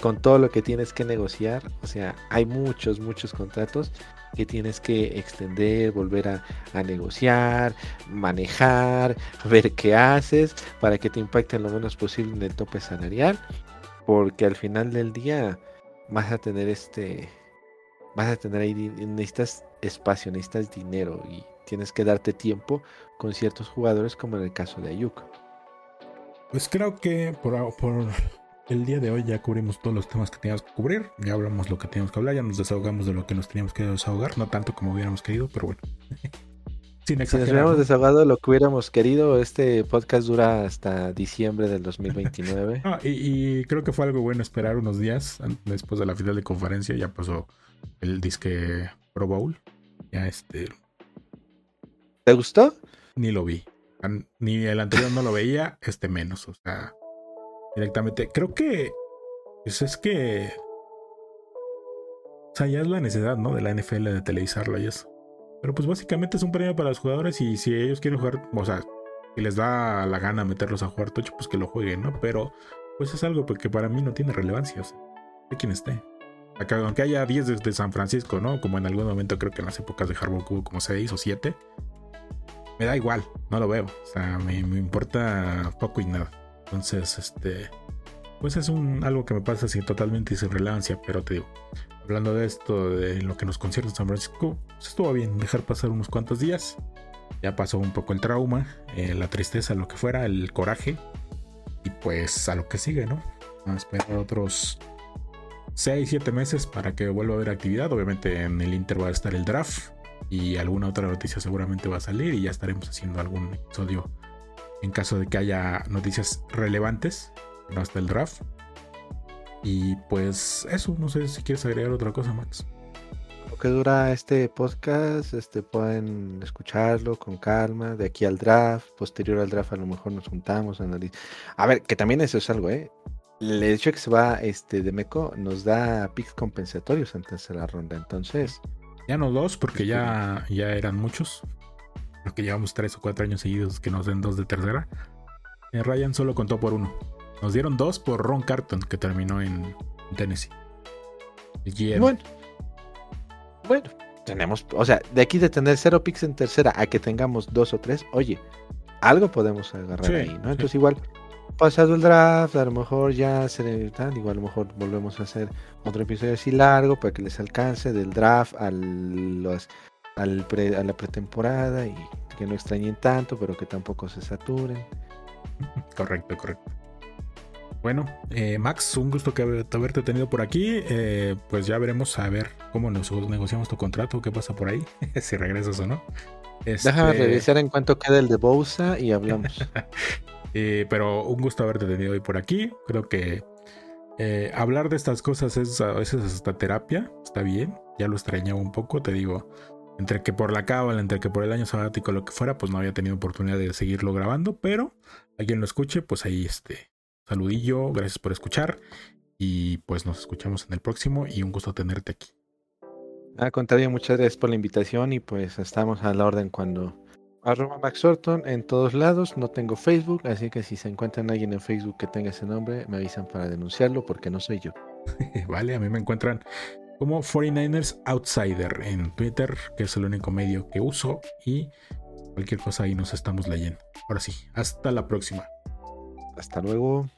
Con todo lo que tienes que negociar, o sea, hay muchos, muchos contratos que tienes que extender, volver a, a, negociar, manejar, ver qué haces para que te impacten lo menos posible en el tope salarial, porque al final del día vas a tener este, vas a tener ahí, necesitas espacio, necesitas dinero y tienes que darte tiempo con ciertos jugadores como en el caso de Ayuk. Pues creo que por, el día de hoy ya cubrimos todos los temas que teníamos que cubrir, ya hablamos lo que teníamos que hablar, ya nos desahogamos de lo que nos teníamos que desahogar, no tanto como hubiéramos querido, pero bueno. Sin si nos hubiéramos desahogado lo que hubiéramos querido, este podcast dura hasta diciembre del 2029. y, y, creo que fue algo bueno esperar unos días después de la final de conferencia, ya pasó el disque Pro Bowl. Ya este. ¿Te gustó? Ni lo vi. Ni el anterior no lo veía, este menos. O sea, directamente. Creo que. Pues es que. O sea, ya es la necesidad, ¿no? De la NFL de televisarlo y eso. Pero pues básicamente es un premio para los jugadores y si ellos quieren jugar, o sea, si les da la gana meterlos a jugar tocho, pues que lo jueguen, ¿no? Pero pues es algo que para mí no tiene relevancia, o sea, de quien esté aunque haya 10 desde San Francisco, ¿no? Como en algún momento creo que en las épocas de Harbaugh hubo como 6 o 7. Me da igual, no lo veo. O sea, me, importa poco y nada. Entonces, este. Pues es un algo que me pasa así totalmente sin relevancia. Pero te digo, hablando de esto, de lo que nos concierne San Francisco, pues estuvo bien dejar pasar unos cuantos días. Ya pasó un poco el trauma, eh, la tristeza, lo que fuera, el coraje. Y pues a lo que sigue, ¿no? A esperar otros 6, 7 meses para que vuelva a haber actividad. Obviamente en el Inter va a estar el draft y alguna otra noticia seguramente va a salir y ya estaremos haciendo algún episodio en caso de que haya noticias relevantes, no hasta el draft. Y pues eso, no sé si quieres agregar otra cosa, Max. Lo que dura este podcast, este pueden escucharlo con calma, de aquí al draft, posterior al draft a lo mejor nos juntamos, analizamos. A ver, que también eso es algo, ¿eh? El hecho de que se va este de Meco nos da picks compensatorios antes de la ronda. Entonces. Ya no dos, porque ya, ya eran muchos. Porque llevamos tres o cuatro años seguidos que nos den dos de tercera. Eh, Ryan solo contó por uno. Nos dieron dos por Ron Carton, que terminó en Tennessee. Bueno. Bueno, tenemos, o sea, de aquí de tener cero picks en tercera a que tengamos dos o tres, oye, algo podemos agarrar ahí, ¿no? Entonces igual, pasado el draft, a lo mejor ya se tal, igual a lo mejor volvemos a hacer otro episodio así largo para que les alcance del draft al, los, al a la pretemporada y que no extrañen tanto, pero que tampoco se saturen. Correcto, correcto. Bueno, eh, Max, un gusto que haberte tenido por aquí. Eh, pues ya veremos a ver cómo nos negociamos tu contrato, qué pasa por ahí, si regresas o no. Déjame este, revisar en cuanto quede el de Bousa y hablamos. Eh, pero un gusto haberte tenido hoy por aquí. Creo que hablar de estas cosas es a veces hasta terapia. Está bien. Ya lo extrañaba un poco, te digo. Entre que por la cábala, entre que por el año sabático, lo que fuera, pues no había tenido oportunidad de seguirlo grabando. Pero a quien lo escuche, pues ahí este, saludillo, gracias por escuchar y pues nos escuchamos en el próximo y un gusto tenerte aquí. Al contrario, muchas gracias por la invitación y pues estamos a la orden cuando arroba Max Orton en todos lados, no tengo Facebook, así que si se encuentran alguien en Facebook que tenga ese nombre, me avisan para denunciarlo porque no soy yo. vale, a mí me encuentran como 49ers Outsider en Twitter, que es el único medio que uso y cualquier cosa ahí nos estamos leyendo. Ahora sí, hasta la próxima. Hasta luego.